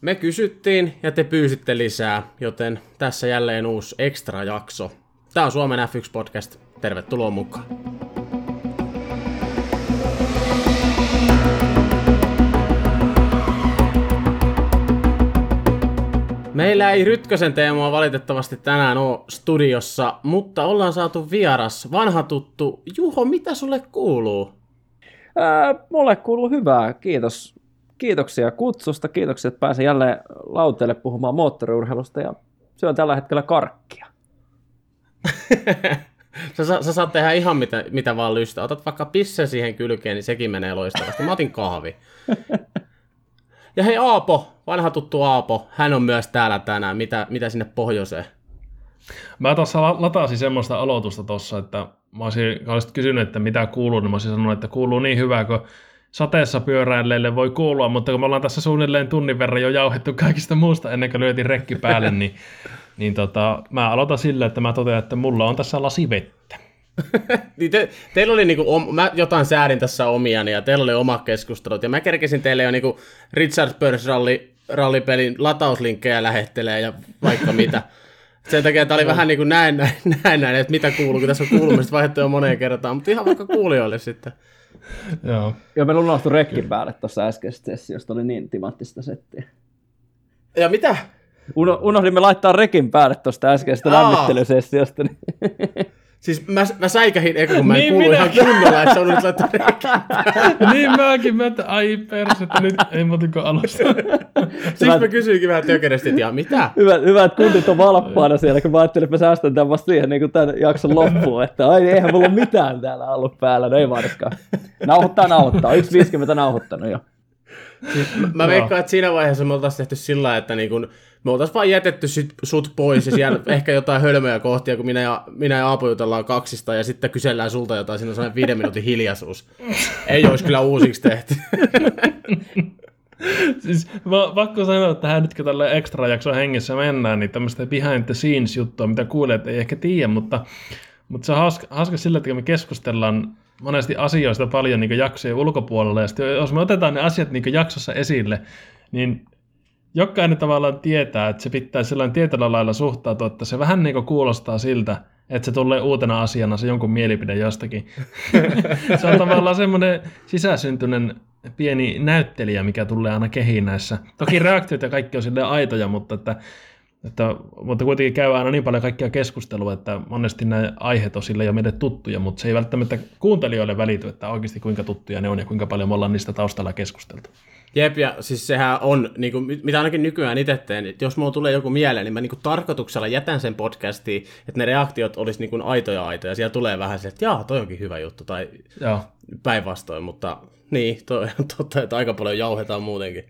Me kysyttiin ja te pyysitte lisää, joten tässä jälleen uusi extra jakso. Tämä on Suomen F1-podcast. Tervetuloa mukaan. Meillä ei Rytkösen teemaa valitettavasti tänään ole studiossa, mutta ollaan saatu vieras, vanha tuttu. Juho, mitä sulle kuuluu? Ää, mulle kuuluu hyvää, kiitos. Kiitoksia kutsusta, kiitoksia, että pääsen jälleen lauteelle puhumaan moottoriurheilusta ja syön tällä hetkellä karkkia. sä, sä, sä, saat tehdä ihan mitä, mitä vaan lystä. Otat vaikka pisse siihen kylkeen, niin sekin menee loistavasti. Mä otin kahvi. Ja hei Aapo, vanha tuttu Aapo, hän on myös täällä tänään. Mitä, mitä sinne pohjoiseen? Mä tuossa latasin semmoista aloitusta tuossa, että mä olisin, olisit kysynyt, että mitä kuuluu, niin mä olisin sanonut, että kuuluu niin hyvää kuin sateessa pyöräilleille voi kuulua, mutta kun me ollaan tässä suunnilleen tunnin verran jo jauhettu kaikista muusta ennen kuin lyötiin rekki päälle, niin, niin tota, mä aloitan sillä, että mä totean, että mulla on tässä lasi vettä. niin te, teillä oli niinku, om, mä jotain säädin tässä omiani ja teillä oli oma keskustelut ja mä kerkesin teille jo niinku Richard Purse ralli, rallipelin latauslinkkejä lähettelee ja vaikka mitä. Sen takia tämä oli vähän niin kuin näin, näin, näin, näin, että mitä kuuluu, kun tässä on kuulumista vaihdettu jo moneen kertaan, mutta ihan vaikka kuulijoille sitten. Joo. Joo, me unohtui rekkin päälle tuossa äskeisestä sessiosta, oli niin timanttista settiä. Ja mitä? Uno, unohdimme laittaa rekin päälle tuosta äskeisestä lämmittelysessiosta. Niin Siis mä, mä säikähin, eikö kun mä en niin kuulu ihan kunnolla, että se on nyt laittaa Niin mäkin, mä että ai että nyt ei muutenko alusta. Siksi mä kysyinkin vähän tökeresti, että ja mitä? Hyvä, hyvä, että kundit on valppaana siellä, kun mä ajattelin, että mä säästän tämän vasta siihen niin kuin tämän jakson loppuun, että ai eihän mulla mitään täällä ollut päällä, no ei varsinkaan. Nauhoittaa, nauhoittaa, 1.50 nauhoittanut jo. Siis mä, mä veikkaan, että siinä vaiheessa me oltaisiin tehty sillä että niin kun, me oltaisiin vaan jätetty sit, sut pois ja siellä ehkä jotain hölmöjä kohtia, kun minä ja, minä ja Aapo jutellaan kaksista ja sitten kysellään sulta jotain, siinä on sellainen viiden minuutin hiljaisuus. Ei olisi kyllä uusiksi tehty. siis mä, pakko sanoa, että tähän nyt kun tällä extra jakso hengessä mennään, niin tämmöistä behind the scenes juttua, mitä kuulee, ei ehkä tiedä, mutta, mutta se on hauska, hauska sillä, että me keskustellaan monesti asioista paljon niin jaksojen ulkopuolella, ja sitten jos me otetaan ne asiat niin jaksossa esille, niin jokainen tavallaan tietää, että se pitää sellainen tietyllä lailla suhtautua, että se vähän niin kuulostaa siltä, että se tulee uutena asiana se jonkun mielipide jostakin. se on tavallaan semmoinen sisäsyntyinen pieni näyttelijä, mikä tulee aina kehiin näissä. Toki reaktiot ja kaikki on silleen aitoja, mutta että että, mutta kuitenkin käy aina niin paljon kaikkia keskustelua, että monesti nämä aiheet on sille jo meille tuttuja, mutta se ei välttämättä kuuntelijoille välity, että oikeasti kuinka tuttuja ne on ja kuinka paljon me ollaan niistä taustalla keskusteltu. Jep, ja siis sehän on, niin kuin, mitä ainakin nykyään itse teen, että jos mulla tulee joku mieleen, niin mä niin kuin tarkoituksella jätän sen podcastiin, että ne reaktiot olisi niin kuin aitoja aitoja. Siellä tulee vähän se, että jaa, toi onkin hyvä juttu, tai päinvastoin, mutta niin, toi on totta, että aika paljon jauhetaan muutenkin.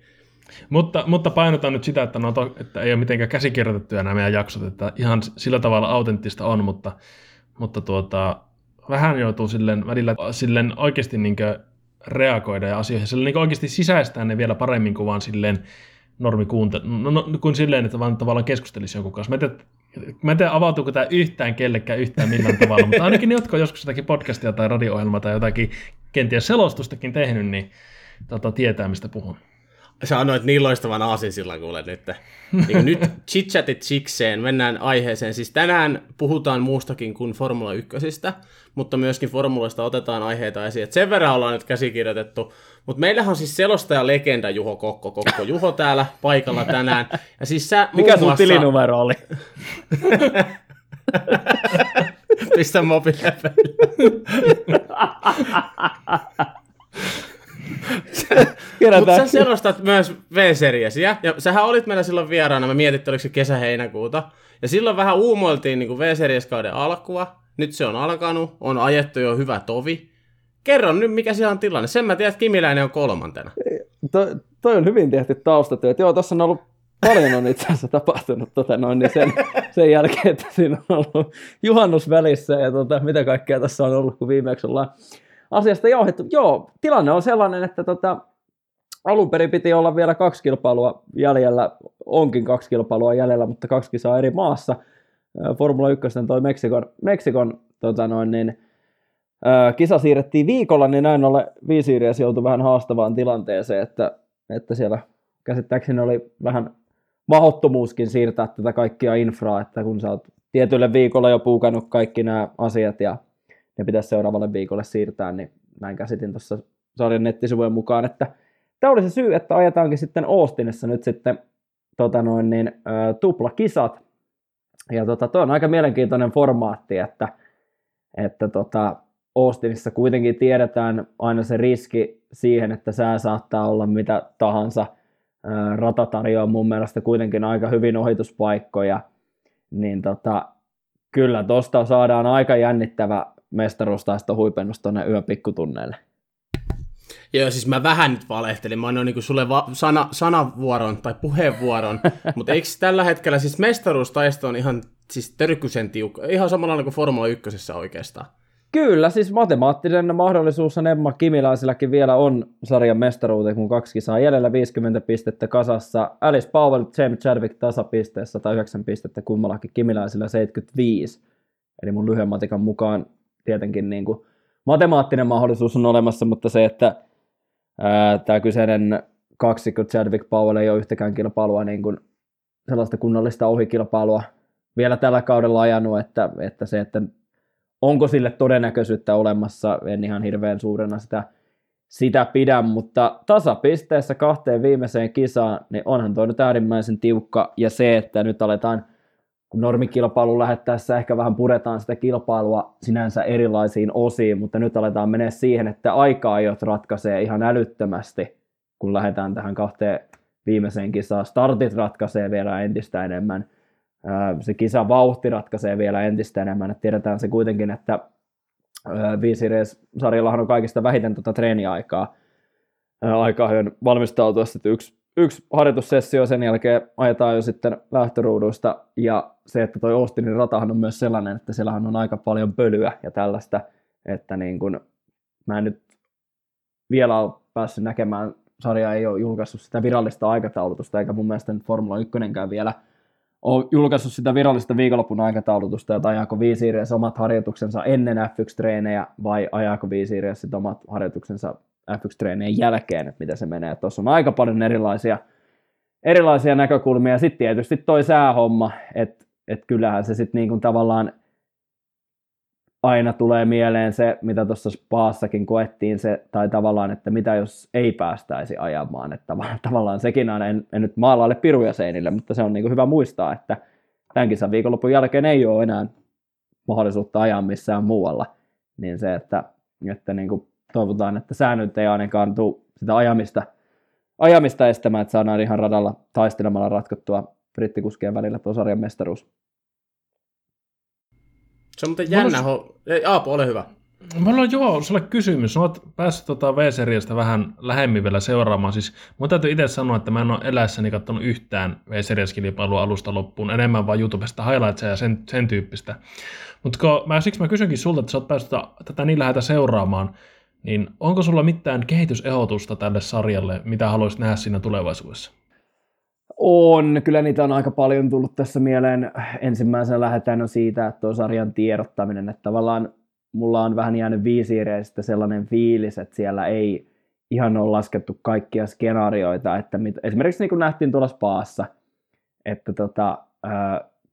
Mutta, mutta painotan nyt sitä, että, no to, että ei ole mitenkään käsikirjoitettuja nämä meidän jaksot, että ihan sillä tavalla autenttista on, mutta, mutta tuota, vähän joutuu silleen välillä silleen oikeasti niin reagoida ja asioihin, silleen niin oikeasti sisäistää ne vielä paremmin kuin vaan silleen normi no, no, kuin silleen, että vaan tavallaan keskustelisi jonkun kanssa. Mä en tiedä, mä en tiedä avautuuko tämä yhtään kellekään yhtään millään tavalla, mutta ainakin ne, jotka on joskus jotakin podcastia tai radio-ohjelmaa tai jotakin kenties selostustakin tehnyt, niin tota, tietää, mistä puhun. Sä annoit niin loistavan aasin silloin kuule nyt. Niin nyt chitchatit sikseen, mennään aiheeseen. Siis tänään puhutaan muustakin kuin Formula 1, mutta myöskin formuloista otetaan aiheita esiin. Et sen verran ollaan nyt käsikirjoitettu. Mutta meillähän on siis selostaja legenda Juho Kokko. Kokko Juho täällä paikalla tänään. Ja siis sä Mikä sun muassa... tilinumero oli? Pistä mobiilia Mutta sä selostat myös V-seriesiä, ja sähän olit meillä silloin vieraana, mä mietin, oliko se kesä-heinäkuuta, ja silloin vähän uumoiltiin niin V-serieskauden alkua, nyt se on alkanut, on ajettu jo hyvä tovi. Kerro nyt, mikä siellä on tilanne. Sen mä tiedän, että Kimiläinen on kolmantena. To, toi on hyvin tehty taustatyöt. Joo, tässä on ollut paljon on itse asiassa tapahtunut tota noin, niin sen, sen jälkeen, että siinä on ollut juhannus välissä ja tota, mitä kaikkea tässä on ollut, kun viimeksi ollaan asiasta johdettu. Joo, tilanne on sellainen, että tota, alun perin piti olla vielä kaksi kilpailua jäljellä, onkin kaksi kilpailua jäljellä, mutta kaksi kisaa eri maassa. Formula 1 toi Meksikon, Meksikon tota noin, niin, kisa siirrettiin viikolla, niin näin ollen viisiiriäs joutui vähän haastavaan tilanteeseen, että, että siellä käsittääkseni oli vähän mahdottomuuskin siirtää tätä kaikkia infraa, että kun sä oot tietylle viikolle jo puukannut kaikki nämä asiat ja ne pitäisi seuraavalle viikolle siirtää, niin näin käsitin tuossa sarjan nettisivujen mukaan, että tämä oli se syy, että ajetaankin sitten Austinissa nyt sitten tota noin, niin, ä, tuplakisat. Ja tota, toi on aika mielenkiintoinen formaatti, että, että tota, Austinissa kuitenkin tiedetään aina se riski siihen, että sää saattaa olla mitä tahansa. Rata tarjoaa mun mielestä kuitenkin aika hyvin ohituspaikkoja, niin tota, kyllä tosta saadaan aika jännittävä mestaruustaisto huipennus tuonne yön pikkutunneille. Joo, siis mä vähän nyt valehtelin. Mä annoin niinku sulle va- sana, sanavuoron tai puheenvuoron, mutta eikö tällä hetkellä siis mestaruustaisto on ihan siis törkysen tiukka, ihan samalla kuin Formula 1 oikeastaan. Kyllä, siis matemaattinen mahdollisuus on Emma Kimiläisilläkin vielä on sarjan mestaruuteen, kun kaksi kisaa jäljellä 50 pistettä kasassa. Alice Powell, James Chadwick tasapisteessä tai 9 pistettä kummallakin Kimiläisillä 75. Eli mun lyhyen matikan mukaan tietenkin niin kuin matemaattinen mahdollisuus on olemassa, mutta se, että tämä kyseinen kaksikko Chadwick Powell ei ole yhtäkään kilpailua niin kuin sellaista kunnollista ohikilpailua vielä tällä kaudella ajanut, että, että se, että onko sille todennäköisyyttä olemassa, en ihan hirveän suurena sitä, sitä pidä, mutta tasapisteessä kahteen viimeiseen kisaan, niin onhan toi nyt äärimmäisen tiukka, ja se, että nyt aletaan kun normikilpailu lähettäessä ehkä vähän puretaan sitä kilpailua sinänsä erilaisiin osiin, mutta nyt aletaan mennä siihen, että aika-ajot ratkaisee ihan älyttömästi, kun lähdetään tähän kahteen viimeiseen kisaan. Startit ratkaisee vielä entistä enemmän, se kisa vauhti ratkaisee vielä entistä enemmän, että tiedetään se kuitenkin, että viisi sarjallahan on kaikista vähiten tuota treeniaikaa aikaa valmistautua, että yksi yksi harjoitussessio, sen jälkeen ajetaan jo sitten lähtöruuduista, ja se, että toi Austinin ratahan on myös sellainen, että siellähän on aika paljon pölyä ja tällaista, että niin kun, mä en nyt vielä ole päässyt näkemään, sarja ei ole julkaissut sitä virallista aikataulutusta, eikä mun mielestä nyt Formula 1 vielä ole julkaissut sitä virallista viikonlopun aikataulutusta, että ajaako viisiiriässä omat harjoituksensa ennen F1-treenejä vai ajaako viisiiriässä omat harjoituksensa F1-treenien jälkeen, että miten se menee. Tuossa on aika paljon erilaisia, erilaisia näkökulmia. Sitten tietysti toi säähomma, että et kyllähän se sitten niinku tavallaan aina tulee mieleen se, mitä tuossa Spaassakin koettiin se, tai tavallaan, että mitä jos ei päästäisi ajamaan, että tavallaan sekin aina, en, en nyt maalaile piruja seinille, mutta se on niin hyvä muistaa, että tämän kisan viikonlopun jälkeen ei ole enää mahdollisuutta ajaa missään muualla, niin se, että, että niin kuin toivotaan, että säännöt ei ainakaan tule sitä ajamista, ajamista estämään, että saadaan ihan radalla taistelemalla ratkottua brittikuskien välillä tuo sarjan mestaruus. Se on muuten jännä. Ho... Ei, Aapo, ole hyvä. Mulla on joo, sulle kysymys. Olet päässyt tota V-seriasta vähän lähemmin vielä seuraamaan. Siis mun täytyy itse sanoa, että mä en ole eläessäni katsonut yhtään v kilpailua alusta loppuun, enemmän vaan YouTubesta highlightsia ja sen, sen tyyppistä. Mutta mä, siksi mä kysynkin sulta, että sä oot päässyt tätä niin lähetä seuraamaan, niin onko sulla mitään kehitysehdotusta tälle sarjalle, mitä haluaisit nähdä siinä tulevaisuudessa? On, kyllä niitä on aika paljon tullut tässä mieleen. Ensimmäisenä lähdetään on siitä, että tuo sarjan tiedottaminen, että tavallaan mulla on vähän jäänyt viisiireistä sellainen fiilis, että siellä ei ihan ole laskettu kaikkia skenaarioita, että mit, esimerkiksi niin kuin nähtiin tuolla Spaassa, että tota,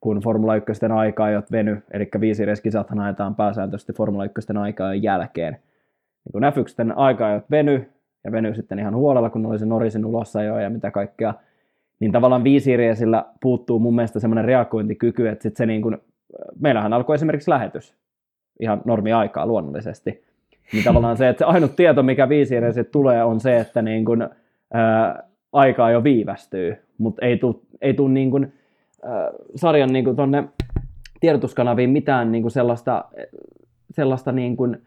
kun Formula 1 aikaa ei ole veny, eli viisireiskisathan ajetaan pääsääntöisesti Formula 1 aikaa jälkeen, niin kun F1 aika ei veny, ja veny sitten ihan huolella, kun oli se Norrisin jo ja mitä kaikkea, niin tavallaan viisiiriesillä puuttuu mun mielestä semmoinen reagointikyky, että sit se niin kun, meillähän alkoi esimerkiksi lähetys. Ihan normi-aikaa luonnollisesti. Niin tavallaan se, että se ainut tieto, mikä viisiiriesille tulee, on se, että niin kun, ää, aikaa jo viivästyy, mutta ei tule ei tuu niin kun, ää, sarjan niin kun tonne tiedotuskanaviin mitään niin kun sellaista, sellaista niin kun,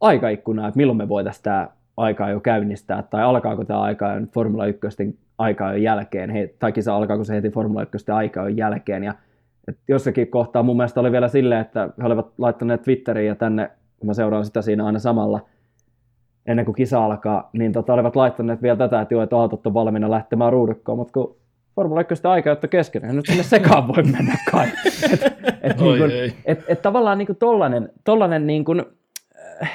aikaikkunaa, että milloin me voitaisiin tämä aikaa jo käynnistää, tai alkaako tämä aika jo nyt Formula 1 aikaa jo jälkeen, he, tai kisa alkaako se heti Formula 1 aikaa jo jälkeen, ja et jossakin kohtaa mun mielestä oli vielä silleen, että he olivat laittaneet Twitteriin ja tänne, kun mä seuraan sitä siinä aina samalla, ennen kuin kisa alkaa, niin tota, olivat laittaneet vielä tätä, että joo, että autot on valmiina lähtemään ruudukkoon, mutta kun Formula 1 aika, että kesken, nyt sinne sekaan voi mennä kai. Että et, niin et, et, tavallaan niin kuin tollanen, tollanen niin kuin,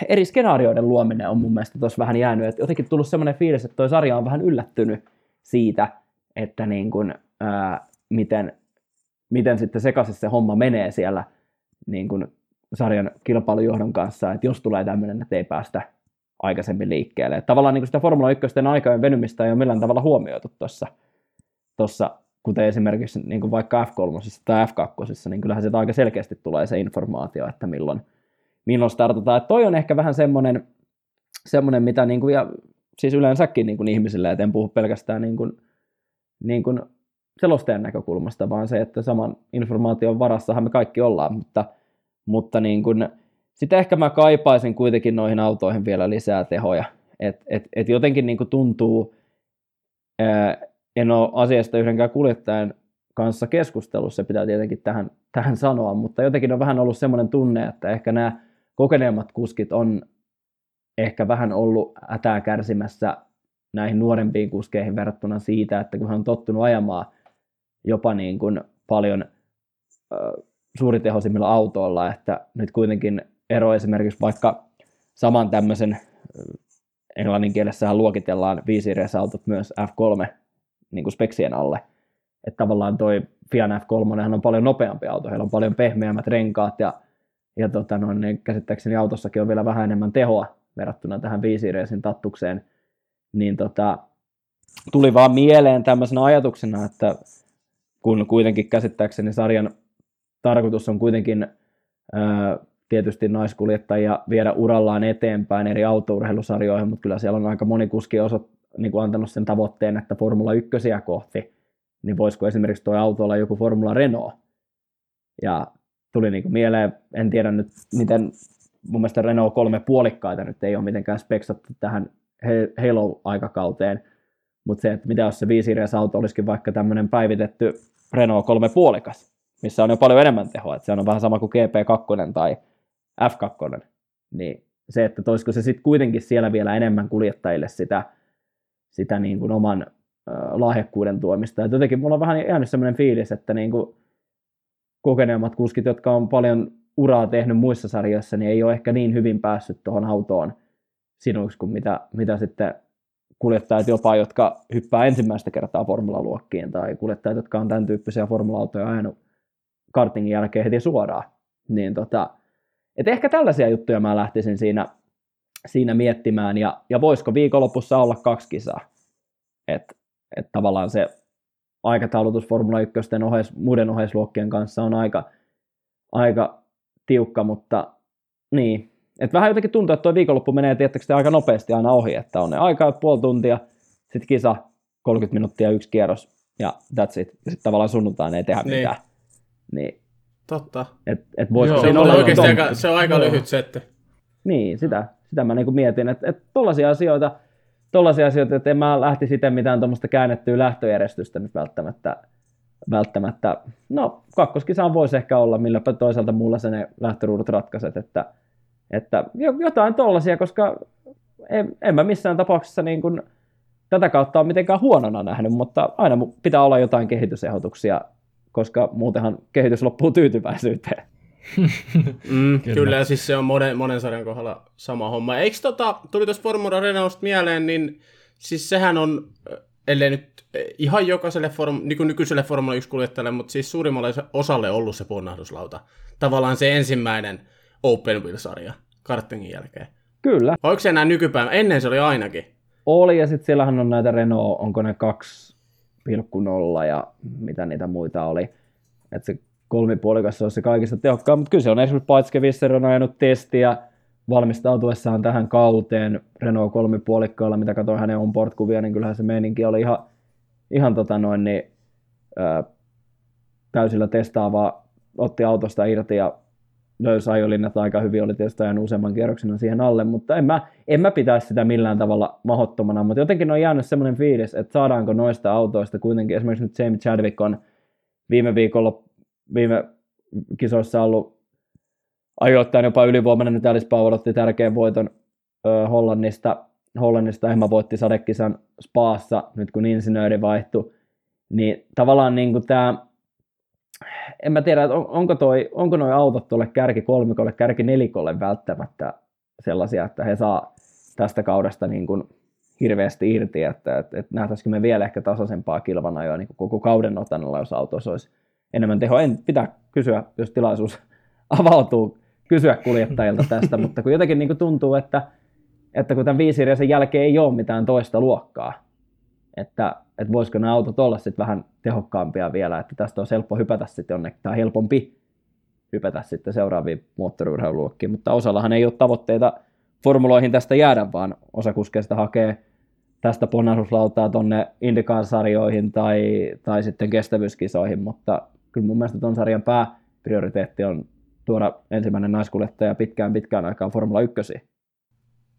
eri skenaarioiden luominen on mun mielestä tuossa vähän jäänyt. Et jotenkin tullut semmoinen fiilis, että toi sarja on vähän yllättynyt siitä, että niin kuin, ää, miten, miten sitten sekaisin se homma menee siellä niin kuin sarjan kilpailujohdon kanssa, että jos tulee tämmöinen, että ei päästä aikaisemmin liikkeelle. Että tavallaan niin sitä Formula 1 aikojen venymistä ei ole millään tavalla huomioitu tuossa, tuossa kuten esimerkiksi niin kuin vaikka F3 tai F2, niin kyllähän sieltä aika selkeästi tulee se informaatio, että milloin, milloin startataan. Että toi on ehkä vähän semmoinen, semmoinen mitä niin kuin, ja siis yleensäkin niin kuin ihmisille, että en puhu pelkästään niin kuin, niin kuin selostajan näkökulmasta, vaan se, että saman informaation varassahan me kaikki ollaan, mutta, mutta niin kuin, sitten ehkä mä kaipaisin kuitenkin noihin autoihin vielä lisää tehoja, että et, et jotenkin niin kuin tuntuu, ää, en ole asiasta yhdenkään kuljettajan kanssa keskustelussa, se pitää tietenkin tähän, tähän sanoa, mutta jotenkin on vähän ollut semmoinen tunne, että ehkä nämä kokeneemmat kuskit on ehkä vähän ollut ätää kärsimässä näihin nuorempiin kuskeihin verrattuna siitä, että kun hän on tottunut ajamaan jopa niin kuin paljon äh, suuritehoisimmilla autoilla, että nyt kuitenkin ero esimerkiksi vaikka saman tämmöisen englannin kielessähän luokitellaan 5 autot myös F3 niin kuin speksien alle. Että tavallaan toi Fian F3 on paljon nopeampi auto, heillä on paljon pehmeämmät renkaat ja, ja tota, no, niin käsittääkseni autossakin on vielä vähän enemmän tehoa verrattuna tähän 5 Racing tattukseen. Niin tota, tuli vaan mieleen tämmöisenä ajatuksena, että kun kuitenkin käsittääkseni sarjan tarkoitus on kuitenkin ää, tietysti naiskuljettajia viedä urallaan eteenpäin eri autourheilusarjoihin, mutta kyllä siellä on aika moni kuski osat, niin kuin antanut sen tavoitteen, että Formula 1 kohti, niin voisiko esimerkiksi tuo auto olla joku Formula Renault. Ja tuli niin kuin mieleen, en tiedä nyt miten, mun mielestä Renault kolme puolikkaita nyt ei ole mitenkään speksattu tähän Halo-aikakauteen, mutta se, että mitä jos se 5 auto olisikin vaikka tämmöinen päivitetty Renault kolme puolikas, missä on jo paljon enemmän tehoa, että se on vähän sama kuin GP2 tai F2, niin se, että toisiko se sitten kuitenkin siellä vielä enemmän kuljettajille sitä, sitä niin kuin oman lahjakkuuden tuomista. Et jotenkin mulla on vähän jäänyt sellainen fiilis, että niin kuin kokeneemmat kuskit, jotka on paljon uraa tehnyt muissa sarjoissa, niin ei ole ehkä niin hyvin päässyt tuohon autoon sinuiksi kuin mitä, mitä sitten kuljettajat jopa, jotka hyppää ensimmäistä kertaa formulaluokkiin tai kuljettajat, jotka on tämän tyyppisiä formula-autoja ajanut kartingin jälkeen heti suoraan. Niin tota, et ehkä tällaisia juttuja mä lähtisin siinä, siinä miettimään, ja, ja voisiko viikonlopussa olla kaksi kisaa. Että et tavallaan se aikataulutus Formula 1 oheis, muiden oheisluokkien kanssa on aika, aika tiukka, mutta niin. Et vähän jotenkin tuntuu, että tuo viikonloppu menee tietysti aika nopeasti aina ohi, että on ne aikaa puoli tuntia, sitten kisa 30 minuuttia yksi kierros ja that's it. Ja sitten tavallaan sunnuntaina ei tehdä niin. mitään. Niin Totta. Et, et voisiko Joo, siinä olla oikeasti aika, se on aika Joo. lyhyt setti. Niin, sitä, sitä mä niinku mietin, että et tollaisia asioita, tollaisia asioita, että en mä lähtisi sitten mitään tuommoista käännettyä lähtöjärjestystä nyt välttämättä, välttämättä. No, kakkoskisaan voisi ehkä olla, millä toisaalta mulla se ne lähtöruudut ratkaiset, että, että jotain tollaisia, koska en, en mä missään tapauksessa niin kuin tätä kautta ole mitenkään huonona nähnyt, mutta aina pitää olla jotain kehitysehdotuksia koska muutenhan kehitys loppuu tyytyväisyyteen. Mm, kyllä. kyllä, siis se on monen, monen sarjan kohdalla sama homma. Eikö tota, tuli tuossa Formula Renault mieleen, niin siis sehän on, ellei nyt ihan jokaiselle form, niin kuin nykyiselle Formula 1-kuljettajalle, mutta siis suurimmalle osalle ollut se ponnahduslauta. Tavallaan se ensimmäinen Open Wheel-sarja kartingin jälkeen. Kyllä. Onko se enää nykypäivä? Ennen se oli ainakin. Oli, ja sitten siellähän on näitä Renault, onko ne kaksi 0,0 ja mitä niitä muita oli. Että se kolmipuolikas on se kaikista tehokkaan, mutta kyllä se on esimerkiksi Paitskevisser on ajanut testiä valmistautuessaan tähän kauteen Renault kolmipuolikkaalla, mitä katsoin hänen on kuvia niin kyllähän se meininki oli ihan, ihan tota noin, niin, ää, täysillä testaavaa, otti autosta irti ja löysi ajolinnat aika hyvin, oli tietysti ajan useamman kierroksen siihen alle, mutta en mä, en mä pitäisi sitä millään tavalla mahottomana, mutta jotenkin on jäänyt semmoinen fiilis, että saadaanko noista autoista kuitenkin, esimerkiksi nyt Jamie Chadwick on viime viikolla, viime kisoissa ollut ajoittain jopa ylivoimainen, nyt Alice Power otti tärkeän voiton ö, Hollannista, Hollannista Emma voitti sadekisan Spaassa, nyt kun insinööri vaihtui, niin tavallaan niin kuin tämä en mä tiedä, että on, onko, toi, onko noi autot tuolle kärki kolmikolle, kärki nelikolle välttämättä sellaisia, että he saa tästä kaudesta niin kuin hirveästi irti, että, että, että nähtäisikö me vielä ehkä tasaisempaa kilvana jo niin koko kauden otannalla, jos autossa olisi enemmän teho. En pitää kysyä, jos tilaisuus avautuu, kysyä kuljettajilta tästä, mutta kun jotenkin niin kuin tuntuu, että, että kun tämän viisiriäisen jälkeen ei ole mitään toista luokkaa, että, että voisiko nämä autot olla sitten vähän tehokkaampia vielä, että tästä on helppo hypätä sitten jonnekin, tai helpompi hypätä sitten seuraaviin moottoriurheiluluokkiin, mutta osallahan ei ole tavoitteita formuloihin tästä jäädä, vaan osa kuskeista hakee tästä ponnahduslautaa tuonne IndyCar-sarjoihin tai, tai sitten kestävyyskisoihin, mutta kyllä mun mielestä tuon sarjan pääprioriteetti on tuoda ensimmäinen naiskuljettaja pitkään pitkään aikaan Formula 1.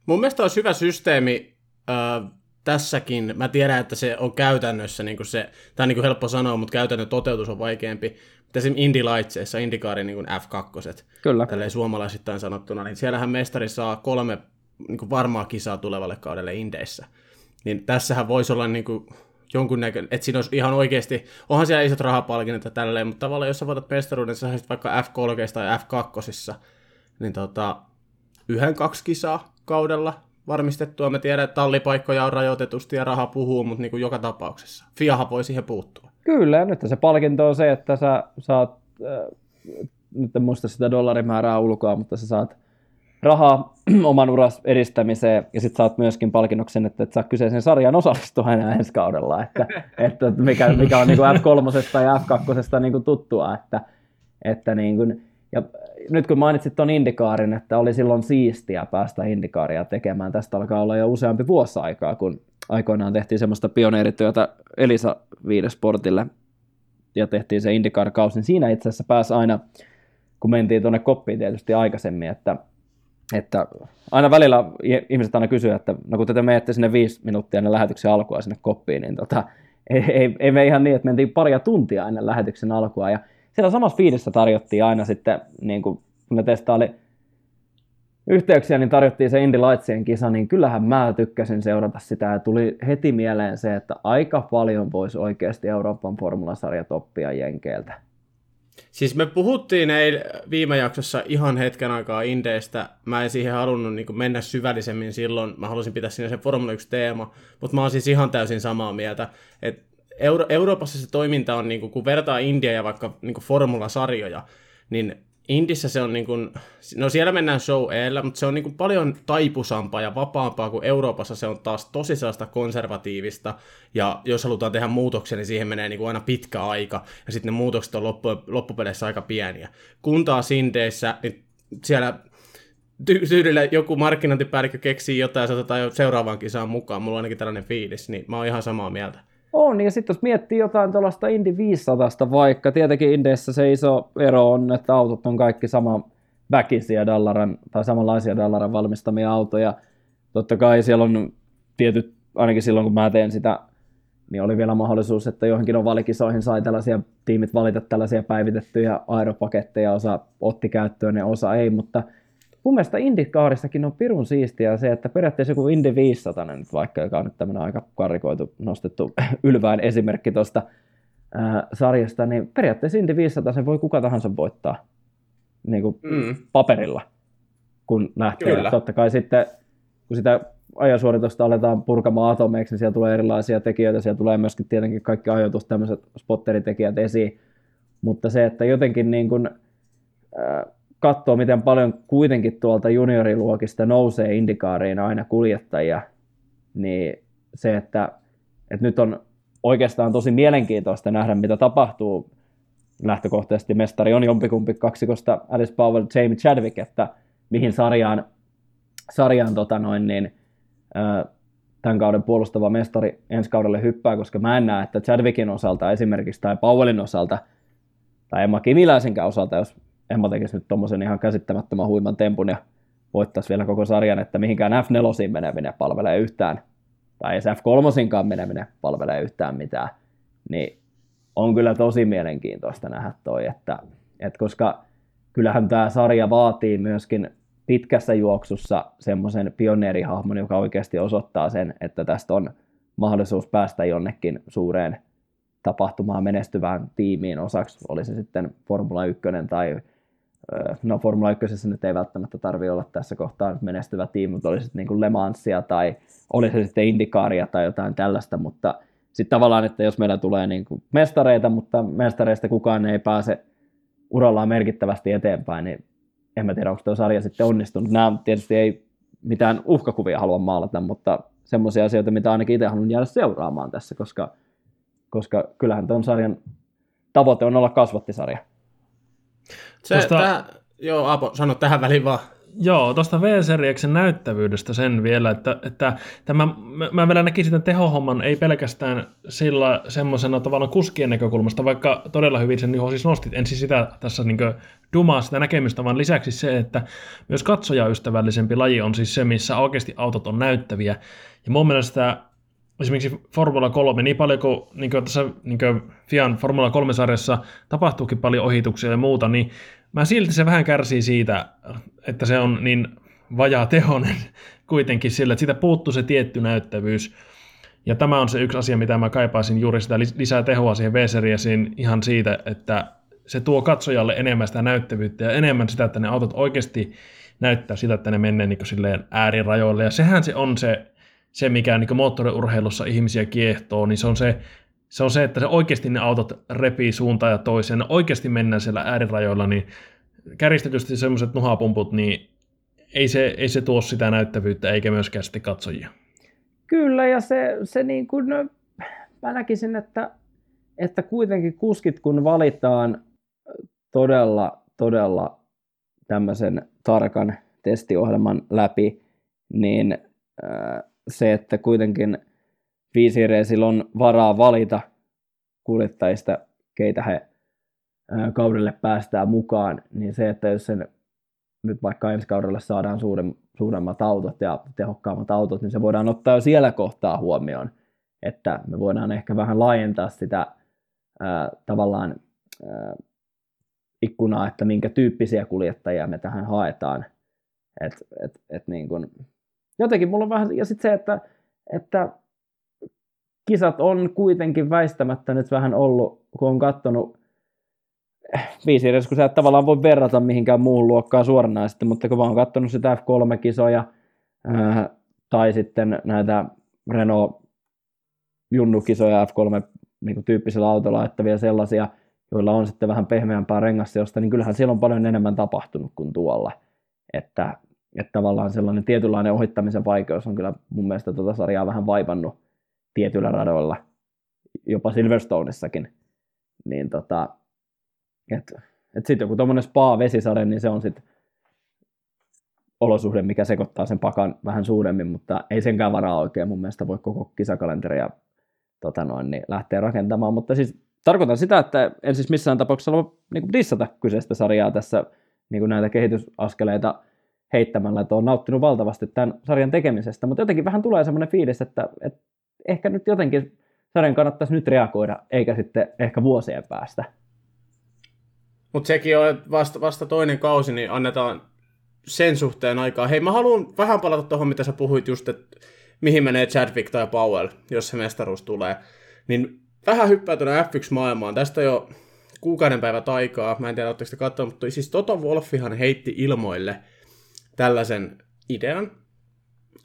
Mun mielestä olisi hyvä systeemi äh, tässäkin. Mä tiedän, että se on käytännössä, niin se, tämä on niin helppo sanoa, mutta käytännön toteutus on vaikeampi. Mutta esimerkiksi Indy Lightsissa, IndyCarin niin F2, Kyllä. tälleen suomalaisittain sanottuna, niin siellähän mestari saa kolme niin varmaa kisaa tulevalle kaudelle Indeissä. Niin tässähän voisi olla niin kuin jonkunnäköinen, että siinä olisi ihan oikeasti, onhan siellä isot rahapalkinnot ja tälleen, mutta tavallaan jos sä voitat mestaruuden, sä vaikka F3 tai F2, niin tota, yhden kaksi kisaa kaudella varmistettua. Me tiedän, että tallipaikkoja on rajoitetusti ja raha puhuu, mutta niin kuin joka tapauksessa. Fiaha voi siihen puuttua. Kyllä, ja nyt se palkinto on se, että sä saat, äh, nyt en muista sitä dollarimäärää ulkoa, mutta sä saat rahaa oman uras edistämiseen ja sitten saat myöskin palkinnoksen, että et saa kyseisen sarjan osallistua enää ensi kaudella, että, että mikä, mikä on niin kuin F3 ja F2 niin kuin tuttua, että, että niin kuin, ja nyt kun mainitsit tuon Indikaarin, että oli silloin siistiä päästä Indikaaria tekemään, tästä alkaa olla jo useampi vuosi aikaa, kun aikoinaan tehtiin semmoista pioneerityötä Elisa Viidesportille ja tehtiin se Indikaar-kausi, niin siinä itse asiassa pääsi aina, kun mentiin tuonne koppiin tietysti aikaisemmin, että että aina välillä ihmiset aina kysyy, että no kun te menette sinne viisi minuuttia ennen lähetyksen alkua sinne koppiin, niin tota, ei, ei, ei me ihan niin, että mentiin paria tuntia ennen lähetyksen alkua. Ja siellä samassa fiidissä tarjottiin aina sitten, niin kun ne testaili yhteyksiä, niin tarjottiin se Indy Lightsien kisa, niin kyllähän mä tykkäsin seurata sitä ja tuli heti mieleen se, että aika paljon voisi oikeasti Euroopan formulasarjat oppia Jenkeiltä. Siis me puhuttiin ei viime jaksossa ihan hetken aikaa Indeistä. Mä en siihen halunnut niin mennä syvällisemmin silloin. Mä halusin pitää sinne sen Formula 1 teema. Mutta mä oon siis ihan täysin samaa mieltä. Että Euro- Euroopassa se toiminta on, niin kuin, kun vertaa India ja vaikka niin Formula-sarjoja, niin Indissä se on niin kuin, no siellä mennään show eellä, mutta se on niin kuin paljon taipusampaa ja vapaampaa kuin Euroopassa se on taas tosi sellaista konservatiivista, ja jos halutaan tehdä muutoksia, niin siihen menee niin kuin aina pitkä aika, ja sitten ne muutokset on loppu, loppupeleissä aika pieniä. Kun taas Indeissä, niin siellä tyydillä joku markkinointipäällikkö keksii jotain ja se otetaan jo seuraavaan kisaan mukaan, mulla on ainakin tällainen fiilis, niin mä oon ihan samaa mieltä. On, ja sitten jos miettii jotain tuollaista Indy 500 vaikka, tietenkin Indeissä se iso ero on, että autot on kaikki sama väkisiä Dallaran, tai samanlaisia Dallaran valmistamia autoja. Totta kai siellä on tietyt, ainakin silloin kun mä teen sitä, niin oli vielä mahdollisuus, että johonkin on valikisoihin sai tällaisia tiimit valita tällaisia päivitettyjä aeropaketteja, osa otti käyttöön ja osa ei, mutta mun mielestä Indikaarissakin on pirun siistiä se, että periaatteessa joku Indy 500 nyt vaikka, joka on nyt tämmöinen aika karikoitu, nostettu ylvään esimerkki tuosta sarjasta, niin periaatteessa Indy 500 se voi kuka tahansa voittaa niin kuin mm. paperilla, kun lähtee. Kyllä. Totta kai sitten, kun sitä ajasuoritusta aletaan purkamaan atomeiksi, niin siellä tulee erilaisia tekijöitä, siellä tulee myöskin tietenkin kaikki ajoitus, tämmöiset spotteritekijät esiin, mutta se, että jotenkin niin kuin, äh, katsoo, miten paljon kuitenkin tuolta junioriluokista nousee indikaariin aina kuljettajia, niin se, että, että nyt on oikeastaan tosi mielenkiintoista nähdä, mitä tapahtuu. Lähtökohtaisesti mestari on jompikumpi kaksikosta Alice Powell, Jamie Chadwick, että mihin sarjaan, sarjaan tota noin, niin, tämän kauden puolustava mestari ensi kaudelle hyppää, koska mä en näe, että Chadwickin osalta esimerkiksi tai Powellin osalta tai Emma Kimiläisenkään osalta, jos Emma tekisi nyt tuommoisen ihan käsittämättömän huiman tempun ja voittaisi vielä koko sarjan, että mihinkään F4 meneminen palvelee yhtään, tai edes F3 meneminen palvelee yhtään mitään, niin on kyllä tosi mielenkiintoista nähdä toi, että, että koska kyllähän tämä sarja vaatii myöskin pitkässä juoksussa semmoisen pioneerihahmon, joka oikeasti osoittaa sen, että tästä on mahdollisuus päästä jonnekin suureen tapahtumaan menestyvään tiimiin osaksi, oli se sitten Formula 1 tai no Formula 1 nyt ei välttämättä tarvi olla tässä kohtaa menestyvä tiimi, mutta olisi niin kuin Le Mansia tai olisi se sitten Indikaaria tai jotain tällaista, mutta sitten tavallaan, että jos meillä tulee niin kuin mestareita, mutta mestareista kukaan ei pääse urallaan merkittävästi eteenpäin, niin en mä tiedä, onko tuo sarja sitten onnistunut. Nämä tietysti ei mitään uhkakuvia halua maalata, mutta semmoisia asioita, mitä ainakin itse haluan jäädä seuraamaan tässä, koska, koska kyllähän tuon sarjan tavoite on olla kasvattisarja. Se, Tuosta... tää, joo, Apo, sano tähän väliin vaan. Joo, tuosta V-seriaksen näyttävyydestä sen vielä, että, että tämä, mä, mä vielä näkisin tämän tehohomman ei pelkästään sillä semmoisena tavallaan kuskien näkökulmasta, vaikka todella hyvin sen niin siis nostit, en siis sitä tässä niin dumaa sitä näkemystä, vaan lisäksi se, että myös katsojaystävällisempi laji on siis se, missä oikeasti autot on näyttäviä. Ja mun mielestä esimerkiksi Formula 3, niin paljon kuin, niin kuin tässä niin kuin Fian Formula 3-sarjassa tapahtuukin paljon ohituksia ja muuta, niin mä silti se vähän kärsii siitä, että se on niin vajaa tehonen kuitenkin sillä, että siitä puuttuu se tietty näyttävyys. Ja tämä on se yksi asia, mitä mä kaipaisin juuri sitä lisää tehoa siihen v ihan siitä, että se tuo katsojalle enemmän sitä näyttävyyttä ja enemmän sitä, että ne autot oikeasti näyttää sitä, että ne menee niin silleen äärirajoille. Ja sehän se on se, se mikä niin moottoriurheilussa ihmisiä kiehtoo, niin se on se, se on se, että se oikeasti ne autot repii suuntaan ja toiseen, ne oikeasti mennään siellä äärirajoilla, niin käristetysti semmoiset nuhapumput, niin ei se, ei se tuo sitä näyttävyyttä eikä myöskään sitten katsojia. Kyllä, ja se, se niin kuin, no, mä näkisin, että, että kuitenkin kuskit kun valitaan todella, todella tämmöisen tarkan testiohjelman läpi, niin äh, se, että kuitenkin – Viisireisillä on varaa valita kuljettajista, keitä he kaudelle päästään mukaan, niin se, että jos sen nyt vaikka ensi kaudelle saadaan suurem, suuremmat autot ja tehokkaammat autot, niin se voidaan ottaa jo siellä kohtaa huomioon, että me voidaan ehkä vähän laajentaa sitä ää, tavallaan ää, ikkunaa, että minkä tyyppisiä kuljettajia me tähän haetaan. Et, et, et niin kun, jotenkin mulla on vähän, ja sitten se, että, että kisat on kuitenkin väistämättä nyt vähän ollut, kun on katsonut viisi edes, kun sä et tavallaan voi verrata mihinkään muuhun luokkaan suoranaisesti, mutta kun mä oon katsonut sitä F3-kisoja ää, tai sitten näitä Renault junnukisoja F3 niin tyyppisellä autolla laittavia sellaisia, joilla on sitten vähän pehmeämpää rengasseosta, niin kyllähän siellä on paljon enemmän tapahtunut kuin tuolla. Että, että tavallaan sellainen tietynlainen ohittamisen vaikeus on kyllä mun mielestä tuota sarjaa vähän vaivannut tietyillä radoilla, jopa Silverstoneissakin, niin tota, että et sitten joku tuommoinen spa-vesisade, niin se on sitten olosuhde, mikä sekoittaa sen pakan vähän suuremmin, mutta ei senkään varaa oikein mun mielestä voi koko kisakalenteria tota noin, niin lähteä rakentamaan, mutta siis tarkoitan sitä, että en siis missään tapauksessa halua niin dissata kyseistä sarjaa tässä niin näitä kehitysaskeleita heittämällä, että olen nauttinut valtavasti tämän sarjan tekemisestä, mutta jotenkin vähän tulee semmoinen fiilis, että, että ehkä nyt jotenkin sarjan kannattaisi nyt reagoida, eikä sitten ehkä vuosien päästä. Mutta sekin on vasta, vasta toinen kausi, niin annetaan sen suhteen aikaa. Hei, mä haluan vähän palata tuohon, mitä sä puhuit just, että mihin menee Chadwick tai Powell, jos se mestaruus tulee. Niin vähän hyppää tuonne F1-maailmaan. Tästä jo kuukauden päivät aikaa, mä en tiedä, oletteko te katsoneet, mutta siis Toto Wolfihan heitti ilmoille tällaisen idean,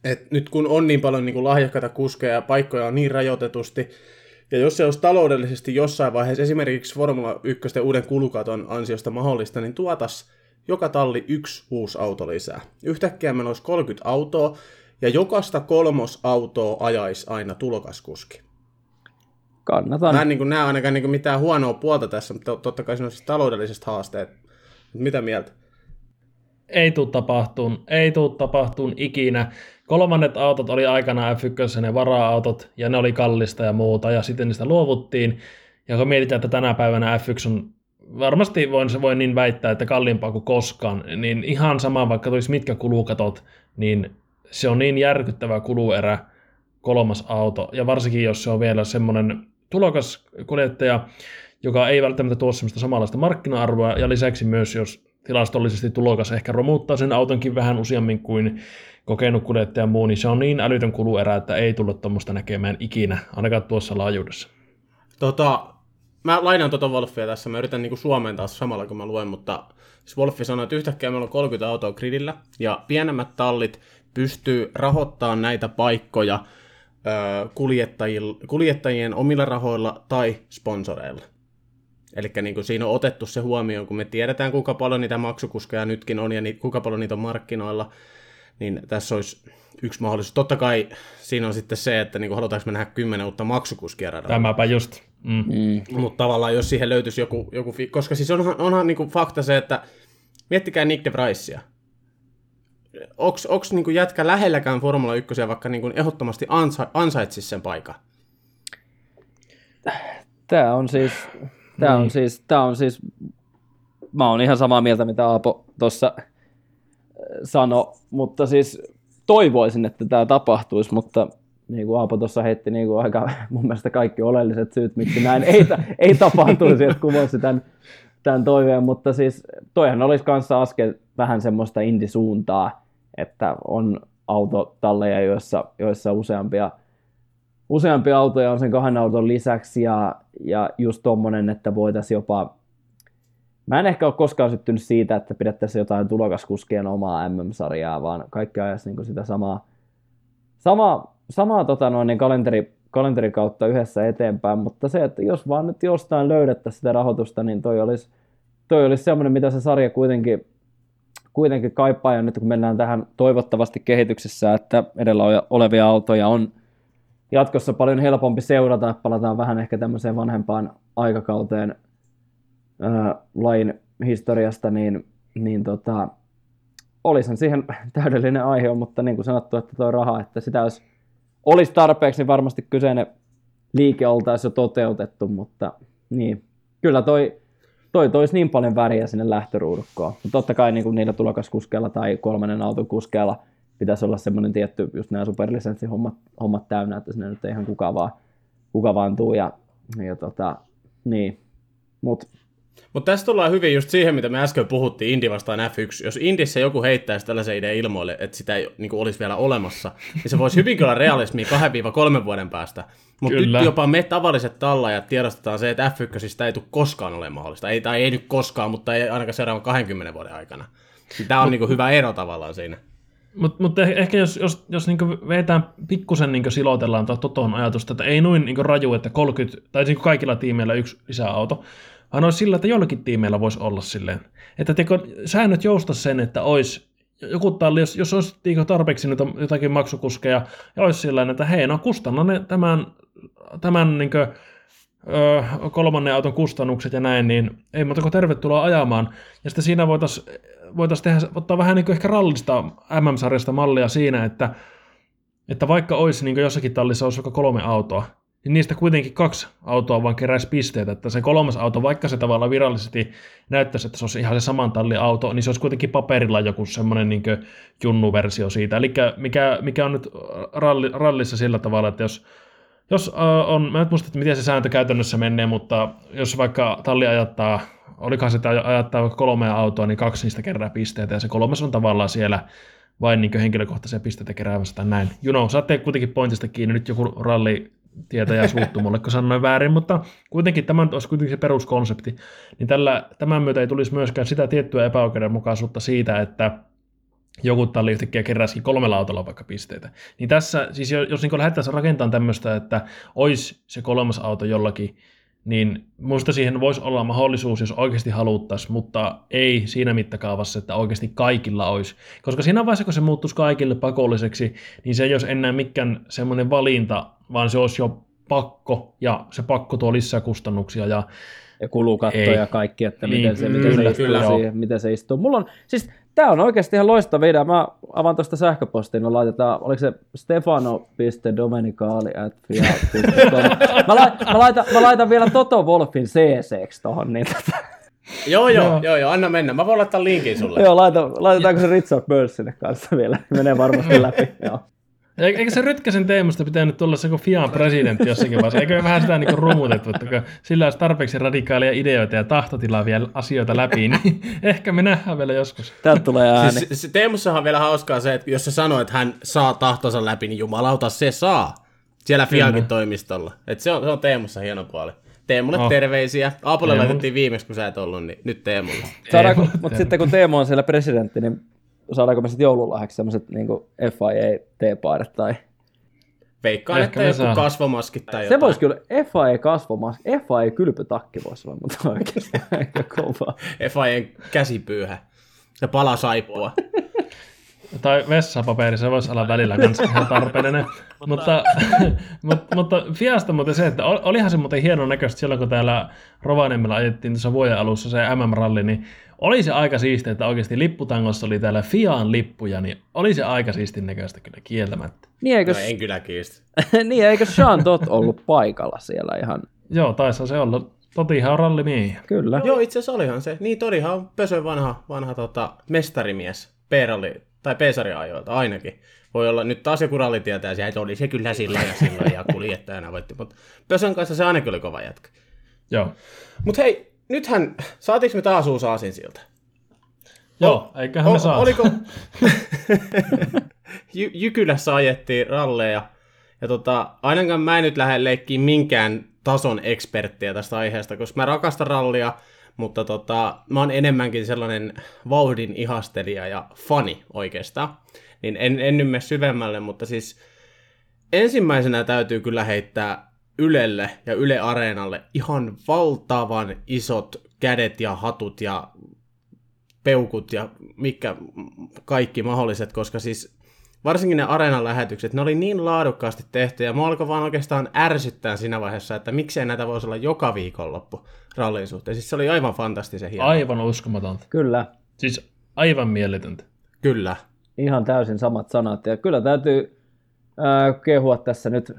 et nyt kun on niin paljon niin kuin lahjakkaita kuskeja ja paikkoja on niin rajoitetusti, ja jos se olisi taloudellisesti jossain vaiheessa esimerkiksi Formula 1 uuden kulukaton ansiosta mahdollista, niin tuotas joka talli yksi uusi auto lisää. Yhtäkkiä meillä olisi 30 autoa, ja jokaista kolmosautoa ajaisi aina tulokaskuski. Kannatan. Mä en niin kuin, näe ainakaan niin kuin mitään huonoa puolta tässä, mutta totta kai siinä on siis taloudelliset haasteet. Mitä mieltä? Ei tule tapahtuun, ei tule tapahtuun ikinä. Kolmannet autot oli aikana F1 ne vara-autot, ja ne oli kallista ja muuta, ja sitten niistä luovuttiin. Ja kun mietitään, että tänä päivänä F1 on varmasti voin, se voi niin väittää, että kalliimpaa kuin koskaan, niin ihan sama vaikka tulisi mitkä kulukatot, niin se on niin järkyttävä kuluerä kolmas auto, ja varsinkin jos se on vielä semmoinen tulokas kuljettaja, joka ei välttämättä tuo semmoista samanlaista markkina-arvoa, ja lisäksi myös jos tilastollisesti tulokas ehkä romuttaa sen autonkin vähän useammin kuin kokenut kuljettaja ja muu, niin se on niin älytön kuluerä, että ei tulla tuommoista näkemään ikinä, ainakaan tuossa laajuudessa. Tota, mä lainaan tuota Wolfia tässä, mä yritän niin suomentaa samalla kun mä luen, mutta siis Wolfi sanoi, että yhtäkkiä meillä on 30 autoa gridillä, ja pienemmät tallit pystyy rahoittamaan näitä paikkoja kuljettajien omilla rahoilla tai sponsoreilla. Eli niin siinä on otettu se huomioon, kun me tiedetään, kuinka paljon niitä maksukuskeja nytkin on ja ni, kuinka paljon niitä on markkinoilla, niin tässä olisi yksi mahdollisuus. Totta kai siinä on sitten se, että niin halutaanko me nähdä kymmenen uutta maksukuskia radalla. Tämäpä just. Mm. Mm. Mutta tavallaan jos siihen löytyisi joku, joku koska siis onhan, onhan niin fakta se, että miettikää Nick de Vricea. Onko niin jätkä lähelläkään Formula 1, vaikka niin ehdottomasti ansa, ansaitsisi sen paikan? Tämä on siis, tämä niin. on siis, tämä on siis, mä oon ihan samaa mieltä, mitä Aapo tuossa äh, sanoi, mutta siis toivoisin, että tämä tapahtuisi, mutta niin kuin Aapo tuossa heitti niin kuin aika mun mielestä kaikki oleelliset syyt, miksi näin ei, ei tapahtuisi, että kumosi tämän, tämän toiveen, mutta siis toihan olisi kanssa askel vähän semmoista indisuuntaa, että on autotalleja, joissa, joissa useampia, useampia autoja on sen kahden auton lisäksi ja, ja just tommonen, että voitaisiin jopa Mä en ehkä ole koskaan syttynyt siitä, että pidettäisiin jotain tulokaskuskien omaa MM-sarjaa, vaan kaikki ajaisi niin sitä samaa, samaa, samaa tota noin, niin kalenteri, kalenterikautta yhdessä eteenpäin, mutta se, että jos vaan nyt jostain löydettäisiin sitä rahoitusta, niin toi olisi, toi olisi semmoinen, mitä se sarja kuitenkin, kuitenkin kaipaa, ja nyt kun mennään tähän toivottavasti kehityksessä, että edellä olevia autoja on jatkossa paljon helpompi seurata, palataan vähän ehkä tämmöiseen vanhempaan aikakauteen ää, lain historiasta, niin, niin tota, olisin siihen täydellinen aihe, mutta niin kuin sanottu, että tuo raha, että sitä olisi, olisi tarpeeksi, niin varmasti kyseinen liike oltaisiin jo toteutettu, mutta niin, kyllä toi, toi toisi niin paljon väriä sinne lähtöruudukkoon. Mutta totta kai niin kuin niillä tulokaskuskeilla tai kolmannen auton kuskeilla pitäisi olla semmoinen tietty, just nämä superlisenssihommat hommat täynnä, että sinne nyt ei ihan kuka vaan, kuka vaan tuu. Ja, ja tota, niin. Mutta mutta tässä tullaan hyvin just siihen, mitä me äsken puhuttiin Indi vastaan F1. Jos Indissä joku heittäisi tällaisen idean ilmoille, että sitä ei niin kuin olisi vielä olemassa, niin se voisi hyvin olla realismia 2-3 vuoden päästä. Mutta nyt jopa me tavalliset tallajat tiedostetaan se, että F1 siis ei tule koskaan ole mahdollista. Ei, tai ei nyt koskaan, mutta ei ainakaan seuraavan 20 vuoden aikana. Tämä on niin kuin hyvä ero tavallaan siinä. Mutta mut eh, ehkä jos, jos, jos niinku vetään pikkusen niinku silotellaan Toton ajatusta, että ei noin niinku raju, että 30, tai niinku kaikilla tiimeillä yksi lisäauto, vaan olisi sillä, että jollakin tiimeillä voisi olla silleen. Että teko, säännöt jousta sen, että olisi joku talli, jos, jos olisi tarpeeksi nyt jotakin maksukuskeja, ja olisi sillä että hei, no kustanna ne tämän, tämän niin kuin, ö, kolmannen auton kustannukset ja näin, niin ei muuta kuin tervetuloa ajamaan. Ja sitten siinä voitaisiin voitais tehdä, ottaa vähän niin kuin ehkä rallista MM-sarjasta mallia siinä, että, että vaikka olisi niin jossakin tallissa olisi vaikka kolme autoa, niin niistä kuitenkin kaksi autoa vaan keräisi pisteitä, että se kolmas auto, vaikka se tavallaan virallisesti näyttäisi, että se olisi ihan se saman tallin auto, niin se olisi kuitenkin paperilla joku semmoinen niin junnu-versio siitä. Eli mikä, mikä on nyt ralli, rallissa sillä tavalla, että jos, jos uh, on, mä en muista, että miten se sääntö käytännössä menee, mutta jos vaikka talli ajattaa, olikohan se ajattaa vaikka kolmea autoa, niin kaksi niistä kerää pisteitä, ja se kolmas on tavallaan siellä vain niin henkilökohtaisia pisteitä keräävässä tai näin. You know, kuitenkin pointista kiinni, nyt joku ralli tietäjä suuttu mulle, kun sanoin väärin, mutta kuitenkin tämä olisi kuitenkin se peruskonsepti. Niin tällä, tämän myötä ei tulisi myöskään sitä tiettyä epäoikeudenmukaisuutta siitä, että joku talli yhtäkkiä keräsikin kolmella autolla vaikka pisteitä. Niin tässä, siis jos niin lähdettäisiin rakentamaan tämmöistä, että olisi se kolmas auto jollakin niin minusta siihen voisi olla mahdollisuus, jos oikeasti haluttaisiin, mutta ei siinä mittakaavassa, että oikeasti kaikilla olisi. Koska siinä vaiheessa, kun se muuttuisi kaikille pakolliseksi, niin se ei olisi enää mikään semmoinen valinta, vaan se olisi jo pakko, ja se pakko tuo lisää kustannuksia. Ja, ja kulukatto ei. ja kaikki, että miten, niin, se, miten, kyllä, se istuu kyllä, siihen, miten se istuu. Mulla on, siis Tämä on oikeasti ihan loistava video. Mä avaan tuosta sähköpostiin, no laitetaan, oliko se stefano.domenicali at mä, la, mä, laitan, mä laitan vielä Toto Wolfin cc tohon, niin tota. Joo, joo, joo, joo, joo, anna mennä. Mä voin laittaa linkin sulle. joo, laita, laitetaanko se Richard Bird sinne kanssa vielä? Menee varmasti läpi, joo. Eikö se Rytkäsen teemasta pitänyt tulla se kuin Fian presidentti jossakin vaiheessa? Eikö vähän sitä niin rumutettu, että kun sillä olisi tarpeeksi radikaalia ideoita ja tahtotilaa vielä asioita läpi, niin ehkä me nähdään vielä joskus. Täältä tulee ääni. Siis, se Teemussahan on vielä hauskaa se, että jos se sanoo, että hän saa tahtonsa läpi, niin jumalauta se saa. Siellä Fiankin Kyllä. toimistolla. Et se, on, se on Teemussa hieno puoli. Teemulle Oh. terveisiä. Aapolle Teemu. laitettiin viimeksi, kun sä et ollut, niin nyt Teemulle. Saadaanko, mutta sitten kun Teemu on siellä presidentti, niin saadaanko me sitten joululahjaksi semmoiset niin FIA-teepaidat tai... Veikkaan, Ehkä että joku kasvomaskit tai Se jotain. voisi kyllä, FIA kasvomas, FIA kylpytakki voisi olla, mutta oikeasti aika kovaa. FIAn käsipyyhä. Ja pala saippua. Tai vessapaperi, se voisi olla välillä kanssa ihan tarpeellinen. mutta, mutta, mutta Fiasta muuten se, että ol- olihan se muuten hienon näköistä silloin, kun täällä Rovaniemellä ajettiin tuossa vuoden alussa se MM-ralli, niin oli se aika siistiä, että oikeasti lipputangossa oli täällä Fiaan lippuja, niin oli se aika siistin näköistä kyllä kieltämättä. Niin eikö, No en kyllä kiistä. niin eikö Sean Todd ollut paikalla siellä ihan? Joo, taisi se olla. Totihan on rallimiehiä. Kyllä. Joo, itse asiassa olihan se. Niin, Torihan on Pösön vanha, vanha tota, mestarimies. P-ralli, tai P-sarja-ajoilta ainakin. Voi olla, nyt taas joku ralli tietää, että oli se kyllä sillä ja sillä ja kuljettajana voitti. Mutta Pösön kanssa se ainakin oli kova jätkä. Joo. Mutta hei, nythän, saatiinko me taas uusi aasin siltä? Joo, eiköhän me saa. Oliko... Jy- Jykylässä ajettiin ralleja. Ja tota, ainakaan mä en nyt lähde leikkiin minkään tason eksperttiä tästä aiheesta, koska mä rakastan rallia, mutta tota, mä oon enemmänkin sellainen vauhdin ihastelija ja fani oikeastaan. Niin en, en nyt mene syvemmälle, mutta siis ensimmäisenä täytyy kyllä heittää Ylelle ja Yle Areenalle ihan valtavan isot kädet ja hatut ja peukut ja mikä kaikki mahdolliset, koska siis varsinkin ne areenan lähetykset, ne oli niin laadukkaasti tehty, ja mua alkoi vaan oikeastaan ärsyttää siinä vaiheessa, että miksei näitä voisi olla joka viikonloppu rallin suhteen. Siis se oli aivan fantastisen hieno. Aivan uskomatonta. Kyllä. Siis aivan mieletöntä. Kyllä. Ihan täysin samat sanat. Ja kyllä täytyy ää, kehua tässä nyt,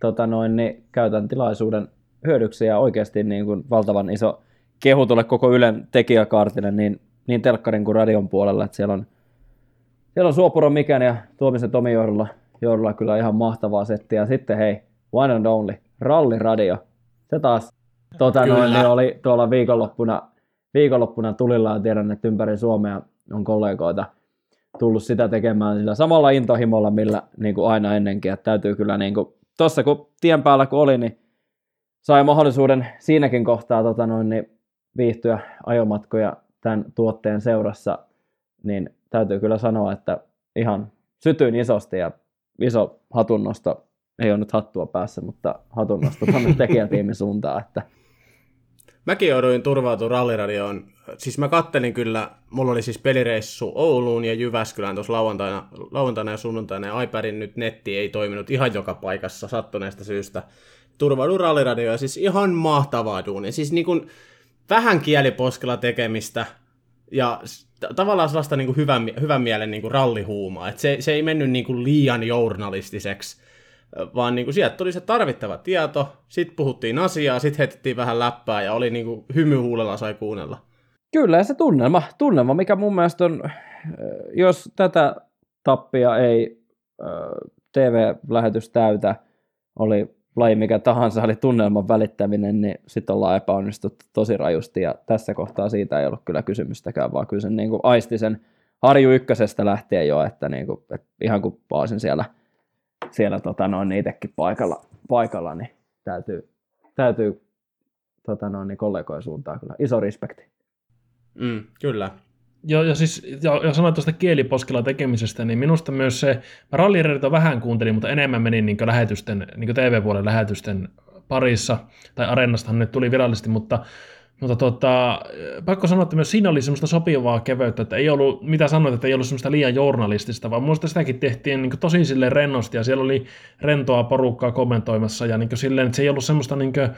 tota noin, niin käytän tilaisuuden hyödyksi ja oikeasti niin kuin valtavan iso kehu tuolle koko Ylen tekijäkaartille niin, niin telkkarin kuin radion puolella, että siellä on, siellä on Suopuro Mikän ja Tuomisen Tomi johdolla, johdolla kyllä ihan mahtavaa settiä. Ja sitten hei, one and only, ralliradio. Se taas tota Kyllä. noin, niin oli tuolla viikonloppuna, viikonloppuna tulilla ja tiedän, että ympäri Suomea on kollegoita tullut sitä tekemään sillä samalla intohimolla, millä niin kuin aina ennenkin. Että täytyy kyllä niin kuin, tuossa kun tien päällä kun oli, niin sai mahdollisuuden siinäkin kohtaa tota noin, niin viihtyä ajomatkoja tämän tuotteen seurassa, niin täytyy kyllä sanoa, että ihan sytyin isosti ja iso hatunnosto, ei ole nyt hattua päässä, mutta hatunnosto tuonne tekijätiimin suuntaan, että Mäkin jouduin turvautumaan ralliradioon. Siis mä kattelin kyllä, mulla oli siis pelireissu Ouluun ja Jyväskylään tuossa lauantaina, lauantaina ja sunnuntaina, ja iPadin nyt netti ei toiminut ihan joka paikassa sattuneesta syystä. Turvaudun ralliradioon, ja siis ihan mahtavaa duunia. Siis niin kuin vähän kieliposkella tekemistä, ja t- tavallaan sellaista niin kuin hyvän, hyvän mielen niin kuin rallihuumaa. Et se, se ei mennyt niin kuin liian journalistiseksi, vaan niin kuin sieltä tuli se tarvittava tieto, sitten puhuttiin asiaa, sitten heitettiin vähän läppää ja oli niin kuin hymyhuulella sai kuunnella. Kyllä, ja se tunnelma, tunnelma, mikä mun mielestä on, äh, jos tätä tappia ei äh, TV-lähetys täytä, oli laji mikä tahansa, oli tunnelman välittäminen, niin sitten ollaan epäonnistuttu tosi rajusti, ja tässä kohtaa siitä ei ollut kyllä kysymystäkään, vaan kyllä sen niin kuin aisti sen Harju ykkösestä lähtien jo, että, niin kuin, että ihan kun paasin siellä, siellä tota noin, itsekin paikalla, paikalla, niin täytyy, täytyy tota noin, niin kollegojen suuntaan kyllä iso respekti. Mm, kyllä. Joo, ja siis, ja, ja sanoit tuosta kieliposkella tekemisestä, niin minusta myös se, mä vähän kuuntelin, mutta enemmän menin niin lähetysten, niin TV-puolen lähetysten parissa, tai Arenastahan nyt tuli virallisesti, mutta, mutta tota, pakko sanoa, että myös siinä oli semmoista sopivaa keveyttä, että ei ollut, mitä sanoit, että ei ollut semmoista liian journalistista, vaan minusta sitäkin tehtiin niin tosi silleen rennosti, ja siellä oli rentoa porukkaa kommentoimassa, ja niin silleen, että se ei ollut semmoista niin kuin,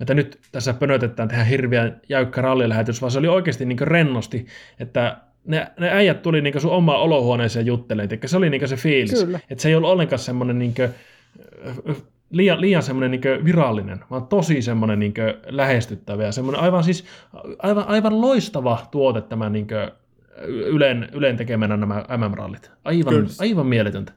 että nyt tässä pönötetään tehdä hirveän jäykkä rallilähetys, vaan se oli oikeasti niin rennosti, että ne, ne äijät tuli niin sun omaan olohuoneeseen juttelemaan, se oli niin se fiilis, Kyllä. että se ei ollut ollenkaan semmoinen niin liian, liian semmoinen niin virallinen, vaan tosi semmoinen niin lähestyttävä ja semmoinen aivan siis aivan, aivan loistava tuote tämä niin Ylen, Ylen tekemänä nämä MM-rallit. Aivan, Kyllä. aivan mieletöntä.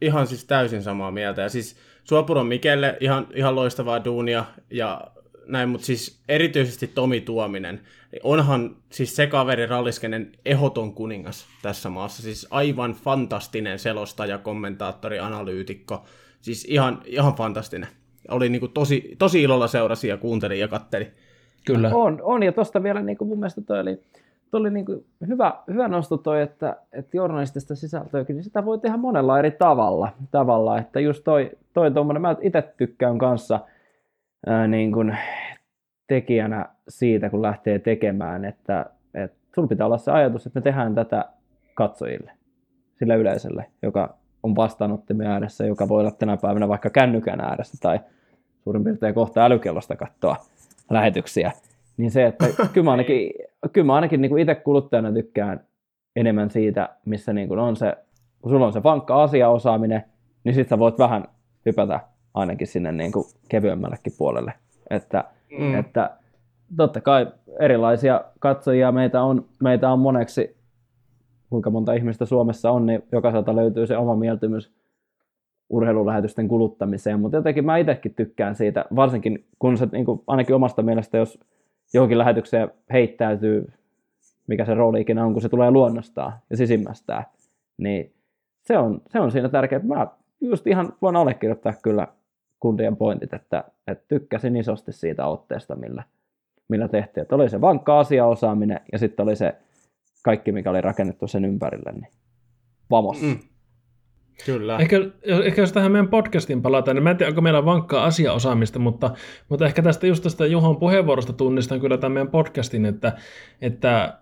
Ihan siis täysin samaa mieltä. Ja siis Suopuron Mikelle ihan, ihan loistavaa duunia ja näin, mutta siis erityisesti Tomi Tuominen. Onhan siis se kaveri ralliskenen ehoton kuningas tässä maassa. Siis aivan fantastinen selostaja, kommentaattori, analyytikko. Siis ihan, ihan fantastinen. oli niin kuin tosi, tosi ilolla seurasi ja kuunteli ja katteli. Kyllä. On, on ja tuosta vielä niin kuin mun mielestä toi oli, toi oli niin kuin hyvä, hyvä nosto toi, että, että journalistista sisältöäkin, niin sitä voi tehdä monella eri tavalla, tavalla että just toi, toi tommonen, mä itse tykkään kanssa ää, niin kuin tekijänä siitä, kun lähtee tekemään, että, että sulla pitää olla se ajatus, että me tehdään tätä katsojille, sillä yleisölle, joka on vastaanottimen ääressä, joka voi olla tänä päivänä vaikka kännykän ääressä tai suurin piirtein kohta älykellosta katsoa lähetyksiä, niin se, että kyllä mä ainakin, kyllä mä ainakin niin kuin itse kuluttajana tykkään enemmän siitä, missä niin kuin on se, kun sulla on se vankka asiaosaaminen, niin sitten sä voit vähän hypätä ainakin sinne niin kuin kevyemmällekin puolelle. Että, mm. että totta kai erilaisia katsojia meitä on, meitä on moneksi, kuinka monta ihmistä Suomessa on, niin jokaiselta löytyy se oma mieltymys urheilulähetysten kuluttamiseen, mutta jotenkin mä itsekin tykkään siitä, varsinkin kun se niin kuin, ainakin omasta mielestä, jos johonkin lähetykseen heittäytyy, mikä se rooli ikinä on, kun se tulee luonnostaan ja sisimmästään, niin se on, se on siinä tärkeää. Mä just ihan voin allekirjoittaa kyllä kundien pointit, että, että tykkäsin isosti siitä otteesta, millä, millä tehtiin. Että oli se vankka asiaosaaminen ja sitten oli se kaikki, mikä oli rakennettu sen ympärille, niin vamos. Mm. Kyllä. Ehkä, ehkä jos tähän meidän podcastiin palataan, niin mä en tiedä, onko meillä vankkaa asiaosaamista, mutta, mutta ehkä tästä just tästä Juhon puheenvuorosta tunnistan kyllä tämän meidän podcastin, että, että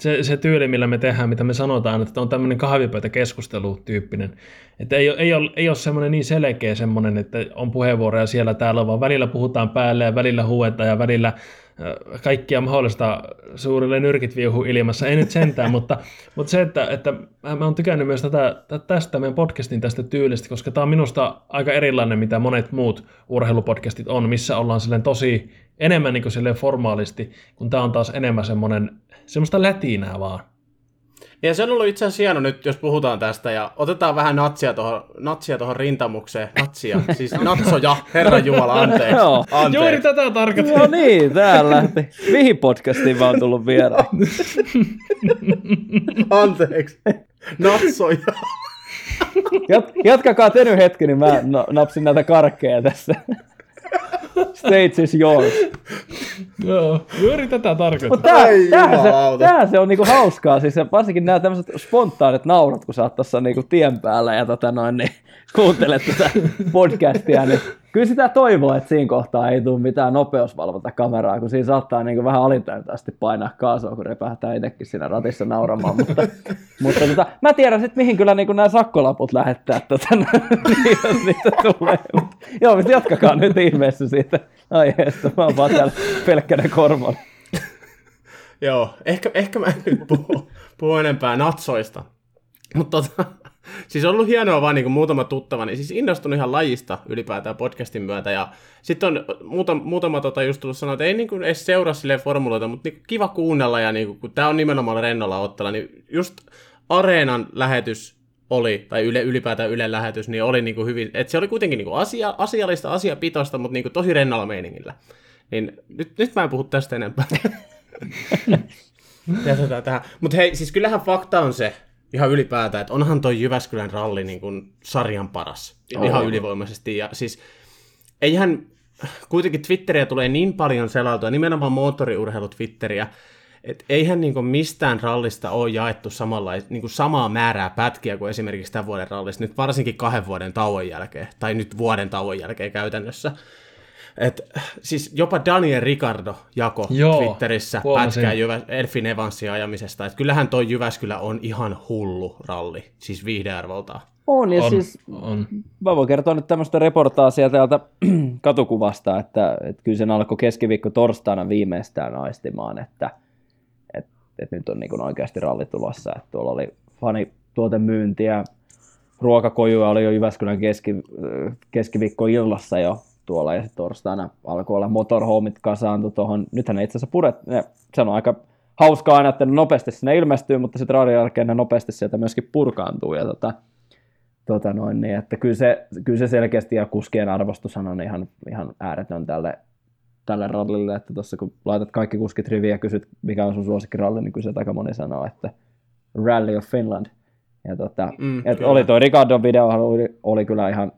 se, se tyyli, millä me tehdään, mitä me sanotaan, että on tämmöinen kahvipöytäkeskustelu tyyppinen. Että ei, ei, ole, ei ole semmoinen niin selkeä semmoinen, että on puheenvuoroja siellä täällä, vaan välillä puhutaan päälle ja välillä huuetaan ja välillä kaikkia mahdollista suurille nyrkit viuhu ilmassa, ei nyt sentään, mutta, mutta se, että, että mä oon tykännyt myös tätä, tästä meidän podcastin tästä tyylistä, koska tämä on minusta aika erilainen, mitä monet muut urheilupodcastit on, missä ollaan silleen tosi enemmän niin kuin silleen formaalisti, kun tämä on taas enemmän semmoinen, semmoista lätinää vaan. Ja se on ollut itse asiassa hieno nyt, jos puhutaan tästä, ja otetaan vähän natsia tuohon, natsia tuohon rintamukseen. Natsia, siis natsoja, herra Jumala, anteeksi. Joo. anteeksi. Juuri tätä tarkoitin. No niin, täällä lähti. Mihin podcastiin mä oon tullut vieraan? Anteeksi. Natsoja. Jat, jatkakaa te nyt hetki, niin mä no, napsin näitä karkkeja tässä. Stage is yours. Joo, juuri tätä tarkoitin. Mutta tää, tää, se, tää se on niinku hauskaa, siis se- varsinkin nämä tämmöiset spontaanit naurat, kun sä oot tuossa niinku tien päällä ja tota noin, niin kuuntelet tätä podcastia, niin kyllä sitä toivoo, että siinä kohtaa ei tule mitään nopeusvalvontakameraa, kun siinä saattaa niinku vähän alitäyntäisesti painaa kaasua, kun repähtää itsekin siinä ratissa nauramaan, mutta, mutta tota, mä tiedän sitten, mihin kyllä niinku nämä sakkolaput lähettää, tota, niin, jos niitä tulee. Mut, joo, mutta jatkakaa nyt ihmeessä siitä aiheesta, mä oon vaan täällä pelkkänä korvalla. Joo, ehkä, ehkä mä en nyt puhu, puhu enempää natsoista. Mutta tota, siis on ollut hienoa vaan niin muutama tuttava, niin siis innostunut ihan lajista ylipäätään podcastin myötä. Ja sitten on muutama, muutama tota just tullut sanoa, että ei niin kuin edes seuraa silleen formuloita, mutta niin kiva kuunnella. Ja niin kuin, kun tämä on nimenomaan rennolla ottella, niin just Areenan lähetys oli, tai yle, ylipäätään Ylen lähetys, niin oli niin kuin hyvin, että se oli kuitenkin niin kuin asia, asiallista, asiapitoista, mutta niin kuin tosi rennolla meiningillä. Niin nyt, nyt mä en puhu tästä enempää. Jätetään tähän. Mutta hei, siis kyllähän fakta on se, ihan ylipäätään, että onhan toi Jyväskylän ralli niin kuin sarjan paras. Ihan ylivoimaisesti. Ja siis eihän kuitenkin Twitteriä tulee niin paljon selailtua, nimenomaan moottoriurheilu Twitteriä, että eihän niin kuin mistään rallista ole jaettu samalla, niin kuin samaa määrää pätkiä kuin esimerkiksi tämän vuoden rallista, nyt varsinkin kahden vuoden tauon jälkeen, tai nyt vuoden tauon jälkeen käytännössä. Et, siis jopa Daniel Ricardo jako Joo, Twitterissä huomasin. pätkää Jyvä, Elfin Evansin ajamisesta. Et kyllähän toi Jyväskylä on ihan hullu ralli, siis viihdearvoltaan. On, ja On, siis on. mä voin kertoa nyt tämmöistä reportaasia täältä katukuvasta, että, että kyllä sen alkoi keskiviikko torstaina viimeistään aistimaan, että, että, että nyt on niin oikeasti ralli tulossa. Että tuolla oli fanituotemyyntiä, ruokakojuja oli jo Jyväskylän keski, keskiviikkoillassa jo tuolla, ja sitten torstaina alkoi olla motorhomit kasaantu tuohon. Nythän ne itse asiassa puret, ne, se on aika hauskaa aina, että ne nopeasti sinne ilmestyy, mutta sitten radion jälkeen ne nopeasti sieltä myöskin purkaantuu, ja tota, tota noin, niin, että kyllä se, kyllä se selkeästi ja kuskien arvostushan on ihan, ihan ääretön tälle, tälle rallille, että tuossa kun laitat kaikki kuskit riviin ja kysyt, mikä on sun suosikkiralli, niin kyllä se aika moni sanoo, että Rally of Finland. Ja tota, Mm, et kyllä. oli toi Ricardon video oli, oli kyllä ihan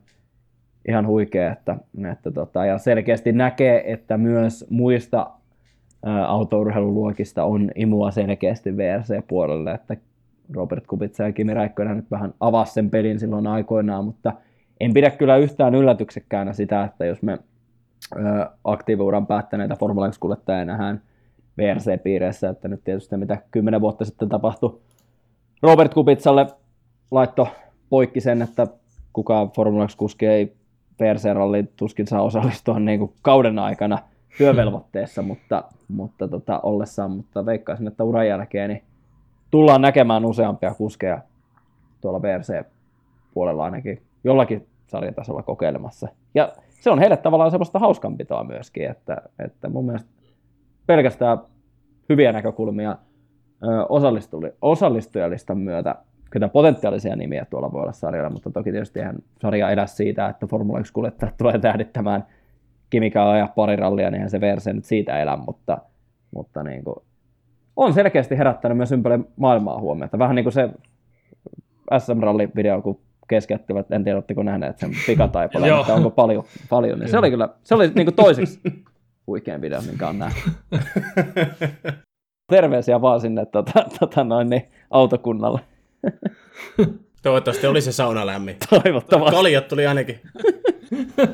ihan huikea, että, että tota, ja selkeästi näkee, että myös muista autourheiluluokista on imua selkeästi VRC-puolelle, että Robert Kubica ja Kimi Räikkönen nyt vähän avasi sen pelin silloin aikoinaan, mutta en pidä kyllä yhtään yllätyksekkäänä sitä, että jos me aktiivuuran päättäneitä Formula 1-kuljettajia nähdään VRC-piireissä, että nyt tietysti mitä kymmenen vuotta sitten tapahtui Robert Kubicalle laitto poikki sen, että kukaan Formula 1-kuski ei VRC-ralliin tuskin saa osallistua niin kuin kauden aikana työvelvoitteessa, mutta, mutta tota, ollessaan, mutta veikkaisin, että uran jälkeen niin tullaan näkemään useampia kuskeja tuolla VRC-puolella ainakin jollakin sarjatasolla kokeilemassa. Ja se on heille tavallaan semmoista hauskanpitoa myöskin, että, että mun mielestä pelkästään hyviä näkökulmia osallistujalistan myötä, ketä potentiaalisia nimiä tuolla voi olla sarjalla, mutta toki tietysti ihan sarja elä siitä, että Formula 1 kuljettajat tulee tähdittämään Kimikaa ja pari rallia, niin se VRC nyt siitä elä, mutta, mutta niin kuin, on selkeästi herättänyt myös ympäri maailmaa huomiota. Vähän niin kuin se SM-ralli-video, kun keskeyttivät, en tiedä, oletteko nähneet sen pikataipaleen, että onko paljon, paljon niin se oli kyllä, se oli niin kuin toiseksi huikein video, minkä on nähnyt. Terveisiä vaan sinne tota, tota noin, niin, autokunnalle. Toivottavasti oli se sauna lämmin. Toivottavasti. Kaljat tuli ainakin.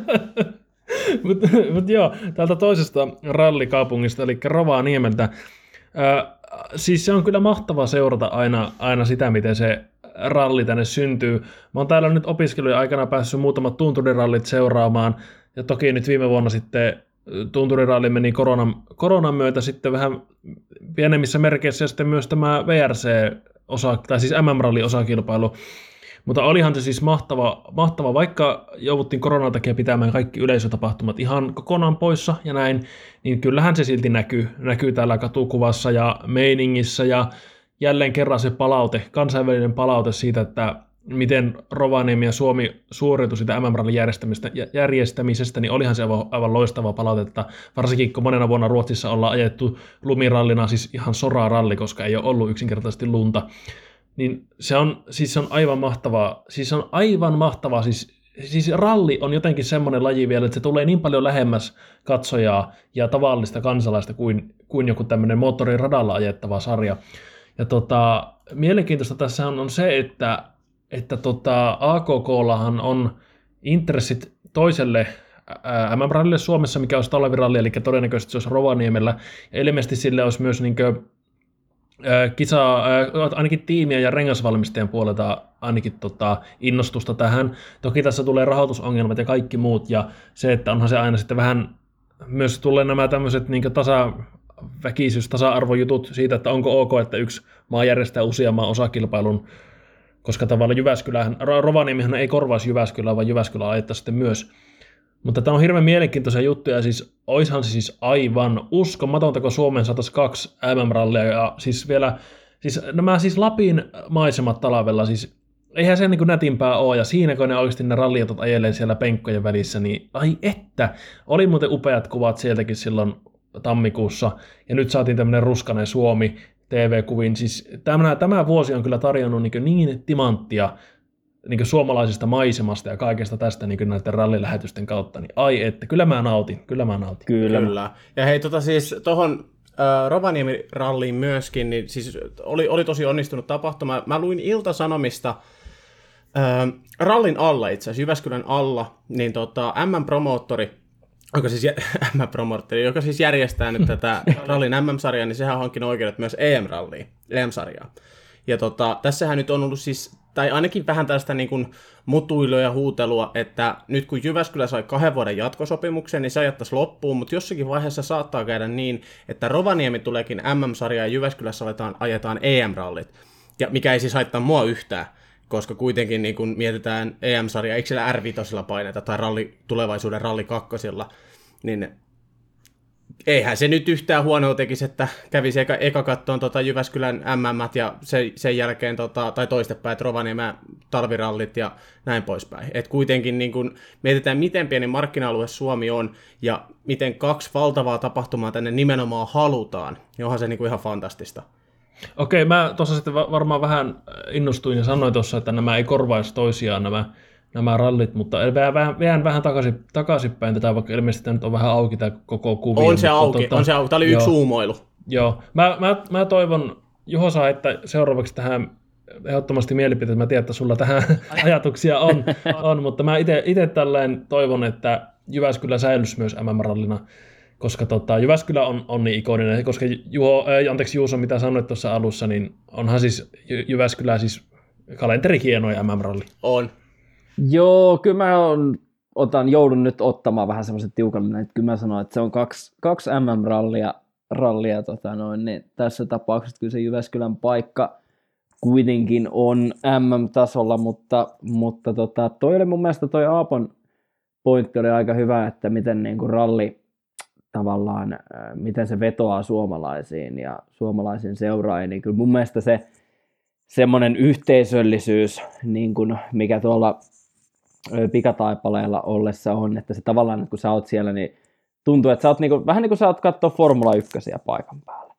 Mutta mut joo, täältä toisesta rallikaupungista, eli Rovaniemeltä. Äh, siis se on kyllä mahtava seurata aina, aina sitä, miten se ralli tänne syntyy. Mä oon täällä nyt opiskelujen aikana päässyt muutamat tunturirallit seuraamaan, ja toki nyt viime vuonna sitten tunturiralli meni koronan, koronan myötä sitten vähän pienemmissä merkeissä, ja sitten myös tämä VRC-osa, tai siis MM-ralli-osakilpailu. Mutta olihan se siis mahtava, mahtava, vaikka jouduttiin koronan takia pitämään kaikki yleisötapahtumat ihan kokonaan poissa ja näin, niin kyllähän se silti näkyy, näkyy täällä katukuvassa ja meiningissä ja jälleen kerran se palaute, kansainvälinen palaute siitä, että miten Rovaniemi ja Suomi suoriutui sitä mm järjestämisestä, järjestämisestä, niin olihan se aivan, aivan loistava palautetta, varsinkin kun monena vuonna Ruotsissa ollaan ajettu lumirallina, siis ihan soraa ralli, koska ei ole ollut yksinkertaisesti lunta, niin se on, siis se on aivan mahtavaa, siis on aivan mahtavaa, siis, siis ralli on jotenkin semmoinen laji vielä, että se tulee niin paljon lähemmäs katsojaa ja tavallista kansalaista kuin, kuin joku tämmöinen moottoriradalla ajettava sarja, ja tota, mielenkiintoista tässä on se, että, että tota, AKKllahan on intressit toiselle MM-rallille Suomessa, mikä olisi talviralli, eli todennäköisesti se olisi Rovaniemellä. Ja ilmeisesti sille olisi myös niin kuin, kisa, ainakin tiimiä ja rengasvalmistajan puolelta ainakin tota, innostusta tähän. Toki tässä tulee rahoitusongelmat ja kaikki muut, ja se, että onhan se aina sitten vähän myös tulee nämä tämmöiset niin tasa, väkisyys, tasa-arvojutut siitä, että onko ok, että yksi maa järjestää useamman osakilpailun, koska tavallaan Jyväskylähän, Rovaniemihän ei korvaisi Jyväskylää, vaan Jyväskylä ajettaisiin sitten myös. Mutta tämä on hirveän mielenkiintoisia juttuja, siis oishan se siis aivan uskomatonta, kun Suomeen saataisiin kaksi MM-rallia, ja siis vielä, siis nämä siis Lapin maisemat talvella, siis eihän se niin kuin nätimpää ole, ja siinä kun ne oikeasti ne ralliotot ajelee siellä penkkojen välissä, niin ai että, oli muuten upeat kuvat sieltäkin silloin tammikuussa, ja nyt saatiin tämmöinen ruskanen Suomi TV-kuvin. Siis tämä, tämä vuosi on kyllä tarjonnut niin, niin timanttia niin suomalaisesta maisemasta ja kaikesta tästä niin näiden rallilähetysten kautta, niin ai että, kyllä mä nautin, kyllä mä nautin. Kyllä. kyllä. Ja hei, tota siis tuohon äh, Rovaniemi-ralliin myöskin, niin siis oli, oli tosi onnistunut tapahtuma. Mä luin Ilta-Sanomista äh, rallin alla itse asiassa, Jyväskylän alla, niin tota, M-promoottori joka siis, M-promoottori, joka siis järjestää nyt tätä rallin MM-sarjaa, niin sehän on hankkinut oikeudet myös EM-ralliin, EM-sarjaa. Ja tota, tässähän nyt on ollut siis, tai ainakin vähän tästä niin kuin mutuilua ja huutelua, että nyt kun Jyväskylä sai kahden vuoden jatkosopimuksen, niin se ajattaisi loppuun, mutta jossakin vaiheessa saattaa käydä niin, että Rovaniemi tuleekin MM-sarja ja Jyväskylässä aletaan, ajetaan EM-rallit. Ja mikä ei siis haittaa mua yhtään, koska kuitenkin niin kun mietitään EM-sarja, eikö siellä R5 paineta tai ralli, tulevaisuuden ralli kakkosilla, niin eihän se nyt yhtään huonoa tekisi, että kävisi eka, eka kattoon tota Jyväskylän MM ja se, sen jälkeen, tota, tai toistepäin, Rovaniemen talvirallit ja näin poispäin. Et kuitenkin niin kun mietitään, miten pieni markkina-alue Suomi on ja miten kaksi valtavaa tapahtumaa tänne nimenomaan halutaan, niin onhan se niin kuin ihan fantastista. Okei, mä tuossa sitten varmaan vähän innostuin ja sanoin tuossa, että nämä ei korvaisi toisiaan nämä nämä rallit, mutta vähän, vähän, vähän, vähän takaisin, takaisinpäin tätä, vaikka ilmeisesti tämä nyt on vähän auki tämä koko kuvio. On se auki, tota, on se auki. Tämä oli yksi joo. uumoilu. Joo, mä, mä, mä toivon, Juho saa, että seuraavaksi tähän ehdottomasti mielipiteet, mä tiedän, että sulla tähän ajatuksia on, on mutta mä itse tällainen toivon, että Jyväskylä säilyisi myös MM-rallina, koska tota, Jyväskylä on, on niin ikoninen, koska Juho, äh, anteeksi Juuso, mitä sanoit tuossa alussa, niin onhan siis Jy- Jyväskylä siis kalenteri hienoja MM-ralli. On. Joo, kyllä mä on, otan, joudun nyt ottamaan vähän semmoisen tiukan, että kyllä mä sanon, että se on kaksi, kaksi MM-rallia rallia, tota noin, niin tässä tapauksessa kyllä se Jyväskylän paikka kuitenkin on MM-tasolla, mutta, mutta tota, toi oli mun mielestä toi Aapon pointti oli aika hyvä, että miten niin kuin ralli tavallaan, äh, miten se vetoaa suomalaisiin ja suomalaisiin seuraajiin, niin kyllä mun mielestä se semmoinen yhteisöllisyys, niin kuin mikä tuolla ö, pikataipaleella ollessa on, että se tavallaan, kun sä oot siellä, niin tuntuu, että sä oot niinku, vähän niin kuin sä oot katsoa Formula 1 paikan päällä.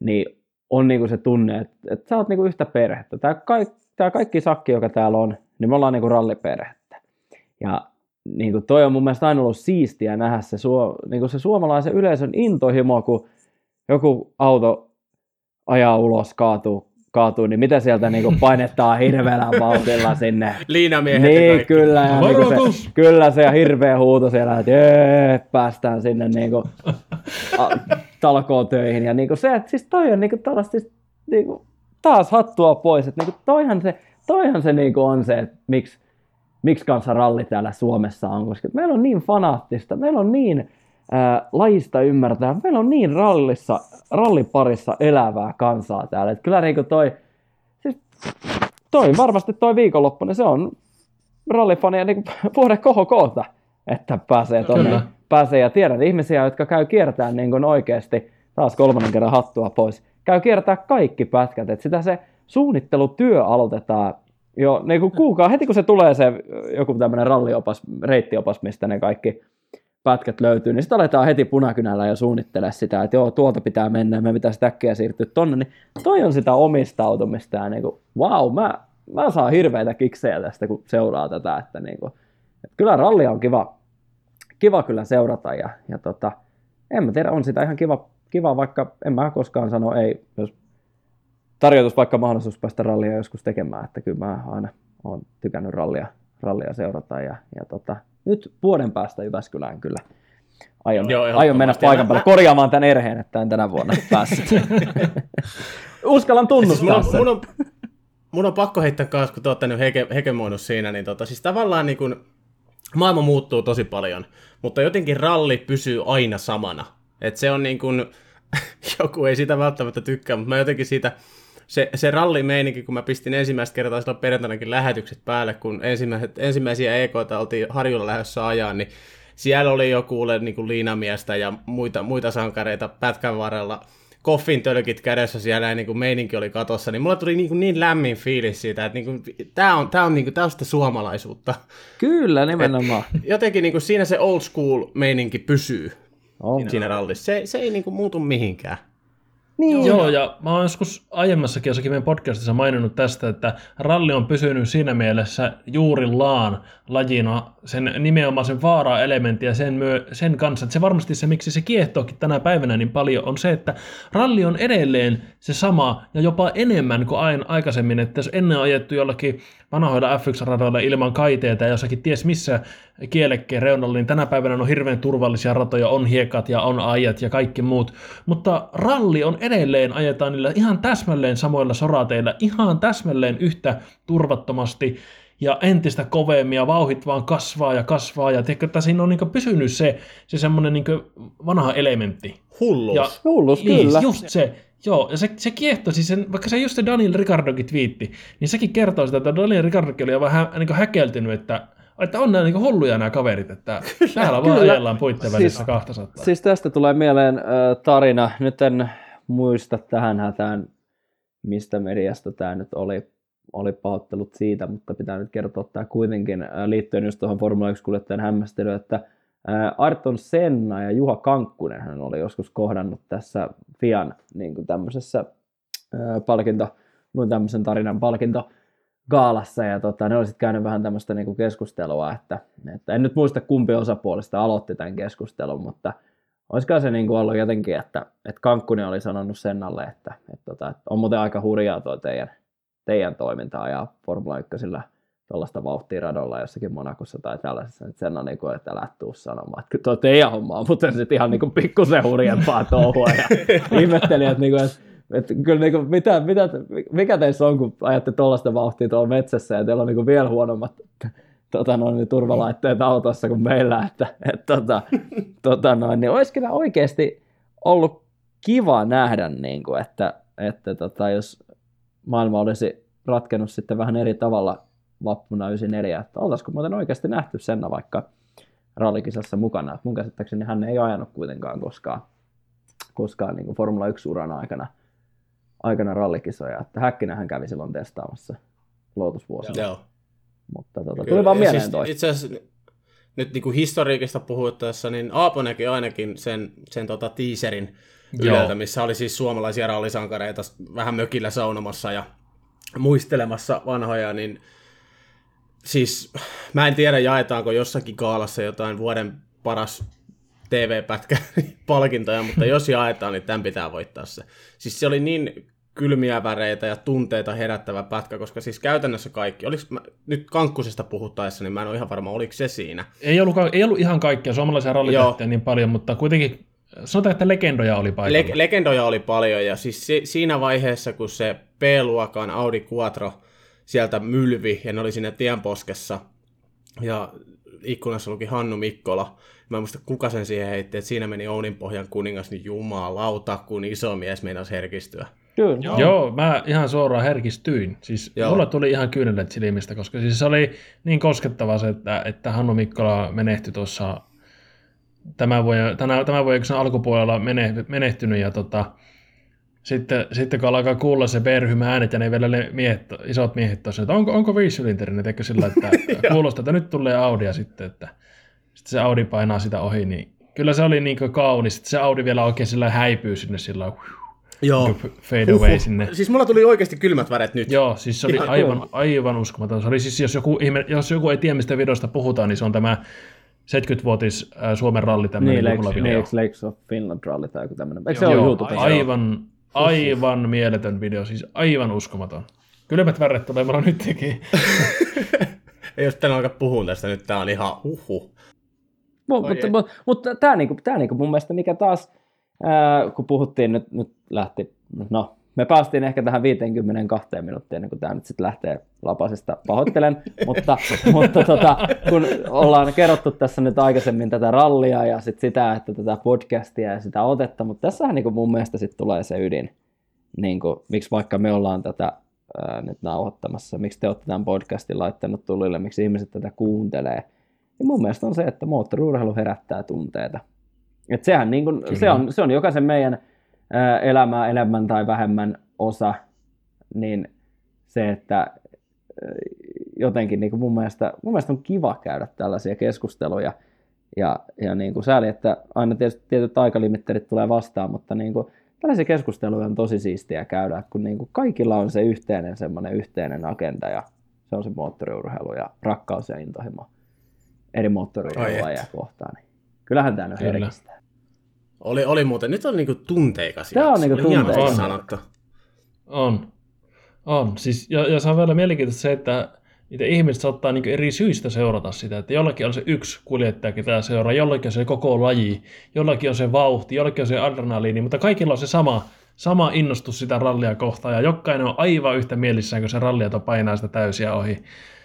Niin on niinku se tunne, että, että sä oot niinku yhtä perhettä. Tämä kaikki, tää kaikki sakki, joka täällä on, niin me ollaan niinku ralliperhettä. Ja niinku toi on mun mielestä aina ollut siistiä nähdä se, suo, niinku se suomalaisen yleisön intohimo, kun joku auto ajaa ulos, kaatuu, kaatuu niin mitä sieltä niinku painetaan hirveällä vauhdilla sinne Liinamiehet niin, kaikki. kyllä. Ja Varoitus! se, kyllä se ja hirveä huuto siellä, että jee, päästään sinne niinku, a, talkoon töihin. Ja niinku se, että siis toi on niinku tällaista, siis, niinku, taas hattua pois. Että niinku toihan se, toihan se niinku on se, että miksi, miksi kanssa ralli täällä Suomessa on, koska meillä on niin fanaattista, meillä on niin ää, lajista ymmärtää, meillä on niin rallissa, ralliparissa elävää kansaa täällä. Että kyllä niinku toi, siis toi varmasti toi viikonloppu, niin se on rallifania niin vuoden kohokoota, että pääsee tonne, Kyllä. pääsee ja tiedän ihmisiä, jotka käy kiertämään niin kuin oikeasti, taas kolmannen kerran hattua pois, käy kiertää kaikki pätkät, että sitä se suunnittelutyö aloitetaan jo niin kuin kuukaa, heti kun se tulee se joku tämmöinen ralliopas, reittiopas, mistä ne kaikki pätkät löytyy, niin sitten aletaan heti punakynällä ja suunnittele sitä, että joo, tuolta pitää mennä, me pitäisi äkkiä siirtyä tonne, niin toi on sitä omistautumista ja niin kuin, wow, mä, mä saan hirveitä kiksejä tästä, kun seuraa tätä, että niin kuin, että kyllä rallia on kiva, kiva kyllä seurata ja, ja tota, en mä tiedä, on sitä ihan kiva, kiva, vaikka en mä koskaan sano ei, jos tarjoutus vaikka mahdollisuus päästä rallia joskus tekemään, että kyllä mä aina olen tykännyt rallia, rallia seurata ja, ja tota, nyt vuoden päästä Jyväskylään kyllä aion, Joo, aion mennä paikan päälle korjaamaan tämän erheen, että en tänä vuonna päässyt. Uskallan Siis mun, tunnustaa on, mun, on, mun on pakko heittää kanssa, kun te olette nyt hege, hegemoinut siinä, niin tota, siis tavallaan niin kun, maailma muuttuu tosi paljon, mutta jotenkin ralli pysyy aina samana. Et se on niin kuin, joku ei sitä välttämättä tykkää, mutta mä jotenkin siitä, se, se rallimeininki, kun mä pistin ensimmäistä kertaa silloin perjantainakin lähetykset päälle, kun ensimmäiset, ensimmäisiä EKta oltiin Harjulla lähdössä ajaa, niin siellä oli joku niin kuin liinamiestä ja muita, muita sankareita pätkän varrella koffin tölkit kädessä siellä ja niin kuin meininki oli katossa, niin mulla tuli niin, kuin niin lämmin fiilis siitä, että niin kuin, tää on, tää on, niin kuin, tää on sitä suomalaisuutta. Kyllä, nimenomaan. Jotenkin niin kuin siinä se old school meininki pysyy On. siinä rallissa. Se, se ei niin kuin muutu mihinkään. Niin. Joo, ja mä oon joskus aiemmassakin jossakin meidän podcastissa maininnut tästä, että ralli on pysynyt siinä mielessä juurillaan lajina sen nimenomaan sen vaara-elementin ja sen, myö, sen kanssa. Että se varmasti se, miksi se kiehtookin tänä päivänä niin paljon, on se, että ralli on edelleen se sama ja jopa enemmän kuin aina aikaisemmin. Että jos ennen on ajettu jollakin vanhoilla F1-radoilla ilman kaiteita ja jossakin ties missä kielekkeen reunalla, niin tänä päivänä on hirveän turvallisia ratoja, on hiekat ja on ajat ja kaikki muut. Mutta ralli on edelleen, ajetaan niillä ihan täsmälleen samoilla sorateilla, ihan täsmälleen yhtä turvattomasti ja entistä kovemmin ja vauhit vaan kasvaa ja kasvaa ja tiedätkö, että siinä on niin pysynyt se, se semmoinen niin vanha elementti. Hulluus. Ja- Hullus, Niin, kyllä. just se. Joo, ja se, se kiehtosi sen, vaikka se just se Daniel Ricardokin twiitti, niin sekin kertoo sitä, että Daniel Ricardokin oli hä, niin häkeltynyt, että, että on nämä niin hulluja nämä kaverit, että täällä vaan ajellaan puitten välissä Siis- 200. Siis tästä tulee mieleen äh, tarina, nyt en muista tähän hätään, mistä mediasta tämä nyt oli, oli pahoittelut siitä, mutta pitää nyt kertoa tämä kuitenkin äh, liittyen just tuohon Formula 1-kuljettajan hämmästelyyn, että äh, Arton Senna ja Juha Kankkunen hän oli joskus kohdannut tässä Fian niin kuin tämmöisessä äh, palkinto, luin tämmöisen tarinan palkinto gaalassa ja tota, ne olisit käynyt vähän tämmöistä niinku keskustelua, että, että, en nyt muista kumpi osapuolista aloitti tämän keskustelun, mutta olisiko se niinku ollut jotenkin, että, että Kankkuni oli sanonut Sennalle, että, että, tota, että on muuten aika hurjaa tuo teidän, teidän toimintaa ja Formula 1 tuollaista vauhtia radolla jossakin Monakossa tai tällaisessa, että sen on niin kuin, että älä tuu sanomaan, että tuo teidän homma on muuten sitten ihan niin kuin pikkusen hurjempaa touhua. Ja ihmettelin, että, niin kuin, että, että kyllä niin kuin, mitä, mitä, mikä teissä on, kun ajatte tuollaista vauhtia tuolla metsässä ja teillä on niin kuin vielä huonommat tota noin, niin turvalaitteet autossa kuin meillä, että, että tota, tota noin, niin olisi kyllä oikeasti ollut kiva nähdä, niin kuin, että, että tota, jos maailma olisi ratkennut sitten vähän eri tavalla vappuna 94, että oltaisiko muuten oikeasti nähty Senna vaikka rallikisassa mukana. Mun käsittääkseni hän ei ajanut kuitenkaan koskaan, koskaan niin Formula 1-uran aikana, aikana rallikisoja. Että Häkkinen hän kävi silloin testaamassa Lotusvuosina. Joo. Mutta tota, tuli vaan mieleen siis, Itse asiassa nyt niin kuin historiikista puhuttaessa, niin Aapo näki ainakin sen, sen tota teaserin Yleltä, missä oli siis suomalaisia rallisankareita vähän mökillä saunomassa ja muistelemassa vanhoja, niin siis mä en tiedä jaetaanko jossakin kaalassa jotain vuoden paras TV-pätkä palkintoja, mutta jos jaetaan, niin tämän pitää voittaa se. Siis se oli niin kylmiä väreitä ja tunteita herättävä pätkä, koska siis käytännössä kaikki, oliko, mä, nyt Kankkusesta puhuttaessa, niin mä en ole ihan varma, oliko se siinä. Ei ollut, ei ollut ihan kaikkia suomalaisia rallitähtiä niin paljon, mutta kuitenkin sanotaan, että legendoja oli paikalla. Le- legendoja oli paljon, ja siis si- siinä vaiheessa, kun se P-luokan Audi Quattro sieltä mylvi, ja ne oli siinä tienposkessa, ja ikkunassa luki Hannu Mikkola. Mä en muista, kuka sen siihen heitti, että siinä meni Ounin pohjan kuningas, niin jumalauta, kun iso mies meinasi herkistyä. Kyllä. Joo. Joo, mä ihan suoraan herkistyin. Siis Joo. mulla tuli ihan kyynelet silmistä, koska siis se oli niin koskettava se, että, että Hannu Mikkola menehtyi tuossa tämän vuoden, tämän, tämän vuoden alkupuolella menehtynyt ja tota, sitten, sitten kun alkaa kuulla se perhymä äänet ja ne vielä ne miehet, isot miehet tosiaan, että onko, onko viisisylinterinen, eikö sillä, että kuulostaa, että nyt tulee Audia sitten, että sitten se Audi painaa sitä ohi, niin kyllä se oli niin kaunis, että se Audi vielä oikein sillä häipyy sinne sillä Joo. Niin fade away sinne. Siis mulla tuli oikeasti kylmät väret nyt. Joo, siis se oli Ihan aivan, aivan uskomaton. Se oli siis, jos joku, jos joku ei tiedä, mistä videosta puhutaan, niin se on tämä 70-vuotis Suomen ralli tämmöinen niin, Lakes, niin, Lakes of Finland ralli tai joku tämmöinen. Eikö se ole YouTube? Aivan, Aivan mieletön video, siis aivan uskomaton. Kylmät väret tulee mulla nytkin. Ei jos tänään alkaa puhua tästä, nyt tää on ihan uhu. Mut, mutta, mutta, mutta tämä niinku, tää niinku mun mielestä, mikä taas, ää, kun puhuttiin, nyt, nyt lähti, no me päästiin ehkä tähän 52 minuuttia, ennen kuin tämä nyt sitten lähtee lapasesta, pahoittelen, mutta, mutta tota, kun ollaan kerrottu tässä nyt aikaisemmin tätä rallia ja sit sitä, että tätä podcastia ja sitä otetta, mutta tässähän niin kuin mun mielestä sitten tulee se ydin, niin kuin, miksi vaikka me ollaan tätä ää, nyt nauhoittamassa, miksi te olette tämän podcastin laittanut tulille, miksi ihmiset tätä kuuntelee, niin mun mielestä on se, että moottoriurheilu herättää tunteita. Et sehän niin kuin, se, on, se on jokaisen meidän elämää enemmän tai vähemmän osa, niin se, että jotenkin niin kuin mun, mielestä, mun mielestä on kiva käydä tällaisia keskusteluja. Ja, ja niin kuin sääli, että aina tietysti tietyt aikalimitterit tulee vastaan, mutta niin kuin, tällaisia keskusteluja on tosi siistiä käydä, kun niin kuin kaikilla on se yhteinen semmoinen yhteinen agenda ja se on se moottoriurheilu ja rakkaus ja intohimo eri moottoriurheilua kohtaan. Niin kyllähän tämä nyt herkistää. Oli, oli muuten. Nyt on niinku tunteikas. Tämä on niinku tunteikas. sanottu. On. On. Siis, ja, ja se on vielä mielenkiintoista se, että niitä ihmiset saattaa niin eri syistä seurata sitä, että jollakin on se yksi kuljettaja, ketä seuraa, jollakin on se koko laji, jollakin on se vauhti, jollakin on se adrenaliini, mutta kaikilla on se sama, sama innostus sitä rallia kohtaan, ja jokainen on aivan yhtä mielissään, kun se rallia painaa sitä täysiä ohi.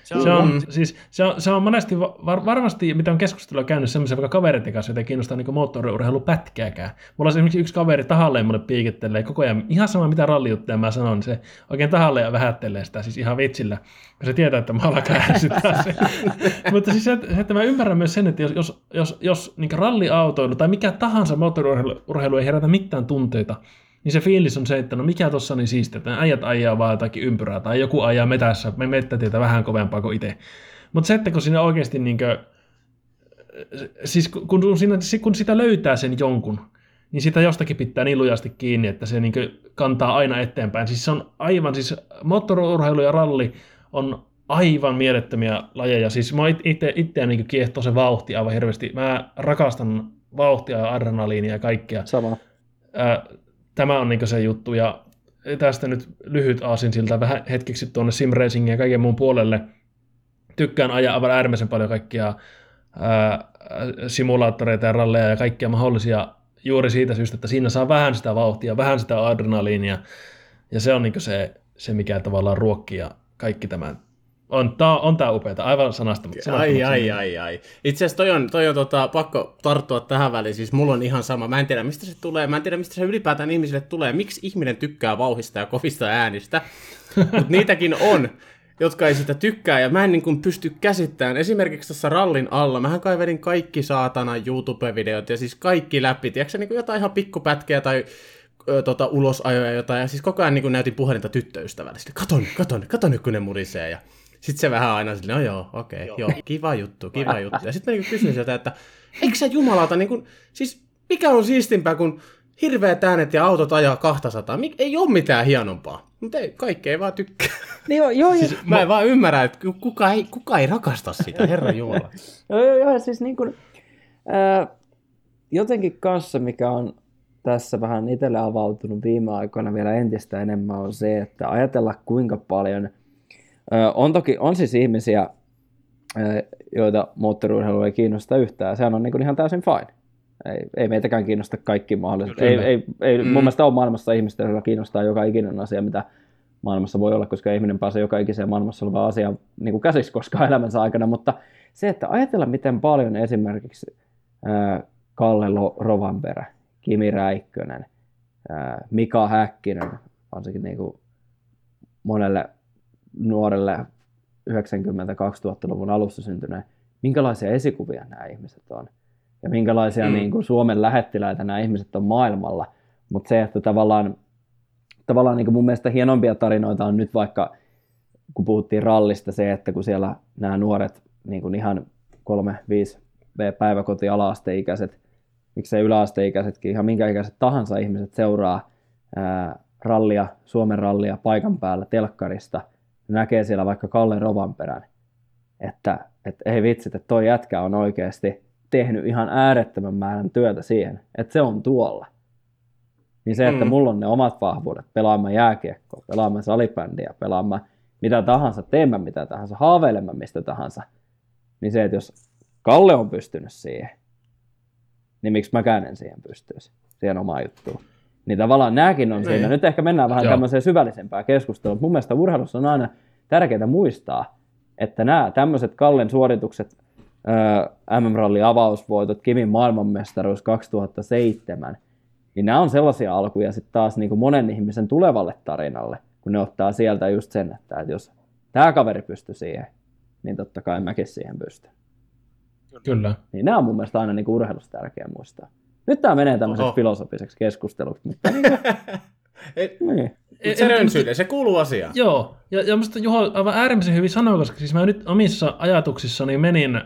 Se on, se on, siis, se on, se on monesti, var, varmasti mitä on keskustelua käynyt semmoisen vaikka kavereiden kanssa, joita ei kiinnostaa niin moottoriurheilu pätkääkään. Mulla on esimerkiksi yksi kaveri tahalleen mulle piikittelee koko ajan, ihan sama mitä rallijuttuja mä sanon, se oikein tahalleen ja vähättelee sitä, siis ihan vitsillä, kun se tietää, että mä alkaa ärsyttää se. Mutta siis se, että mä ymmärrän myös sen, että jos, jos, jos, jos niin ralliautoilu tai mikä tahansa moottoriurheilu ei herätä mitään tunteita, niin se fiilis on se, että no mikä tuossa niin siistiä, että äijät ajaa vaan jotakin ympyrää tai joku ajaa metässä, me mettätietä vähän kovempaa kuin itse. Mutta se, että kun siinä oikeasti niin kuin, siis kun, siinä, kun sitä löytää sen jonkun, niin sitä jostakin pitää niin lujasti kiinni, että se niin kantaa aina eteenpäin. Siis se on aivan, siis moottoriurheilu ja ralli on aivan mielettömiä lajeja. Siis mä itse, itseä niin kiehtoo se vauhti aivan hirveästi. Mä rakastan vauhtia ja adrenaliinia ja kaikkea. Sama. Tämä on niin se juttu ja tästä nyt lyhyt aasin siltä vähän hetkeksi tuonne sim ja kaiken muun puolelle. Tykkään ajaa aivan äärimmäisen paljon kaikkia ää, simulaattoreita ja ralleja ja kaikkia mahdollisia juuri siitä syystä, että siinä saa vähän sitä vauhtia, vähän sitä adrenaliinia, ja se on niin se, se, mikä tavallaan ruokkii ja kaikki tämän. On, tää, on tää upeeta, aivan sanasta. Ai, ai, ai, ai. Itse asiassa toi on, toi on tota, pakko tarttua tähän väliin, siis mulla on ihan sama. Mä en tiedä, mistä se tulee, mä en tiedä, mistä se ylipäätään ihmisille tulee. Miksi ihminen tykkää vauhista ja kovista äänistä? Mutta niitäkin on jotka ei sitä tykkää, ja mä en niin kuin pysty käsittämään. Esimerkiksi tässä rallin alla, mähän kaivelin kaikki saatana YouTube-videot, ja siis kaikki läpi, tiedätkö niin kuin jotain ihan pikkupätkiä tai tota, ulosajoja jotain, ja siis koko ajan niin kuin näytin puhelinta tyttöystävälle, sitten katon, katon, katon nyt kun ne murisee, ja sitten se vähän aina silleen, no joo, okei, okay, joo. joo, kiva juttu, kiva juttu. Ja sitten mä niin kysyin sieltä, että eikö sä jumalauta, niin kuin, siis mikä on siistimpää, kun hirveät äänet ja autot ajaa 200. Mik, ei ole mitään hienompaa. Mutta ei, kaikki ei vaan tykkää. Niin joo, joo, siis, mä en vaan ymmärrä, että kuka ei, kuka ei rakasta sitä, herra Jumala. joo, joo, joo, siis niin kuin, ää, jotenkin kanssa, mikä on tässä vähän itselle avautunut viime aikoina vielä entistä enemmän, on se, että ajatella kuinka paljon, on toki, on siis ihmisiä, joita moottoriurheilu ei kiinnosta yhtään, sehän on niin kuin ihan täysin fine. Ei, ei meitäkään kiinnosta kaikki mahdolliset. Ei, ei, ei, mm. Mun mielestä on maailmassa ihmistä, joilla kiinnostaa joka ikinen asia, mitä maailmassa voi olla, koska ihminen pääsee joka ikiseen maailmassa olevaan asiaan niin kuin käsiksi koskaan elämänsä aikana, mutta se, että ajatella miten paljon esimerkiksi ää, Kalle Rovanperä, Kimi Räikkönen, ää, Mika Häkkinen, varsinkin niin kuin monelle nuorelle 90-2000-luvun alussa syntyneen, minkälaisia esikuvia nämä ihmiset on ja minkälaisia mm. niin kuin Suomen lähettiläitä nämä ihmiset on maailmalla. Mutta se, että tavallaan, tavallaan niin kuin mun mielestä hienompia tarinoita on nyt vaikka, kun puhuttiin rallista, se, että kun siellä nämä nuoret niin kuin ihan kolme, viisi päiväkoti ala-asteikäiset, miksei yläasteikäisetkin, ihan minkä ikäiset tahansa ihmiset seuraa ää, rallia, Suomen rallia paikan päällä telkkarista, näkee siellä vaikka Kalle Rovanperän, että, että ei vitsit, että toi jätkä on oikeasti tehnyt ihan äärettömän määrän työtä siihen, että se on tuolla. Niin se, että mm. mulla on ne omat vahvuudet, pelaamaan jääkiekkoa, pelaamaan salibändiä, pelaamaan mitä tahansa, teemään mitä tahansa, haaveilemaan mistä tahansa, niin se, että jos Kalle on pystynyt siihen, niin miksi mäkään en siihen pystyisi, siihen omaan juttuun. Niin tavallaan nämäkin on siinä. Niin. Nyt ehkä mennään vähän Joo. tämmöiseen syvällisempään keskusteluun. Mun mielestä urheilussa on aina tärkeää muistaa, että nämä tämmöiset Kallen suoritukset MM-ralli avausvoitot, Kimin maailmanmestaruus 2007, niin nämä on sellaisia alkuja sitten taas niin kuin monen ihmisen tulevalle tarinalle, kun ne ottaa sieltä just sen, että, että jos tämä kaveri pystyy siihen, niin totta kai mäkin siihen pystyn. Kyllä. Niin nämä on mun mielestä aina niin urheilussa tärkeä muistaa. Nyt tämä menee tämmöiseksi filosofiseksi keskusteluksi, mutta niin. Se rönsyille, se kuuluu asiaan. Joo, ja, ja minusta Juho aivan äärimmäisen hyvin sanoi, koska siis mä nyt omissa ajatuksissani menin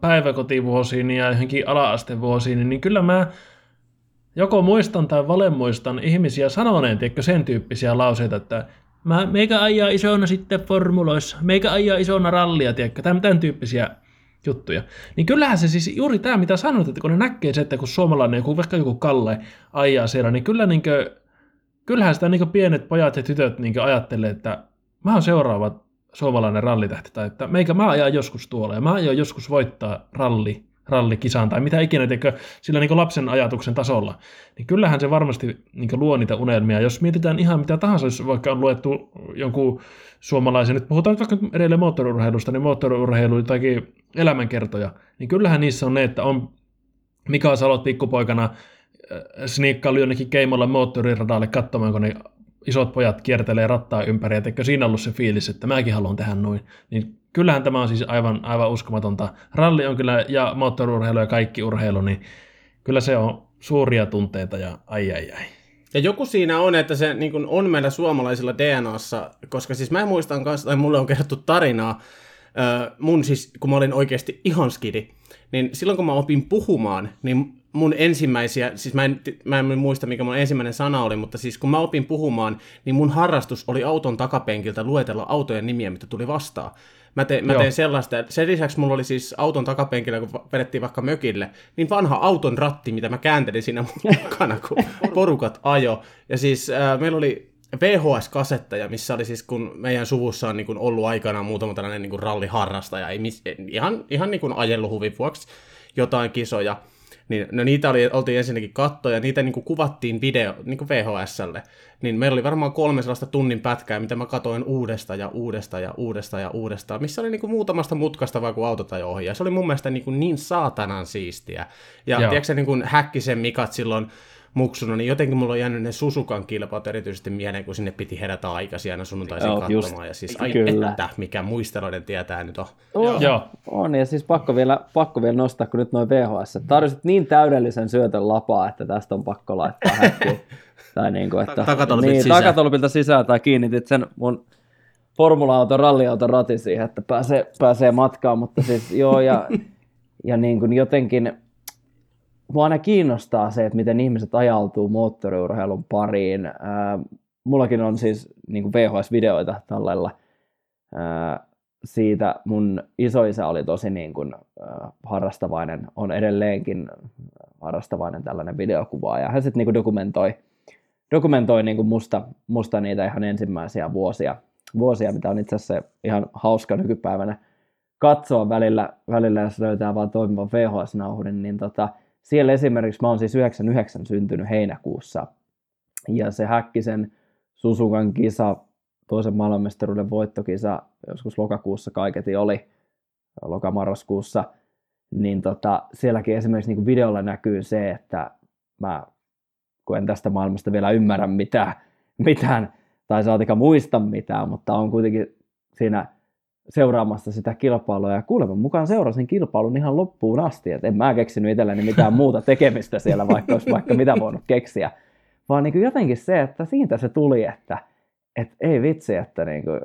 päiväkotivuosiin ja johonkin ala-astevuosiin, niin kyllä mä joko muistan tai valemuistan ihmisiä sanoneen, tiedätkö, sen tyyppisiä lauseita, että mä, meikä ajaa isona sitten formuloissa, meikä ajaa isona rallia, tiedätkö, tämän, tämän tyyppisiä juttuja. Niin kyllähän se siis juuri tämä, mitä sanoit, että kun ne näkee se, että kun suomalainen, joku, vaikka joku Kalle ajaa siellä, niin kyllä niin kuin, kyllähän sitä niin pienet pojat ja tytöt niin ajattelee, että mä oon seuraava suomalainen rallitähti, tai että meikä mä ajan joskus tuolla, ja mä aion joskus voittaa ralli, rallikisan, tai mitä ikinä, teikö, sillä niin lapsen ajatuksen tasolla, niin kyllähän se varmasti niin luo niitä unelmia. Jos mietitään ihan mitä tahansa, jos vaikka on luettu jonkun suomalaisen, nyt puhutaan vaikka edelleen moottoriurheilusta, niin moottoriurheilu tai elämänkertoja, niin kyllähän niissä on ne, että on Mika Salot pikkupoikana äh, sniikkailu jonnekin keimolla moottoriradalle katsomaan, kun ne isot pojat kiertelee rattaa ympäri, että siinä ollut se fiilis, että mäkin haluan tehdä noin. Niin kyllähän tämä on siis aivan, aivan uskomatonta. Ralli on kyllä, ja moottorurheilu ja kaikki urheilu, niin kyllä se on suuria tunteita ja ai ai ai. Ja joku siinä on, että se niin on meillä suomalaisilla DNAssa, koska siis mä muistan kanssa, tai mulle on kerrottu tarinaa, mun siis, kun mä olin oikeasti ihan skidi, niin silloin kun mä opin puhumaan, niin mun ensimmäisiä, siis mä en, mä en muista mikä mun ensimmäinen sana oli, mutta siis kun mä opin puhumaan, niin mun harrastus oli auton takapenkiltä luetella autojen nimiä, mitä tuli vastaan. Mä, te, mä tein sellaista. Sen lisäksi mulla oli siis auton takapenkillä, kun vedettiin vaikka mökille, niin vanha auton ratti, mitä mä kääntelin siinä mukana, kun porukat ajo. Ja siis äh, meillä oli VHS-kasetteja, missä oli siis, kun meidän suvussa on niin kuin ollut aikanaan muutama tällainen niin kuin ralliharrastaja, ei mis, ihan, ihan niin kuin ajellut huvin vuoksi jotain kisoja. Niin, no niitä oli, oltiin ensinnäkin kattoja, niitä niin kuin kuvattiin video, niin kuin VHSlle. Niin meillä oli varmaan kolme sellaista tunnin pätkää, mitä mä katoin uudesta ja uudesta ja uudesta ja uudestaan, missä oli niin kuin muutamasta mutkasta vaan kuin autot ohi. Ja se oli mun mielestä niin, kuin niin saatanan siistiä. Ja Joo. tiedätkö niin kuin Häkkisen Mikat silloin muksuna, niin jotenkin mulla on jäänyt ne Susukan kilpaut erityisesti mieleen, kun sinne piti herätä aikaisin aina sunnuntaisin Joo, katsomaan. Just, ja siis ai kyllä. että, mikä muisteloiden tietää nyt on. On, Joo. on, ja siis pakko vielä, pakko vielä nostaa, kun nyt noin VHS. Tarjosit niin täydellisen syötön lapaa, että tästä on pakko laittaa häkkiin. tai niin kuin, että, takatolpilta niin, sisään. takatolpilta sisään, tai kiinnitit sen mun formula-auton, ralliauton ratin siihen, että pääsee, pääsee matkaan, mutta siis joo, ja, ja niin kuin jotenkin, mua aina kiinnostaa se, että miten ihmiset ajautuu moottoriurheilun pariin. Ää, mullakin on siis niin VHS-videoita tallella ää, siitä. Mun isoisä oli tosi niin kuin, ää, harrastavainen, on edelleenkin harrastavainen tällainen videokuva, ja hän sitten niin dokumentoi, dokumentoi niin kuin musta, musta niitä ihan ensimmäisiä vuosia, vuosia, mitä on itse asiassa ihan hauska nykypäivänä katsoa välillä, välillä jos löytää vaan toimivan VHS-nauhurin, niin tota, siellä esimerkiksi mä oon siis 99 syntynyt heinäkuussa. Ja se Häkkisen Susukan kisa, toisen maailmanmestaruuden voittokisa, joskus lokakuussa kaiketi oli, lokamarraskuussa, niin tota, sielläkin esimerkiksi niin videolla näkyy se, että mä, kun en tästä maailmasta vielä ymmärrä mitään, mitään tai saatika muista mitään, mutta on kuitenkin siinä seuraamassa sitä kilpailua. Ja kuuleman mukaan seurasin kilpailun ihan loppuun asti, että en mä keksinyt itselleni mitään muuta tekemistä siellä, vaikka olisi vaikka mitä voinut keksiä, vaan niin kuin jotenkin se, että siitä se tuli, että, että ei vitsi, että niin kuin,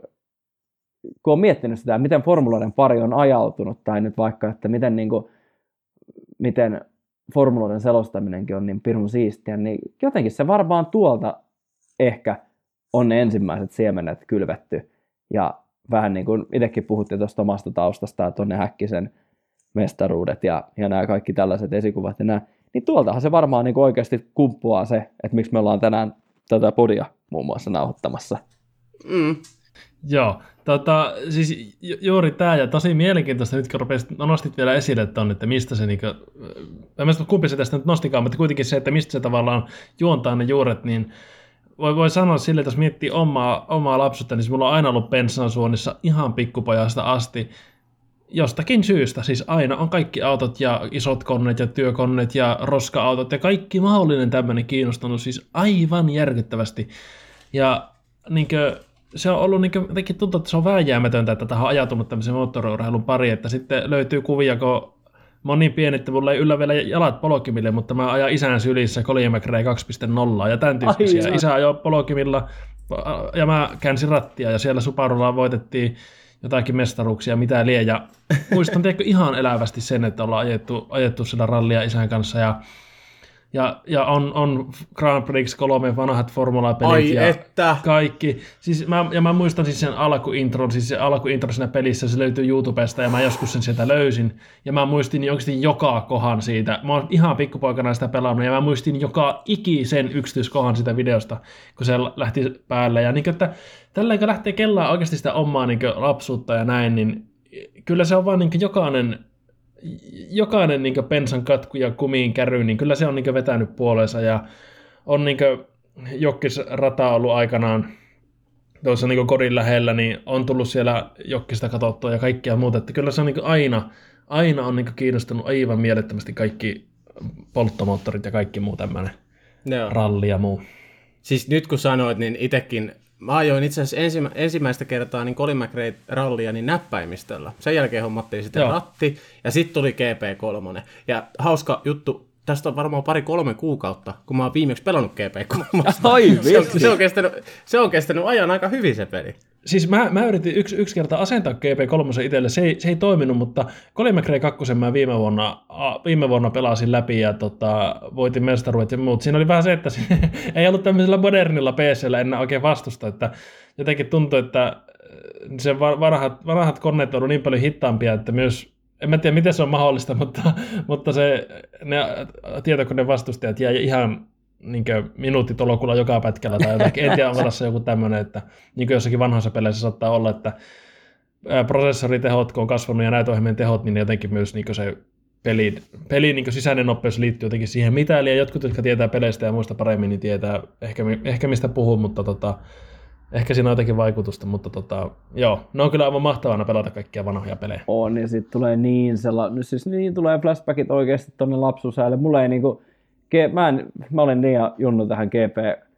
kun on miettinyt sitä, miten formuloiden pari on ajautunut, tai nyt vaikka, että miten, niin kuin, miten formuloiden selostaminenkin on niin pirun siistiä, niin jotenkin se varmaan tuolta ehkä on ne ensimmäiset siemenet kylvetty. Ja vähän niin kuin itsekin puhuttiin tuosta omasta taustasta, että on ne Häkkisen mestaruudet ja, ja nämä kaikki tällaiset esikuvat ja nämä, niin tuoltahan se varmaan niin kuin oikeasti kumpuaa se, että miksi me ollaan tänään tätä podia muun muassa nauhoittamassa. Mm. Joo, tota, siis ju- juuri tämä ja tosi mielenkiintoista nyt kun rupesit, no nostit vielä esille ton, että mistä se, niin kuin, en mä kumpi se tästä nyt nostikaan, mutta kuitenkin se, että mistä se tavallaan juontaa ne juuret, niin voi, voi sanoa sille, että jos miettii omaa, omaa lapsuutta, niin mulla on aina ollut suonissa ihan pikkupojasta asti jostakin syystä. Siis aina on kaikki autot ja isot koneet ja työkoneet ja roska-autot ja kaikki mahdollinen tämmöinen kiinnostanut siis aivan järkyttävästi. Ja niin kuin, se on ollut niin jotenkin tuntuu, että se on vääjäämätöntä, että tähän on ajatunut tämmöisen moottoriurheilun pari, että sitten löytyy kuvia, kun Mä oon niin pieni, että mulla ei yllä vielä jalat polkimille, mutta mä ajan isän sylissä Colin McRae 2.0 ja tämän tyyppisiä. Ai, Isä ajoi polkimilla ja mä käänsin rattia ja siellä Subarulla voitettiin jotakin mestaruuksia, mitä liian. Ja muistan tiedätkö, ihan elävästi sen, että ollaan ajettu, ajettu sitä rallia isän kanssa ja ja, ja on, on Grand Prix kolme vanhat formula-pelit Ai ja että. kaikki. Siis mä, ja mä muistan siis sen alkuintron, siis se alkuintro siinä pelissä, se löytyy YouTubesta ja mä joskus sen sieltä löysin. Ja mä muistin oikeasti joka kohan siitä. Mä oon ihan pikkupoikana sitä pelannut ja mä muistin joka ikisen yksityiskohan sitä videosta, kun se lähti päälle. Ja niin kuin, että tällä kun lähtee kellaa oikeasti sitä omaa niin lapsuutta ja näin, niin kyllä se on vaan niin jokainen jokainen niin pensan katku ja kumiin käry, niin kyllä se on niin vetänyt puoleensa ja on niin Jokkis-rata ollut aikanaan tuossa niin kodin lähellä, niin on tullut siellä Jokkista katsottua ja kaikkia muuta, että kyllä se on niin aina, aina on niin kiinnostanut aivan mielettömästi kaikki polttomoottorit ja kaikki muu tämmöinen ralli ja muu. Siis nyt kun sanoit, niin itsekin Mä ajoin itse asiassa ensimmä, ensimmäistä kertaa niin Colin McRae rallia niin näppäimistöllä. Sen jälkeen hommattiin sitten Joo. ratti ja sitten tuli GP3. Ja hauska juttu tästä on varmaan pari-kolme kuukautta, kun mä oon viimeksi pelannut GP3. Ai se, on, se, on kestänyt, se on kestänyt ajan aika hyvin se peli. Siis mä, mä yritin yksi, yksi kerta asentaa GP3 itselle, se ei, se ei toiminut, mutta Colin McRae 2 mä viime vuonna, viime vuonna pelasin läpi ja tota, voitin mestaruudet ja muut. Siinä oli vähän se, että ei ollut tämmöisellä modernilla PCllä enää oikein vastusta, että jotenkin tuntui, että se vanhat, vanhat koneet on ollut niin paljon hittaampia, että myös en mä tiedä, miten se on mahdollista, mutta, mutta se, ne tietokoneen vastustajat jäi ihan niin minuuttitolokulla joka pätkällä tai jotakin. En tiedä, joku tämmöinen, että niin kuin jossakin vanhoissa peleissä saattaa olla, että prosessoritehot, kun on kasvanut ja näytöohjelmien tehot, niin jotenkin myös niin se peli, peli niin sisäinen nopeus liittyy jotenkin siihen mitä, eli jotkut, jotka tietää peleistä ja muista paremmin, niin tietää ehkä, ehkä mistä puhuu, mutta tota, ehkä siinä on jotenkin vaikutusta, mutta tota, joo, ne on kyllä aivan mahtavana pelata kaikkia vanhoja pelejä. On, ja sitten tulee niin sellainen, siis niin tulee flashbackit oikeasti tonne lapsuusäälle. Mulla ei niinku, mä, en, mä olin niin junnu tähän GP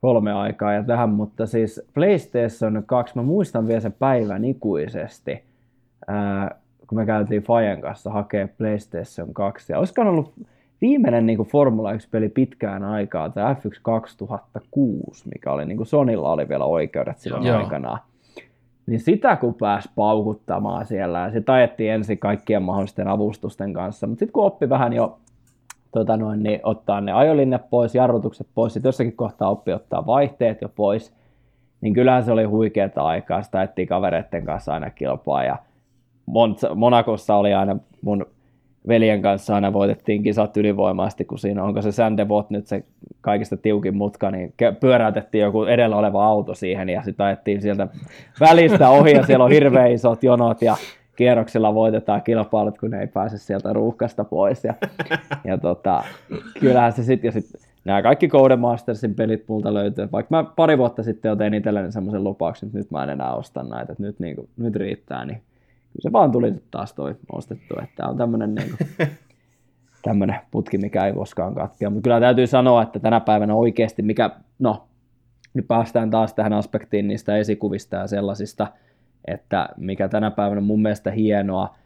kolme aikaa ja tähän, mutta siis PlayStation 2, mä muistan vielä sen päivän ikuisesti, ää, kun me käytiin Fajen kanssa hakea PlayStation 2. Ja olisikohan ollut viimeinen niin kuin Formula 1-peli pitkään aikaa, tämä F1 2006, mikä oli niin kuin Sonilla oli vielä oikeudet silloin Joo. aikanaan. Niin sitä kun pääsi paukuttamaan siellä, ja sitä ajettiin ensin kaikkien mahdollisten avustusten kanssa, mutta sitten kun oppi vähän jo tota noin, niin ottaa ne ajolinjat pois, jarrutukset pois, sitten jossakin kohtaa oppi ottaa vaihteet jo pois, niin kyllähän se oli huikeaa aikaa, sitä ajettiin kavereiden kanssa aina kilpaa, ja Monakossa oli aina mun veljen kanssa aina voitettiin kisat ylivoimaisesti, kun siinä onko se Sandevot nyt se kaikista tiukin mutka, niin pyöräytettiin joku edellä oleva auto siihen ja sitten ajettiin sieltä välistä ohi ja siellä on hirveän isot jonot ja kierroksilla voitetaan kilpailut, kun ne ei pääse sieltä ruuhkasta pois. Ja, ja tota, kyllähän se sitten, ja sitten nämä kaikki Codemastersin pelit multa löytyy. Vaikka mä pari vuotta sitten jo tein itselleni semmoisen lupauksen, että nyt mä en enää osta näitä, että nyt, niin kuin, nyt riittää, niin kyllä se vaan tuli taas toi ostettu, että on tämmöinen niin kuin, tämmöinen putki, mikä ei koskaan katkea. Mutta kyllä täytyy sanoa, että tänä päivänä oikeasti, mikä, no, nyt päästään taas tähän aspektiin niistä esikuvista ja sellaisista, että mikä tänä päivänä on mun mielestä hienoa,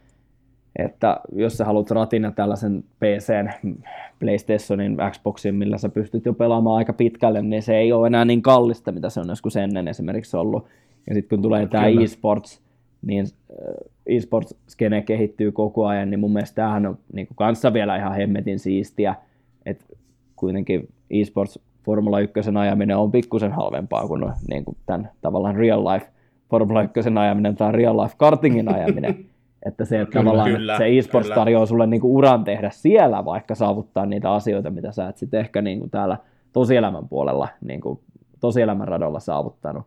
että jos sä haluat ratina tällaisen PCn, PlayStationin, Xboxin, millä sä pystyt jo pelaamaan aika pitkälle, niin se ei ole enää niin kallista, mitä se on joskus ennen esimerkiksi ollut. Ja sitten kun tulee tämä e-sports, niin e-sports-skene kehittyy koko ajan, niin mun mielestä tämähän on niin kuin kanssa vielä ihan hemmetin siistiä, että kuitenkin e-sports Formula 1 ajaminen on pikkusen halvempaa kuin, niin kuin tämän tavallaan real life Formula 1 ajaminen tai real life kartingin ajaminen. että se, että kyllä, tavallaan kyllä, se e-sports kyllä. tarjoaa sulle niin kuin uran tehdä siellä, vaikka saavuttaa niitä asioita, mitä sä et sitten ehkä niin kuin täällä tosielämän puolella, niin kuin tosielämän radolla saavuttanut.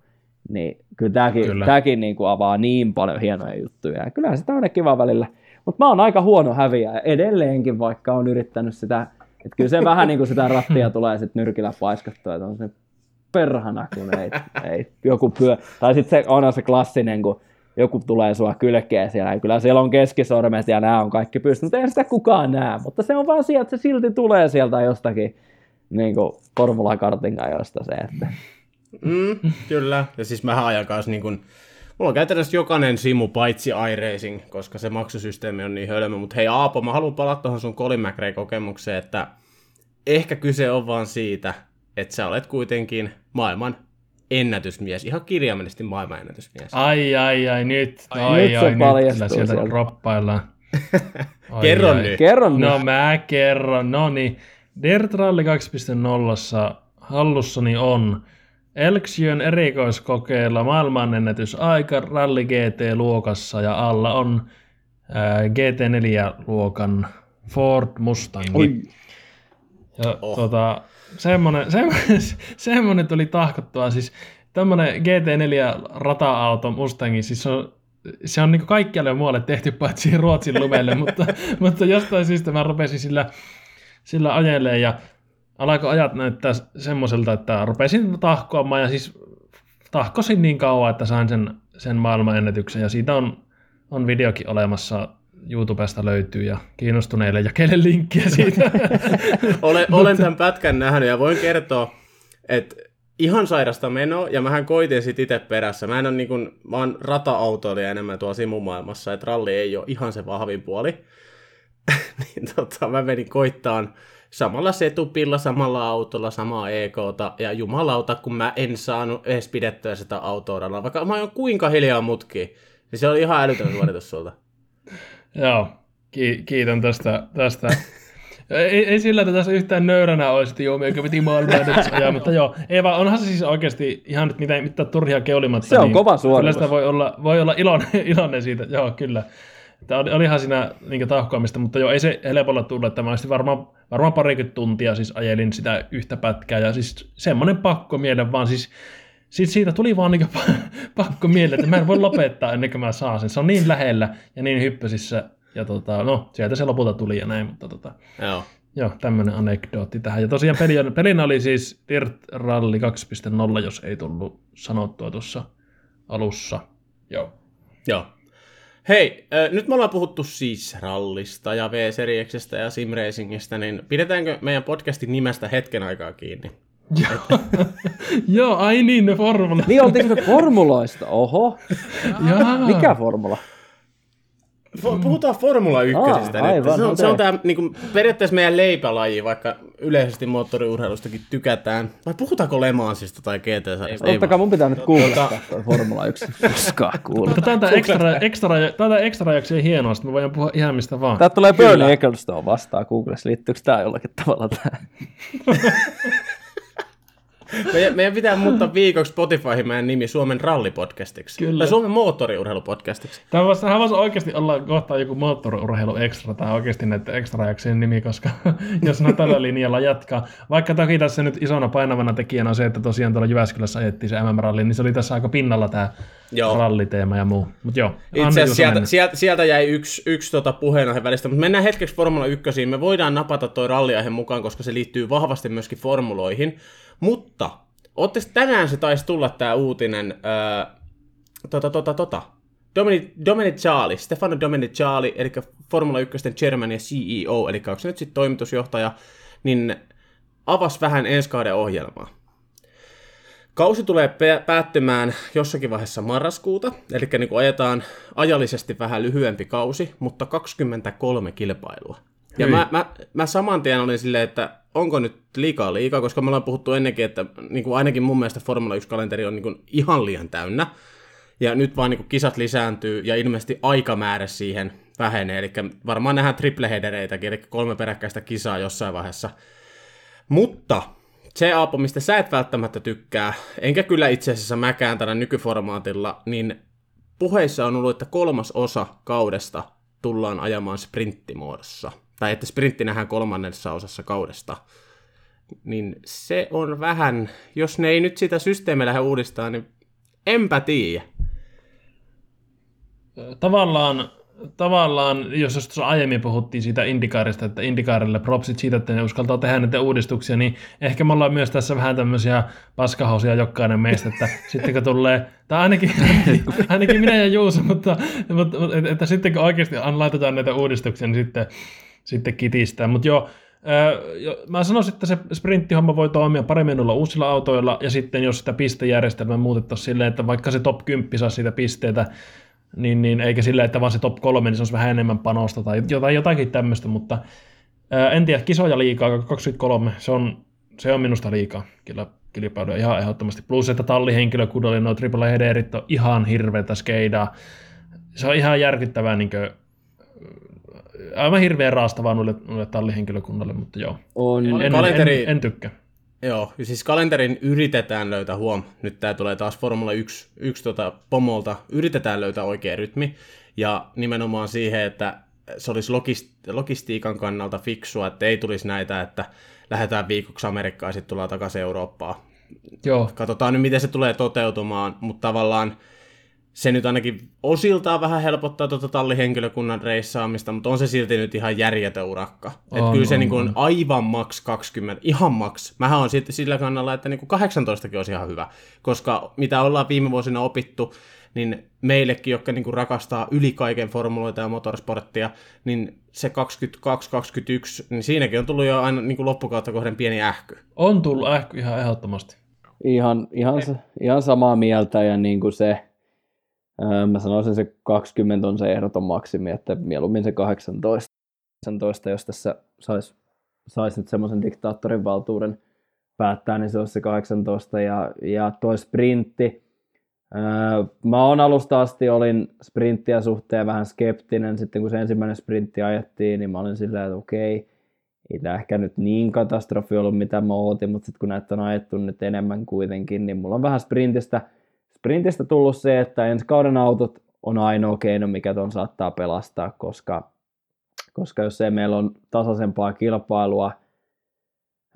Niin kyllä tämäkin, kyllä. tämäkin niin kuin avaa niin paljon hienoja juttuja. Ja kyllähän sitä on aina kiva välillä. Mutta mä oon aika huono häviä edelleenkin, vaikka on yrittänyt sitä, että kyllä se vähän niin kuin sitä rattia tulee sitten nyrkillä paiskattua, että on se perhana, kun ei, ei joku pyö, tai sitten se on se klassinen, kun joku tulee sua kylkeä siellä, ja kyllä siellä on keskisormet ja nämä on kaikki pystynyt, mutta ei sitä kukaan näe, mutta se on vaan sieltä, että se silti tulee sieltä jostakin niin kuin Formula Kartin ajoista se, että Mm, kyllä. Ja siis mä ajan kanssa niin kun, mulla on käytännössä jokainen simu paitsi iRacing, koska se maksusysteemi on niin hölmö. Mutta hei Aapo, mä haluan palata tuohon sun Colin McRae-kokemukseen, että ehkä kyse on vaan siitä, että sä olet kuitenkin maailman ennätysmies, ihan kirjaimellisesti maailman ennätysmies. Ai, ai, ai, nyt, ai, nyt ai, nyt kyllä sieltä roppaillaan. Kerro nyt. Kerro nyt. No mä kerron, no niin. Dirt Rally 2.0 hallussani on Elksiön erikoiskokeilla maailmanennätysaika Rally GT-luokassa ja alla on ää, GT4-luokan Ford Mustang. Oi. Ja oh. tota, semmonen, semmonen, semmonen tuli tahkottua. Siis tämmönen GT4 rata-auto Mustangi, siis se on, se on niin kaikkialle muualle tehty paitsi Ruotsin lumelle, mutta, mutta jostain syystä mä rupesin sillä, sillä ajelee ja alkoi ajat näyttää semmoiselta, että rupesin tahkoamaan ja siis tahkosin niin kauan, että sain sen, sen maailmanennätyksen ja siitä on, on videokin olemassa YouTubesta löytyy ja kiinnostuneille ja kelle linkkiä siitä. olen, olen tämän pätkän nähnyt ja voin kertoa, että ihan sairasta menoa, ja mähän koitin sit itse perässä. Mä en ole niin kuin, mä oon rata-autoilija enemmän tuolla simumaailmassa, että ralli ei ole ihan se vahvin puoli. niin tota, mä menin koittaan samalla setupilla, samalla autolla, samaa EKta, ja jumalauta, kun mä en saanut edes pidettyä sitä autoa vaikka mä oon kuinka hiljaa mutki, niin se oli ihan älytön suoritus sulta. Joo, ki- kiitän tästä. tästä. ei, ei sillä, että tässä yhtään nöyränä olisi, että joo, mikä piti maailmaa nyt ajaa, mutta joo, ei vaan, onhan se siis oikeasti ihan nyt mitään, mitään turhia keulimatta. Se on niin kova Kyllä suoritus. sitä voi olla, voi olla iloinen, iloinen siitä, joo, kyllä. Tämä oli, olihan siinä niin tahkoamista, mutta joo, ei se helpolla tullut, että mä olisin varmaan, varmaan parikymmentä tuntia siis ajelin sitä yhtä pätkää, ja siis semmoinen pakko miele vaan, siis siitä, siitä tuli vaan niin pakko miele, että mä en voi lopettaa ennen kuin mä saan sen. Se on niin lähellä ja niin hyppysissä, ja tota, no, sieltä se lopulta tuli ja näin, mutta tota, Joo. joo, tämmöinen anekdootti tähän. Ja tosiaan peli, pelinä oli siis Dirt Rally 2.0, jos ei tullut sanottua tuossa alussa. Joo. Joo. Hei, äh, nyt me ollaan puhuttu siis rallista ja V-serieksestä ja simracingista, niin pidetäänkö meidän podcastin nimestä hetken aikaa kiinni? Joo, ai niin, ne formula. Niin, oltiinko formuloista? Oho, Jaa. mikä formula? Puhutaan Formula 1. Aa, nyt. aivan, se on, se on okei. tää, niinku, periaatteessa meidän leipälaji, vaikka yleisesti moottoriurheilustakin tykätään. Vai puhutaanko Le Mansista tai GT-sarjasta? Ei Ottakaa, mun pitää nyt kuulla Tota- Formula 1. Koskaan kuulla. Tätä tää extra, extra, tätä extra jaksoa hienoa, että me voidaan puhua ihan mistä vaan. Täältä tulee Bernie Ecclestone vastaan Googlessa. Liittyykö tää jollakin tavalla tähän? meidän, meidän pitää muuttaa viikoksi Spotifyhin meidän nimi Suomen rallipodcastiksi. Kyllä. Tai Suomen moottoriurheilupodcastiksi. Tämä voisi, tämähän voisi oikeasti olla kohta joku moottoriurheilu extra, tai oikeasti näiden extra jaksojen nimi, koska jos ne tällä linjalla jatkaa. Vaikka toki tässä nyt isona painavana tekijänä on se, että tosiaan tuolla Jyväskylässä ajettiin se MM-ralli, niin se oli tässä aika pinnalla tämä Joo. ralliteema ja muu. Mutta joo, Itse asiassa sieltä, sieltä, sieltä jäi yksi, yksi tota puheenaihe välistä, mutta mennään hetkeksi Formula 1. Me voidaan napata toi ralliaihe mukaan, koska se liittyy vahvasti myöskin formuloihin. Mutta, ootte tänään se taisi tulla tämä uutinen, öö, tota, tota, tota, Dominic, Domenicali, Stefano Domenicali, eli Formula 1 chairman ja CEO, eli onko se nyt sitten toimitusjohtaja, niin avasi vähän ensi kauden ohjelmaa. Kausi tulee päättymään jossakin vaiheessa marraskuuta, eli niin kuin ajetaan ajallisesti vähän lyhyempi kausi, mutta 23 kilpailua. Ja Hyi. mä, mä, mä saman tien olin silleen, että onko nyt liikaa liikaa, koska me ollaan puhuttu ennenkin, että niin kuin ainakin mun mielestä Formula 1-kalenteri on niin kuin ihan liian täynnä. Ja nyt vaan niin kuin kisat lisääntyy ja ilmeisesti aikamäärä siihen vähenee. Eli varmaan nähdään triplehedereitäkin, eli kolme peräkkäistä kisaa jossain vaiheessa. Mutta se Aapo, mistä sä et välttämättä tykkää, enkä kyllä itse asiassa mäkään tällä nykyformaatilla, niin puheissa on ollut, että kolmas osa kaudesta tullaan ajamaan sprinttimuodossa. Tai että sprintti nähdään kolmannessa osassa kaudesta. Niin se on vähän, jos ne ei nyt sitä systeemiä lähde uudistaa, niin enpä tiedä. tavallaan, tavallaan, jos jos tuossa aiemmin puhuttiin siitä Indikaarista, että Indikaarille propsit siitä, että ne uskaltaa tehdä näitä uudistuksia, niin ehkä me ollaan myös tässä vähän tämmöisiä paskahousia jokainen meistä, että sitten kun tulee, tai ainakin, ainakin minä ja Juuso, mutta, mutta, mutta että, että sitten kun oikeasti laitetaan näitä uudistuksia, niin sitten, sitten kitistää. Mutta joo, Mä sanoisin, että se sprinttihomma voi toimia paremmin noilla uusilla autoilla, ja sitten jos sitä pistejärjestelmää muutettaisiin silleen, että vaikka se top 10 saa siitä pisteitä, niin, niin eikä sillä, että vaan se top 3, niin se olisi vähän enemmän panosta tai jotain, jotakin tämmöistä, mutta ää, en tiedä, kisoja liikaa, 23, se on, se on minusta liikaa kyllä kilpailuja ihan ehdottomasti. Plus, että tallihenkilökunnalle nuo triple headerit on ihan hirveätä skeidaa. Se on ihan järkyttävää, niin kuin, aivan hirveän raastavaa noille, noille tallihenkilökunnalle, mutta joo. On. En, en, Kalenteri- en, en tykkää. Joo, siis kalenterin yritetään löytää, huom, nyt tää tulee taas Formula 1, 1 tota, pomolta, yritetään löytää oikea rytmi, ja nimenomaan siihen, että se olisi logist- logistiikan kannalta fiksua, että ei tulisi näitä, että lähdetään viikoksi Amerikkaan ja sitten tullaan takaisin Eurooppaan. Joo, Katsotaan nyt, miten se tulee toteutumaan, mutta tavallaan se nyt ainakin osiltaan vähän helpottaa tuota tallihenkilökunnan reissaamista, mutta on se silti nyt ihan järjetön urakka. Et On, kyllä se on, niin kuin on. aivan maks 20, ihan maks. Mähän on sitten sillä kannalla, että niin kuin 18 olisi ihan hyvä, koska mitä ollaan viime vuosina opittu, niin meillekin, jotka niin kuin rakastaa yli kaiken formuloita ja motorsporttia, niin se 22-21, niin siinäkin on tullut jo aina niin kuin loppukautta kohden pieni ähky. on tullut ähky ihan ehdottomasti. Ihan, ihan, ihan samaa mieltä ja niin kuin se, mä sanoisin se 20 on se ehdoton maksimi, että mieluummin se 18, 18 jos tässä saisi saisi nyt semmoisen diktaattorin valtuuden päättää, niin se olisi se 18 ja, ja toi sprintti. Öö, mä oon alusta asti olin sprinttiä suhteen vähän skeptinen, sitten kun se ensimmäinen sprintti ajettiin, niin mä olin silleen, että okei, ei tämä ehkä nyt niin katastrofi ollut, mitä mä ootin, mutta sitten kun näitä on ajettu nyt enemmän kuitenkin, niin mulla on vähän sprintistä, sprintistä tullut se, että ensi kauden autot on ainoa keino, mikä ton saattaa pelastaa, koska, koska jos ei meillä on tasaisempaa kilpailua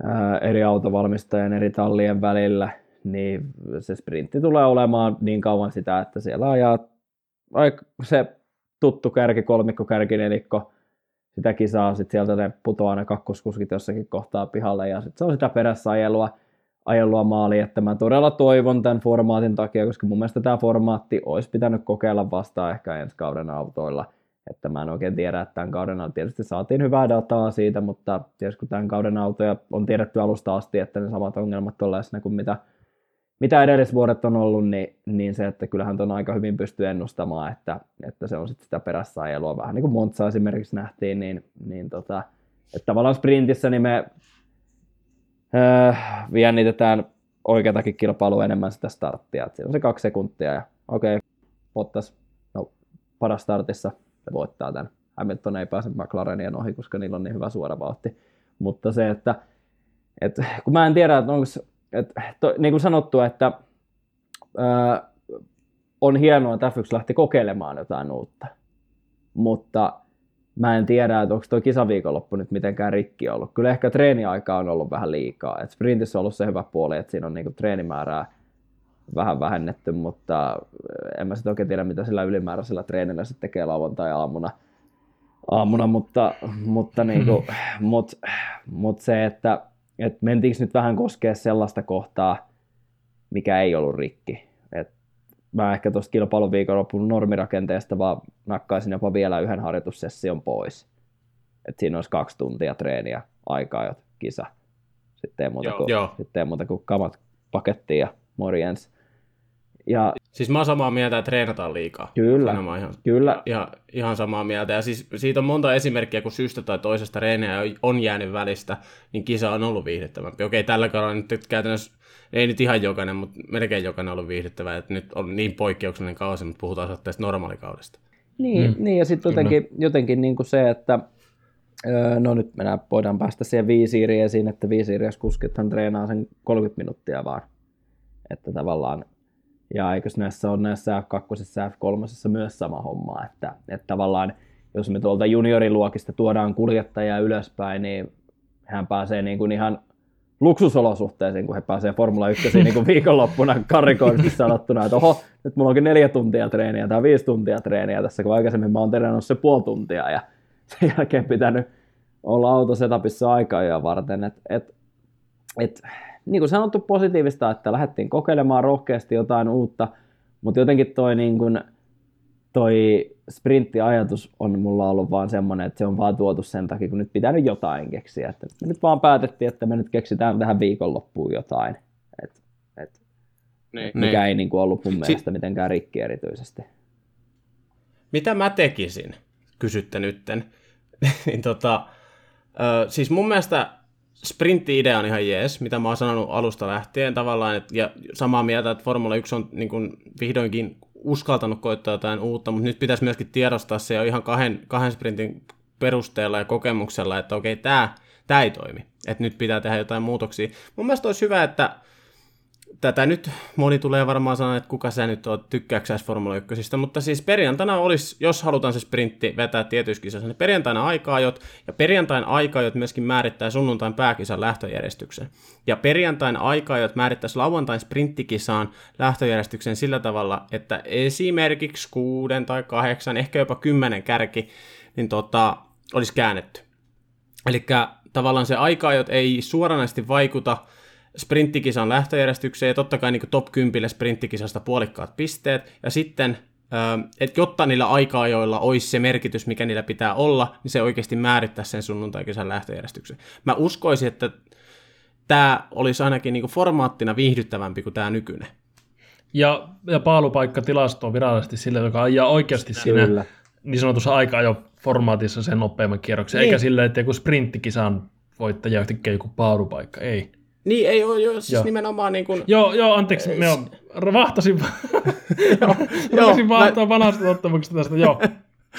ää, eri autovalmistajien, eri tallien välillä, niin se sprintti tulee olemaan niin kauan sitä, että siellä ajaa se tuttu kärki, kolmikko, kärki, nelikko, sitä kisaa, sitten sieltä ne putoaa ne kakkoskuskit jossakin kohtaa pihalle ja sitten se on sitä perässä ajelua, ajelua maali, että mä todella toivon tämän formaatin takia, koska mun mielestä tämä formaatti olisi pitänyt kokeilla vasta ehkä ensi kauden autoilla, että mä en oikein tiedä, että tämän kauden tietysti saatiin hyvää dataa siitä, mutta tietysti kun tämän kauden autoja on tiedetty alusta asti, että ne samat ongelmat on läsnä kuin mitä mitä edellisvuodet on ollut, niin, niin se, että kyllähän tuon aika hyvin pystyy ennustamaan, että, että se on sitten sitä perässä ajelua. Vähän niin kuin Monza esimerkiksi nähtiin, niin, niin tota, että tavallaan sprintissä niin me öö, jännitetään oikeatakin kilpailua enemmän sitä starttia. Siinä on se kaksi sekuntia ja okei, okay, Bottas, no paras startissa se voittaa tämän. Hamilton ei pääse McLarenien ohi, koska niillä on niin hyvä suora vauhti. Mutta se, että, että kun mä en tiedä, että onko et, niin kuin sanottu, että ää, on hienoa, että F1 lähti kokeilemaan jotain uutta, mutta mä en tiedä, että onko tuo kisaviikonloppu nyt mitenkään rikki ollut. Kyllä ehkä treeniaika on ollut vähän liikaa. Et sprintissä on ollut se hyvä puoli, että siinä on niinku treenimäärää vähän vähennetty, mutta en mä sitten oikein tiedä, mitä sillä ylimääräisellä treenillä sitten tekee lauantai-aamuna. Aamuna, mutta, mutta, niinku, mut, mut se, että et mentiinkö nyt vähän koskea sellaista kohtaa, mikä ei ollut rikki. Mä ehkä tuosta kilpailun viikonlopun normirakenteesta vaan nakkaisin jopa vielä yhden harjoitussession pois. Et siinä olisi kaksi tuntia treeniä aikaa, jo kisa. Sitten ei muuta, joo, kuin, joo. Sitten ei muuta kuin kamat pakettiin ja morjens. Ja, siis mä oon samaa mieltä, että treenataan liikaa. Kyllä, ihan, kyllä. Ihan, ihan samaa mieltä. Ja siis siitä on monta esimerkkiä, kun syystä tai toisesta treenejä on jäänyt välistä, niin kisa on ollut viihdyttävämpi. Okei, tällä kaudella nyt käytännössä, ei nyt ihan jokainen, mutta melkein jokainen on ollut viihdyttävä. Että nyt on niin poikkeuksellinen kausi, mutta puhutaan tästä normaalikaudesta. Niin, mm. niin ja sitten jotenkin, jotenkin niin kuin se, että no nyt mennään, voidaan päästä siihen viisiiriin esiin, että viisiiriäs kuskithan treenaa sen 30 minuuttia vaan. Että tavallaan ja eikö näissä ole näissä F2 ja F3 myös sama homma, että, että tavallaan jos me tuolta junioriluokista tuodaan kuljettajia ylöspäin, niin hän pääsee niin kuin ihan luksusolosuhteisiin, kun he pääsee Formula 1 niin kuin viikonloppuna karikoisesti sanottuna, että oho, nyt mulla onkin neljä tuntia treeniä tai viisi tuntia treeniä tässä, kun aikaisemmin mä oon treenannut se puoli tuntia ja sen jälkeen pitänyt olla autosetapissa aikaa jo varten. Et, et, et, niin kuin sanottu positiivista, että lähdettiin kokeilemaan rohkeasti jotain uutta, mutta jotenkin toi, niin kuin, toi sprinttiajatus on mulla ollut vaan semmoinen, että se on vaan tuotu sen takia, kun nyt pitää nyt jotain keksiä. Että me nyt vaan päätettiin, että me nyt keksitään tähän viikonloppuun jotain. Et, et, niin, mikä niin. ei niin kuin ollut mun mielestä si- mitenkään rikki erityisesti. Mitä mä tekisin, kysytte nytten. niin tota, ö, siis mun mielestä sprintti-idea on ihan jees, mitä mä oon sanonut alusta lähtien tavallaan, et, ja samaa mieltä, että Formula 1 on niin kun, vihdoinkin uskaltanut koittaa jotain uutta, mutta nyt pitäisi myöskin tiedostaa se jo ihan kahden, kahden sprintin perusteella ja kokemuksella, että okei, tämä ei toimi, että nyt pitää tehdä jotain muutoksia. Mun mielestä olisi hyvä, että tätä nyt moni tulee varmaan sanoa, että kuka sä nyt oot, tykkääksä Formula 1, mutta siis perjantaina olisi, jos halutaan se sprintti vetää tietyissä kisassa, niin perjantaina aikaajot, ja perjantain aikaajot myöskin määrittää sunnuntain pääkisan lähtöjärjestyksen. Ja perjantain aikaajot määrittäisi lauantain sprinttikisaan lähtöjärjestyksen sillä tavalla, että esimerkiksi kuuden tai kahdeksan, ehkä jopa kymmenen kärki, niin tota, olisi käännetty. Eli tavallaan se aikaajot ei suoranaisesti vaikuta sprinttikisan lähtöjärjestykseen ja totta kai niin top 10 sprinttikisasta puolikkaat pisteet. Ja sitten, että jotta niillä aikaa, joilla olisi se merkitys, mikä niillä pitää olla, niin se oikeasti määrittää sen sunnuntai-kisan lähtöjärjestyksen. Mä uskoisin, että tämä olisi ainakin niin formaattina viihdyttävämpi kuin tämä nykyinen. Ja, ja paalupaikkatilasto on virallisesti sille, joka ajaa oikeasti Kyllä. siinä niin sanotussa aika jo formaatissa sen nopeamman kierroksen, niin. eikä silleen, että joku sprinttikisa on voittaja yhtäkkiä joku paalupaikka, ei. Niin, ei ole, jo, siis Joo. nimenomaan niin kuin, Joo, joo, anteeksi, me on, vahtasin, Joo, mä- vahtaa vanhasta tottamuksesta tästä, joo,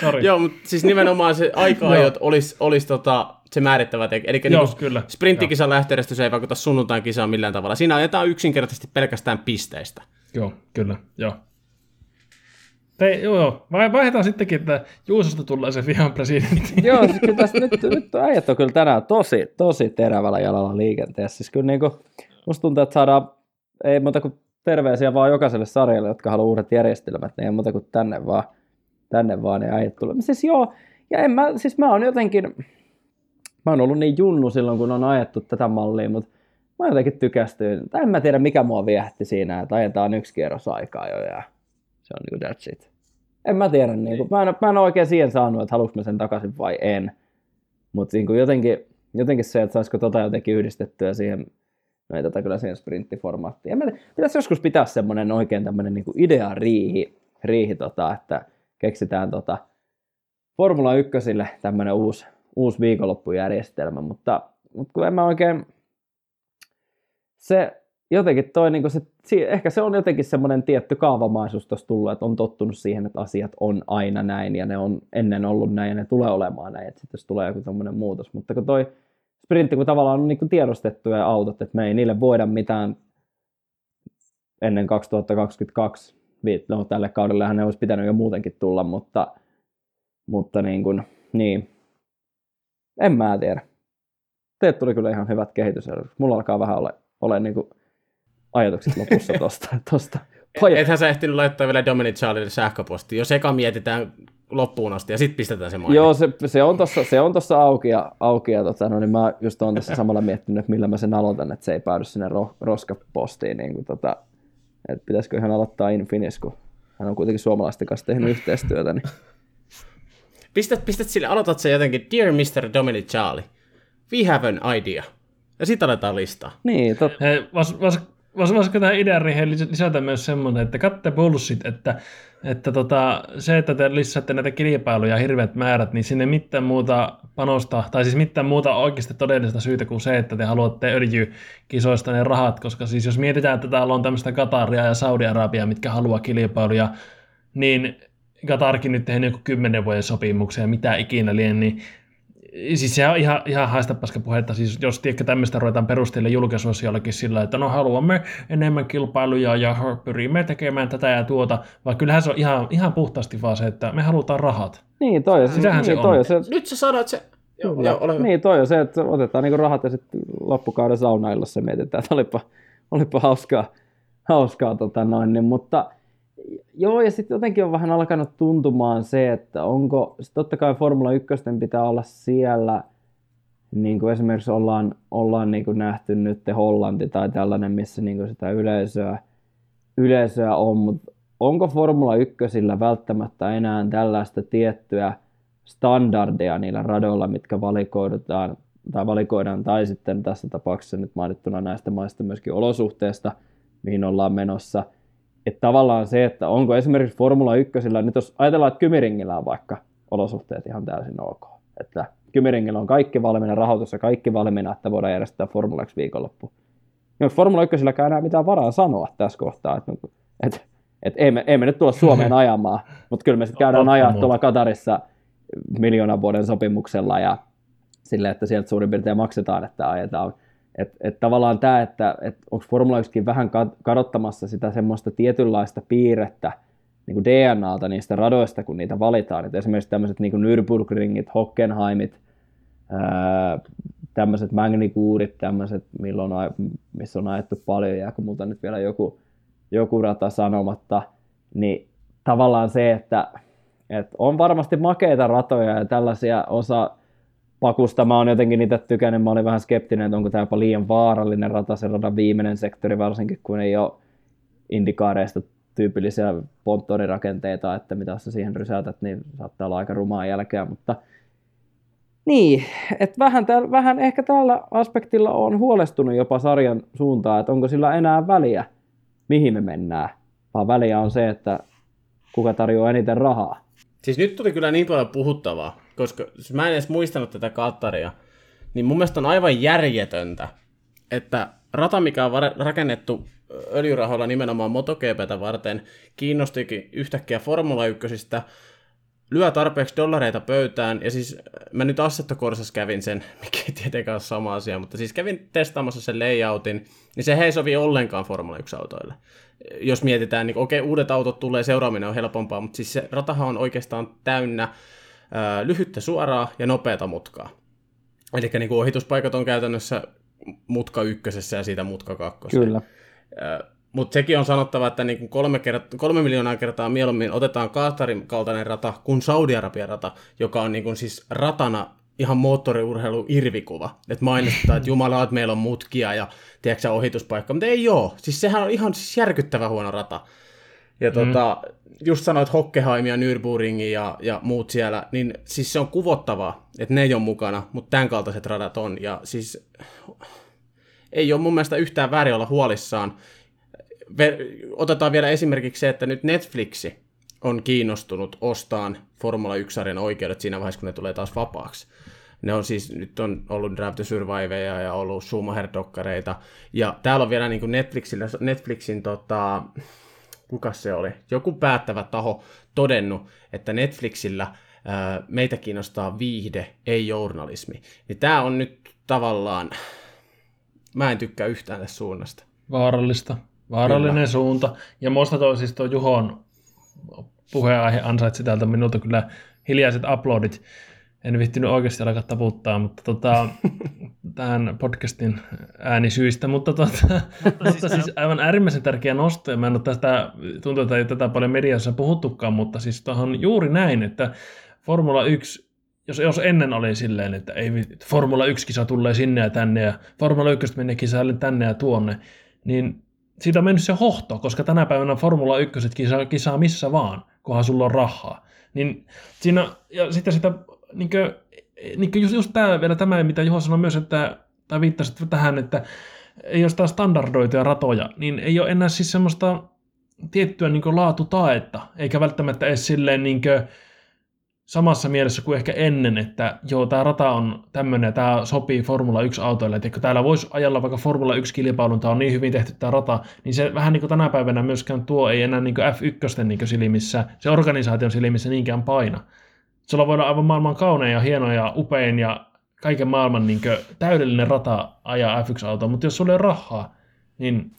sori. Joo, mutta siis nimenomaan se aika-ajot olisi olis tota, se määrittävä tekijä. Eli Joo, niin kyllä. sprinttikisan lähtöjärjestys ei vaikuta sunnuntain kisaan millään tavalla. Siinä ajetaan yksinkertaisesti pelkästään pisteistä. Joo, kyllä, joo. Te, joo, joo. Vai, vaihdetaan sittenkin, että Juusosta tulee se vihan presidentti. Joo, siis kyllä tässä nyt, nyt äijät on kyllä tänään tosi, tosi terävällä jalalla liikenteessä. Siis kyllä niin kuin, musta tuntuu, että saadaan, ei muuta kuin terveisiä vaan jokaiselle sarjalle, jotka haluaa uudet järjestelmät, niin ei muuta kuin tänne vaan, tänne vaan ne äijät tulee. Siis joo, ja en mä, siis mä oon jotenkin, mä oon ollut niin junnu silloin, kun on ajettu tätä mallia, mutta mä jotenkin tykästyin, tai en mä tiedä mikä mua viehätti siinä, että ajetaan yksi kierros aikaa jo ja se on niin kuin that's it. En mä tiedä, niin kuin, mä, en, mä en oikein siihen saanut, että haluanko mä sen takaisin vai en. Mutta niin jotenkin, jotenkin se, että saisiko tota jotenkin yhdistettyä siihen, no ei tätä kyllä siihen sprinttiformaattiin. Mä Pitäisi joskus pitää semmoinen oikein tämmöinen niin idea riihi, riihi tota, että keksitään tota Formula 1 tämmöinen uusi, uusi viikonloppujärjestelmä, mutta, mutta kun en mä oikein, se jotenkin toi, niin se, ehkä se on jotenkin semmoinen tietty kaavamaisuus tuossa tullut, että on tottunut siihen, että asiat on aina näin ja ne on ennen ollut näin ja ne tulee olemaan näin, että sitten jos tulee joku tämmöinen muutos. Mutta kun toi sprintti, kun tavallaan on niin tiedostettuja autot, että me ei niille voida mitään ennen 2022, Vi- no tälle kaudellehan ne olisi pitänyt jo muutenkin tulla, mutta, mutta niin kuin, niin, en mä tiedä. Teet tuli kyllä ihan hyvät kehitysarvot. Mulla alkaa vähän ole, ole niin kuin ajatukset lopussa tosta. tosta. Poja- Ethän sä ehtinyt laittaa vielä Dominic Charlille sähköpostiin. Jos eka mietitään loppuun asti ja sitten pistetään se maine. Joo, se, se, on tossa, se on tossa auki ja, auki ja tota, no, niin mä just oon tässä samalla miettinyt, että millä mä sen aloitan, että se ei päädy sinne ro, roskapostiin, niin kuin, tota, että pitäisikö ihan aloittaa Infinis, kun hän on kuitenkin suomalaisten kanssa tehnyt yhteistyötä, niin Pistät, pistät sille, aloitat se jotenkin, Dear Mr. Dominic Charlie, we have an idea. Ja sitten aletaan listaa. niin, tot, Hei, vois, vois, vois, voisiko tähän idean lisätä myös semmoinen, että katte bullshit, että, että tota, se, että te lisäätte näitä kilpailuja hirveät määrät, niin sinne mitään muuta panosta, tai siis mitään muuta oikeasti todellista syytä kuin se, että te haluatte öljykisoista ne rahat, koska siis jos mietitään, että täällä on tämmöistä Kataria ja Saudi-Arabia, mitkä haluaa kilpailuja, niin Katarkin nyt tehnyt joku kymmenen vuoden sopimuksia mitä ikinä lien, niin Siis se on ihan, ihan haista paska puhetta, siis jos tiedätkö tämmöistä ruvetaan perustella julkisuudessa jollakin sillä, että no haluamme enemmän kilpailuja ja pyrimme tekemään tätä ja tuota, vaan kyllähän se on ihan, ihan puhtaasti vaan se, että me halutaan rahat. niin toi on se, Sitähän se niin, on. toi on se, Nyt sä sanot se... Joo, joo, ole hyvä. Niin, toi on se, että otetaan niinku rahat ja sitten loppukauden saunaillossa mietitään, että olipa, olipa hauskaa, hauskaa tota noin, niin, mutta joo, ja sitten jotenkin on vähän alkanut tuntumaan se, että onko, sit totta kai Formula 1 pitää olla siellä, niin kuin esimerkiksi ollaan, ollaan niin kuin nähty nyt Hollanti tai tällainen, missä niin kuin sitä yleisöä, yleisöä on, mutta onko Formula 1 välttämättä enää tällaista tiettyä standardeja niillä radoilla, mitkä valikoidutaan tai valikoidaan, tai sitten tässä tapauksessa nyt mainittuna näistä maista myöskin olosuhteista, mihin ollaan menossa. Että tavallaan se, että onko esimerkiksi Formula 1, nyt jos ajatellaan, että Kymiringillä on vaikka olosuhteet ihan täysin ok, että Kymiringillä on kaikki valmiina, rahoitus ja kaikki valmiina, että voidaan järjestää Formula 1 viikonloppu. Niin onko Formula 1 enää mitään varaa sanoa tässä kohtaa, että, että, että ei, me, ei me nyt tulla Suomeen ajamaan, mutta kyllä me sitten käydään ajaa tuolla Katarissa miljoonan vuoden sopimuksella ja sille, että sieltä suurin piirtein maksetaan, että ajetaan. Että et tavallaan tämä, että et onko Formula 1 vähän kad- kadottamassa sitä semmoista tietynlaista piirrettä niin kuin DNAta niistä radoista, kun niitä valitaan. Et esimerkiksi tämmöiset niin Nürburgringit, Hockenheimit, tämmöiset Magnikuurit, tämmöiset, milloin on, missä on ajettu paljon, ja kun multa nyt vielä joku, joku rata sanomatta, niin tavallaan se, että, että on varmasti makeita ratoja ja tällaisia osa pakusta mä oon jotenkin niitä tykännyt, mä olin vähän skeptinen, että onko tämä jopa liian vaarallinen rata, se radan viimeinen sektori, varsinkin kun ei ole indikaareista tyypillisiä ponttonirakenteita, että mitä sä siihen rysäytät, niin saattaa olla aika rumaa jälkeä, mutta niin, että vähän, täl, vähän ehkä tällä aspektilla on huolestunut jopa sarjan suuntaan, että onko sillä enää väliä, mihin me mennään, vaan väliä on se, että kuka tarjoaa eniten rahaa. Siis nyt tuli kyllä niin paljon puhuttavaa, koska siis mä en edes muistanut tätä Kataria. niin mun mielestä on aivan järjetöntä, että rata, mikä on rakennettu öljyrahoilla nimenomaan MotoGPtä varten, kiinnostikin yhtäkkiä Formula 1 lyö tarpeeksi dollareita pöytään, ja siis mä nyt Assetto Corsassa kävin sen, mikä ei tietenkään ole sama asia, mutta siis kävin testaamassa sen layoutin, niin se ei sovi ollenkaan Formula 1-autoille. Jos mietitään, niin okei, uudet autot tulee, seuraaminen on helpompaa, mutta siis se ratahan on oikeastaan täynnä lyhyttä suoraa ja nopeata mutkaa. Eli niin ohituspaikat on käytännössä mutka ykkösessä ja siitä mutka kakkosessa. Kyllä. Mutta sekin on sanottava, että niin kolme, kert- kolme miljoonaa kertaa mieluummin otetaan Kaatarin kaltainen rata kuin Saudi-Arabian rata, joka on niin siis ratana ihan moottoriurheilu irvikuva. Että mainistetaan, että jumala, että meillä on mutkia ja tiedätkö, ohituspaikka, mutta ei ole. Siis sehän on ihan siis järkyttävä huono rata. Ja mm. tota, just sanoit Hockenheim ja Nürburgring ja, ja muut siellä, niin siis se on kuvottavaa, että ne ei ole mukana, mutta tämän kaltaiset radat on. Ja siis ei ole mun mielestä yhtään väärin olla huolissaan otetaan vielä esimerkiksi se, että nyt Netflixi on kiinnostunut ostaan Formula 1-sarjan oikeudet siinä vaiheessa, kun ne tulee taas vapaaksi. Ne on siis, nyt on ollut Drive to Surviveja ja ollut Schumacher-dokkareita. Ja täällä on vielä niin kuin Netflixillä, Netflixin, tota, kuka se oli, joku päättävä taho todennut, että Netflixillä ää, meitä kiinnostaa viihde, ei journalismi. Niin tämä on nyt tavallaan, mä en tykkää yhtään tästä suunnasta. Vaarallista. Vaarallinen kyllä. suunta. Ja musta toi siis tuo Juhon puheenaihe ansaitsi täältä minulta kyllä hiljaiset uploadit. En viittinyt oikeasti alkaa taputtaa, mutta tota, tähän podcastin äänisyistä, mutta, tota, mutta siis aivan äärimmäisen tärkeä nosto, ja mä en ole tästä, tuntuu, että ei tätä paljon mediassa puhuttukaan, mutta siis on juuri näin, että Formula 1 jos, jos ennen oli silleen, että ei, Formula 1-kisa tulee sinne ja tänne ja Formula 1 menee kisaille tänne ja tuonne, niin siitä on mennyt se hohto, koska tänä päivänä Formula 1 kisaa, kisaa missä vaan, kunhan sulla on rahaa. Niin siinä, ja sitten sitä, niin kuin, niin kuin just, just tämä, vielä tämä, mitä Juho sanoi myös, että, tai viittasit tähän, että ei ole sitä standardoituja ratoja, niin ei ole enää siis semmoista tiettyä niin laatutaetta, eikä välttämättä edes silleen niin kuin, samassa mielessä kuin ehkä ennen, että joo, tämä rata on tämmöinen ja tämä sopii Formula 1-autoille, että täällä voisi ajalla vaikka Formula 1-kilpailun, tämä on niin hyvin tehty tämä rata, niin se vähän niin kuin tänä päivänä myöskään tuo ei enää niin kuin F1 niin kuin silmissä, se organisaation silmissä niinkään paina. Sulla voidaan aivan maailman kaunein ja hieno ja upein ja kaiken maailman niin kuin täydellinen rata ajaa F1-autoa, mutta jos sulla ei ole rahaa, niin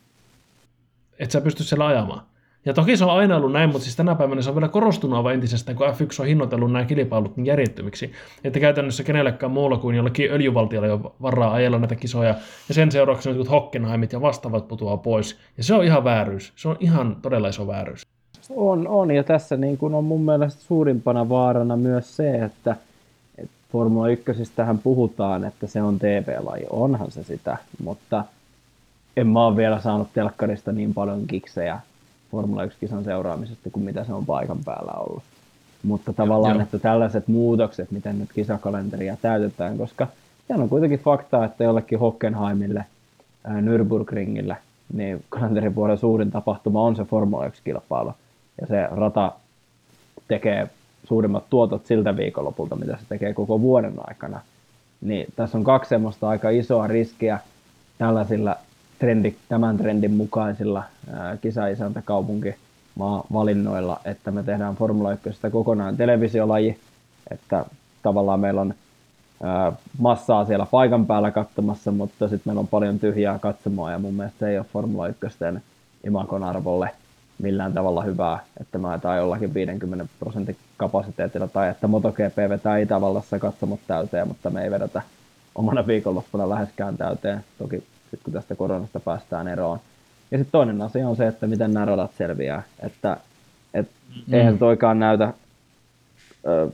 et sä pysty siellä ajamaan. Ja toki se on aina ollut näin, mutta siis tänä päivänä se on vielä korostunut aivan entisestään, kun F1 on hinnoitellut nämä kilpailut niin järjettömiksi. Että käytännössä kenellekään muulla kuin jollakin öljyvaltiolla jo varaa ajella näitä kisoja. Ja sen seurauksena jotkut Hockenheimit ja vastaavat putoaa pois. Ja se on ihan vääryys. Se on ihan todella iso vääryys. On, on. Ja tässä niin kuin on mun mielestä suurimpana vaarana myös se, että, että Formula 1 tähän puhutaan, että se on TV-laji. Onhan se sitä, mutta en mä ole vielä saanut telkkarista niin paljon kiksejä Formula 1-kisan seuraamisesta kuin mitä se on paikan päällä ollut. Mutta tavallaan, Joo. että tällaiset muutokset, miten nyt kisakalenteria täytetään, koska se on kuitenkin fakta, että jollekin Hockenheimille, ää, Nürburgringille, niin kalenterivuoden suurin tapahtuma on se Formula 1-kilpailu. Ja se rata tekee suurimmat tuotot siltä viikonlopulta, mitä se tekee koko vuoden aikana. Niin tässä on kaksi semmoista aika isoa riskiä tällaisilla trendi, tämän trendin mukaisilla kisaisäntä kaupunki valinnoilla, että me tehdään Formula 1 kokonaan televisiolaji, että tavallaan meillä on massaa siellä paikan päällä katsomassa, mutta sitten meillä on paljon tyhjää katsomaa ja mun mielestä se ei ole Formula 1 imakon arvolle millään tavalla hyvää, että mä ajetaan jollakin 50 prosentin kapasiteetilla tai että MotoGP vetää Itävallassa katsomot täyteen, mutta me ei vedetä omana viikonloppuna läheskään täyteen. Toki sit kun tästä koronasta päästään eroon. Ja sitten toinen asia on se, että miten nämä radat selviää. Että et mm. eihän toikaan näytä,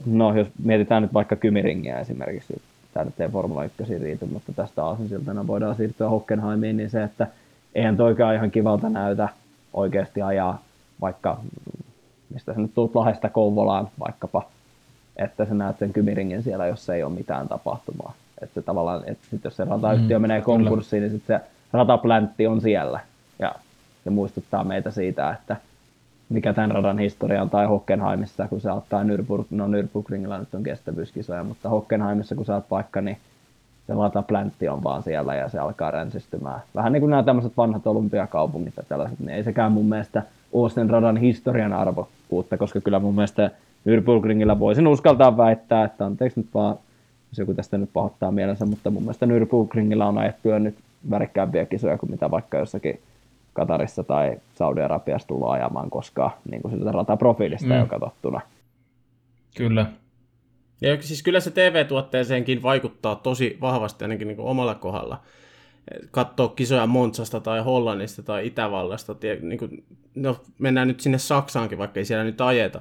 no jos mietitään nyt vaikka Kymiringiä esimerkiksi, tämä nyt ei Formula 1 riity, mutta tästä Aasinsiltana voidaan siirtyä Hockenheimiin, niin se, että eihän toikaan ihan kivalta näytä oikeasti ajaa vaikka, mistä sä nyt tulet Lahdesta Kouvolaan vaikkapa, että sä näet sen Kymiringin siellä, jos ei ole mitään tapahtumaa. Että se tavallaan, että sit jos se ratayhtiö mm, menee konkurssiin, kyllä. niin sitten se ratapläntti on siellä. Ja se muistuttaa meitä siitä, että mikä tämän radan historia on, tai Hockenheimissa, kun sä oot, tai Nürburg, no Nürburgringilla nyt on kestävyyskisoja, mutta Hockenheimissa, kun sä oot vaikka, niin se lataplantti on vaan siellä ja se alkaa ränsistymään. Vähän niin kuin nämä tämmöiset vanhat olympiakaupungit ja tällaiset, niin ei sekään mun mielestä ole sen radan historian arvokkuutta, koska kyllä mun mielestä Nürburgringillä voisin uskaltaa väittää, että anteeksi nyt vaan, jos joku tästä nyt pahoittaa mielensä, mutta mun mielestä Nürburgringillä on ajettu jo nyt värikkäämpiä kisoja kuin mitä vaikka jossakin Katarissa tai Saudi-Arabiassa tullut ajamaan koskaan niin kuin siltä rataprofiilista mm. jo katsottuna. Kyllä. Ja siis kyllä se TV-tuotteeseenkin vaikuttaa tosi vahvasti ainakin niin kuin omalla kohdalla. Katsoa kisoja Montsasta tai Hollannista tai Itävallasta. Niin kuin, no, mennään nyt sinne Saksaankin, vaikka ei siellä nyt ajeta.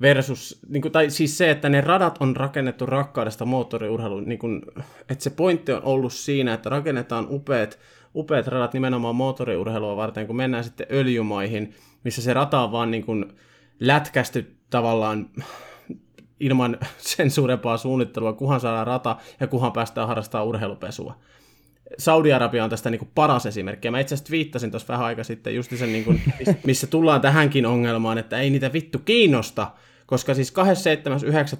Versus, niin kuin, tai siis se, että ne radat on rakennettu rakkaudesta moottoriurheiluun. Niin kuin, että se pointti on ollut siinä, että rakennetaan upeat, upeat radat nimenomaan moottoriurheilua varten, kun mennään sitten öljymaihin, missä se rata on vaan niin kuin lätkästy tavallaan ilman sen suurempaa suunnittelua, kuhan saadaan rata ja kuhan päästään harrastamaan urheilupesua. Saudi-Arabia on tästä niin kuin paras esimerkki. Ja mä itse asiassa viittasin tuossa vähän aika sitten just sen, niin kuin, missä tullaan tähänkin ongelmaan, että ei niitä vittu kiinnosta, koska siis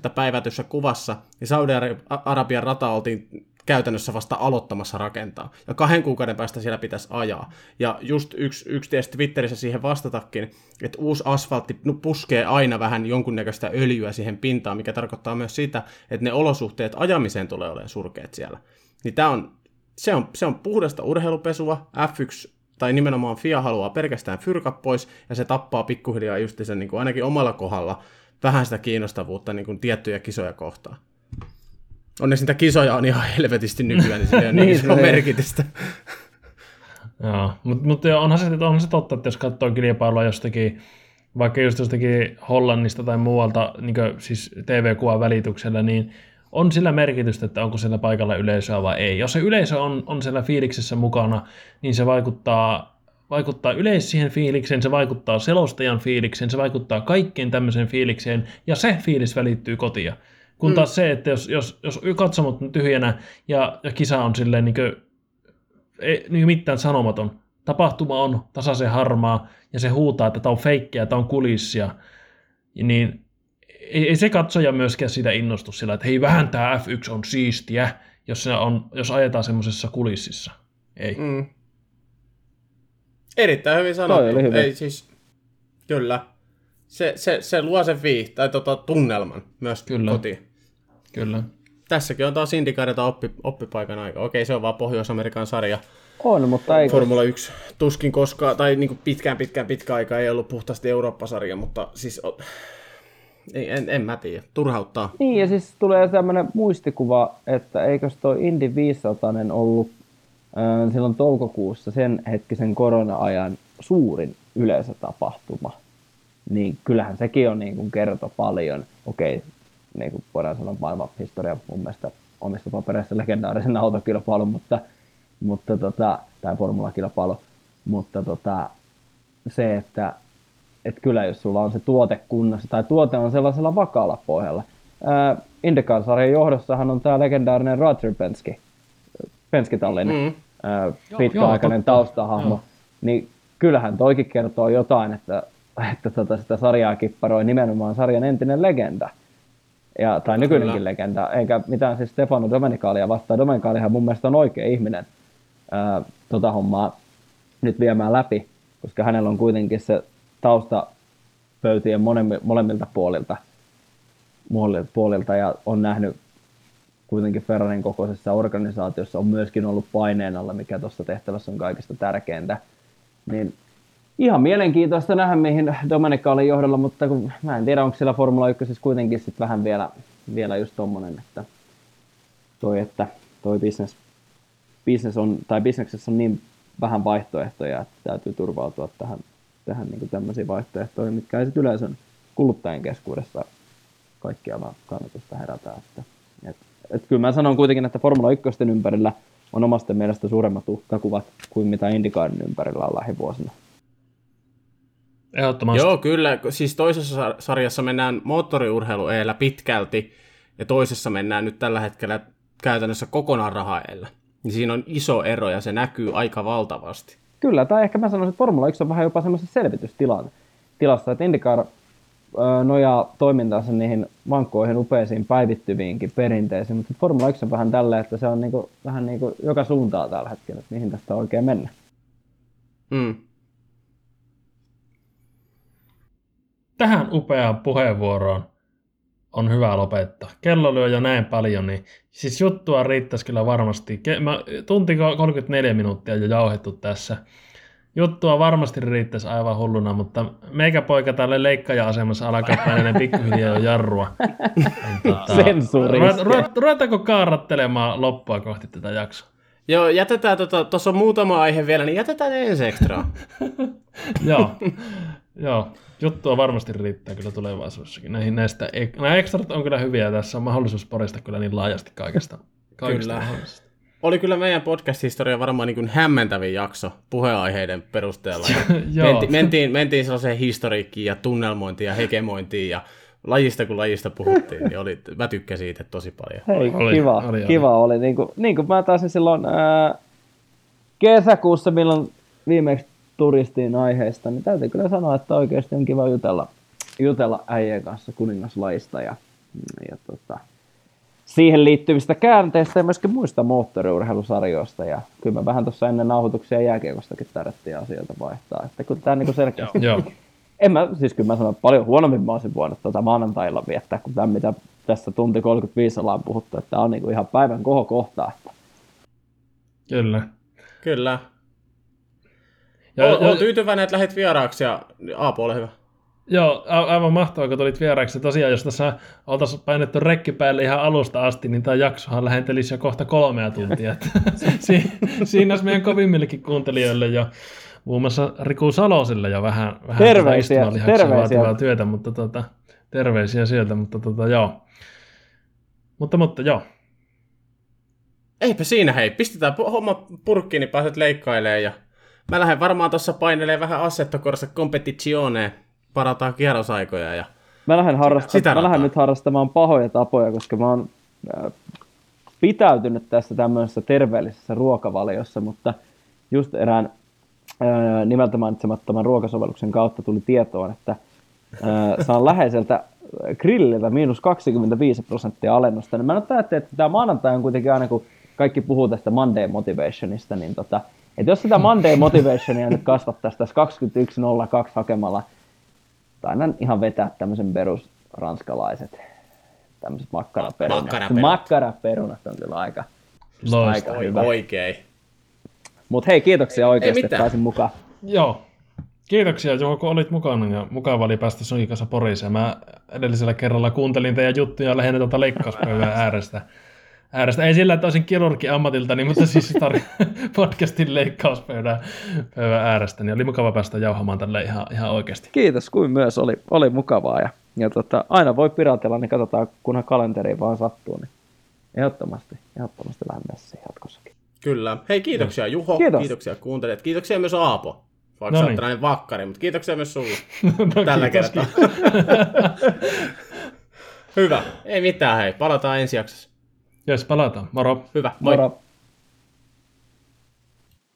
27.9. päivätyssä kuvassa niin Saudi-Arabian rata oltiin käytännössä vasta aloittamassa rakentaa. Ja kahden kuukauden päästä siellä pitäisi ajaa. Ja just yksi, yksi tiesi Twitterissä siihen vastatakin, että uusi asfaltti puskee aina vähän jonkunnäköistä öljyä siihen pintaan, mikä tarkoittaa myös sitä, että ne olosuhteet ajamiseen tulee olemaan surkeat siellä. Niin tämä on, se on, se on puhdasta urheilupesua, F1 tai nimenomaan FIA haluaa pelkästään fyrkat pois, ja se tappaa pikkuhiljaa just sen niin kuin ainakin omalla kohdalla vähän sitä kiinnostavuutta niin kuin tiettyjä kisoja kohtaan. Onneksi niitä kisoja on ihan helvetisti nykyään, niin sillä niin, se on merkitystä. Joo, mutta mut onhan, se, onhan se totta, että jos katsoo kilpailua jostakin, vaikka just jostakin Hollannista tai muualta, niin siis TV-kuvan välityksellä, niin on sillä merkitystä, että onko siellä paikalla yleisöä vai ei. Jos se yleisö on, on siellä fiiliksessä mukana, niin se vaikuttaa, vaikuttaa yleis siihen fiilikseen, se vaikuttaa selostajan fiilikseen, se vaikuttaa kaikkeen tämmöiseen fiilikseen, ja se fiilis välittyy kotia. Kun mm. taas se, että jos, jos, jos katsomot on tyhjänä ja, ja kisa on silleen niin kuin, ei, niin mitään sanomaton, tapahtuma on tasaisen harmaa ja se huutaa, että tämä on feikkiä, tämä on kulissia, niin ei, ei se katsoja myöskään sitä innostu sillä, että hei vähän tämä F1 on siistiä, jos, se on, jos ajetaan semmoisessa kulississa. Ei. Mm. Erittäin hyvin sanottu. Hyvä. Ei siis, kyllä. Se, se, se luo sen vii, tai tota, tunnelman myös kyllä. kotiin. Kyllä. Tässäkin on taas Indikaarita oppi, oppipaikan aika. Okei, se on vaan Pohjois-Amerikan sarja. On, mutta ei. Formula 1 tuskin koskaan, tai niin kuin pitkään, pitkään, pitkään aikaa ei ollut puhtaasti Eurooppa-sarja, mutta siis ei, en, en mä tiedä, turhauttaa. Niin, ja siis tulee sellainen muistikuva, että eikös tuo Indy 500 ollut äh, silloin toukokuussa sen hetkisen korona-ajan suurin yleisötapahtuma. Niin kyllähän sekin on niin kuin kerto paljon. Okei, niin kuin voidaan sanoa maailman historia mun mielestä omista papereissa legendaarisen autokilpailu, mutta, mutta tota, tai formulakilpailu, mutta tota, se, että että kyllä jos sulla on se tuote kunnossa, tai tuote on sellaisella vakaalla pohjalla. Indycar-sarjan johdossahan on tämä legendaarinen Roger Penske, Penske-tallinen mm. pitkäaikainen taustahahmo, joo. niin kyllähän toikin kertoo jotain, että, että tota sitä sarjaa kipparoi nimenomaan sarjan entinen legenda ja, tai nykyinenkin Kyllä. legenda, eikä mitään siis Stefano Domenicaalia vastaan. Domenikaalihan mun mielestä on oikea ihminen ää, tota hommaa nyt viemään läpi, koska hänellä on kuitenkin se tausta pöytien molemmilta puolilta, puolilta ja on nähnyt kuitenkin Ferrarin kokoisessa organisaatiossa on myöskin ollut paineen alla, mikä tuossa tehtävässä on kaikista tärkeintä. Niin ihan mielenkiintoista nähdä, mihin Domenica oli johdolla, mutta kun, mä en tiedä, onko siellä Formula 1 siis kuitenkin sit vähän vielä, vielä just tommonen, että toi, että toi business, business on, tai bisneksessä on niin vähän vaihtoehtoja, että täytyy turvautua tähän, tähän niin tämmöisiin vaihtoehtoihin, mitkä ei sitten yleensä kuluttajien keskuudessa kaikkialla kannatusta herätä. Että, et, et kyllä mä sanon kuitenkin, että Formula 1 ympärillä on omasta mielestä suuremmat uhkakuvat kuin mitä IndyCarin ympärillä on lähivuosina. Ehdottomasti. Joo, kyllä. Siis toisessa sarjassa mennään moottoriurheilu eellä pitkälti, ja toisessa mennään nyt tällä hetkellä käytännössä kokonaan raha eellä. Niin siinä on iso ero, ja se näkyy aika valtavasti. Kyllä, tai ehkä mä sanoisin, että Formula 1 on vähän jopa semmoisessa selvitystilassa, että IndyCar nojaa toimintansa niihin vankkoihin, upeisiin, päivittyviinkin perinteisiin, mutta Formula 1 on vähän tälleen, että se on niinku, vähän niin kuin joka suuntaa tällä hetkellä, että mihin tästä oikein mennä. Mm. Tähän upeaan puheenvuoroon on hyvä lopettaa. Kello lyö jo näin paljon, niin siis juttua riittäisi kyllä varmasti. Ke- mä, tunti 34 minuuttia jo jauhettu tässä. Juttua varmasti riittäisi aivan hulluna, mutta meikä poika tälle leikkaaja-asemassa alkaa painellen pikkuhiljaa jo jarrua. Tota, Sensuuri Ruvetaanko kaarattelemaan loppua kohti tätä jaksoa? Joo, jätetään, tuossa tota, on muutama aihe vielä, niin jätetään ne ensi ekstraa. Joo, joo. Juttua varmasti riittää kyllä tulevaisuudessakin. Näihin näistä, nämä ekstrat on kyllä hyviä tässä on mahdollisuus porista kyllä niin laajasti kaikesta. kaikesta Kyllä. mahdollisesta. Oli kyllä meidän podcast-historia varmaan niin kuin hämmentävin jakso puheenaiheiden perusteella. Menti, mentiin, mentiin sellaiseen historiikkiin ja tunnelmointiin ja hegemointiin ja lajista kun lajista puhuttiin, niin oli, mä tykkäsin siitä tosi paljon. Hei, Oli, kiva, oli, oli. kiva oli. Niin kuin, niin kuin mä taisin silloin ää, kesäkuussa, milloin viimeksi turistiin aiheesta, niin täytyy kyllä sanoa, että oikeasti on kiva jutella, jutella äijän kanssa kuningaslajista ja, ja tota, siihen liittyvistä käänteistä ja myöskin muista moottoriurheilusarjoista. Ja kyllä me vähän tuossa ennen nauhoituksia jääkiekostakin tarvittiin asioita vaihtaa. Että kun tämä niin selkeästi Joo. En mä, siis kyllä mä sanon, että paljon huonommin mä olisin voinut tuota maanantailla viettää, kuin tämä, mitä tässä tunti 35 ollaan puhuttu, että tämä on niinku ihan päivän kohokohta. Että Kyllä. Kyllä. Ja, Ja, ja, Olen tyytyväinen, että lähdit vieraaksi ja Aapo, ole hyvä. joo, a- aivan mahtavaa, kun tulit vieraaksi. Tosiaan, jos tässä oltaisiin painettu rekki päälle ihan alusta asti, niin tämä jaksohan lähentelisi jo kohta kolmea tuntia. Si- siinä olisi meidän kovimmillekin kuuntelijoille jo muun muassa Riku Salosille jo vähän, vähän Terveisiä, terveisiä. vaativaa työtä, mutta tota, terveisiä sieltä, mutta tota, joo. Mutta, mutta joo. Eipä siinä hei, pistetään homma purkkiin, niin pääset leikkailemaan ja mä lähden varmaan tuossa painelee vähän Assetto Corsa Competitioneen, parataan kierrosaikoja ja mä lähden, Sitä harrasta- mä lähden nyt harrastamaan pahoja tapoja, koska mä oon äh, pitäytynyt tässä tämmöisessä terveellisessä ruokavaliossa, mutta just erään nimeltä mainitsemattoman ruokasovelluksen kautta tuli tietoon, että saan läheiseltä grilliltä miinus 25 prosenttia alennusta. Niin mä nyt ajattelin, että tämä maanantai on kuitenkin aina, kun kaikki puhuu tästä Monday Motivationista, niin tota, että jos sitä Monday Motivationia nyt kasvattaisiin tässä 21.02 hakemalla, tainan ihan vetää tämmöisen perus ranskalaiset tämmöiset makkaraperunat. Makkaraperunat. Makkaraperunat on kyllä aika, aika hyvä. oikein. Mutta hei, kiitoksia oikeasti, että pääsin mukaan. Joo. Kiitoksia Juho, kun olit mukana ja mukava oli päästä sunkin kanssa Poriiseen. Mä edellisellä kerralla kuuntelin teidän juttuja lähinnä tuolta leikkauspöydän äärestä. äärestä. Ei sillä, että olisin kirurgi ammatiltani, mutta siis tar- podcastin leikkauspöydän pöydän äärestä. Niin oli mukava päästä jauhamaan tälle ihan, ihan oikeasti. Kiitos, kuin myös oli, oli mukavaa. Ja, ja tota, aina voi piratella, niin katsotaan, kunhan kalenteri vaan sattuu. Niin ehdottomasti, ehdottomasti lähden messiin jatkossakin. Kyllä. Hei, kiitoksia Juho, Kiitos. kiitoksia kuuntelijat, kiitoksia myös Aapo. Vaikka No no niin. vakkari, mutta kiitoksia myös sulle No, tällä kiitos, kertaa. Hyvä. Ei mitään, hei. Palataan ensi jaksossa. Jes, palataan. Moro. Hyvä. Moi. Moro.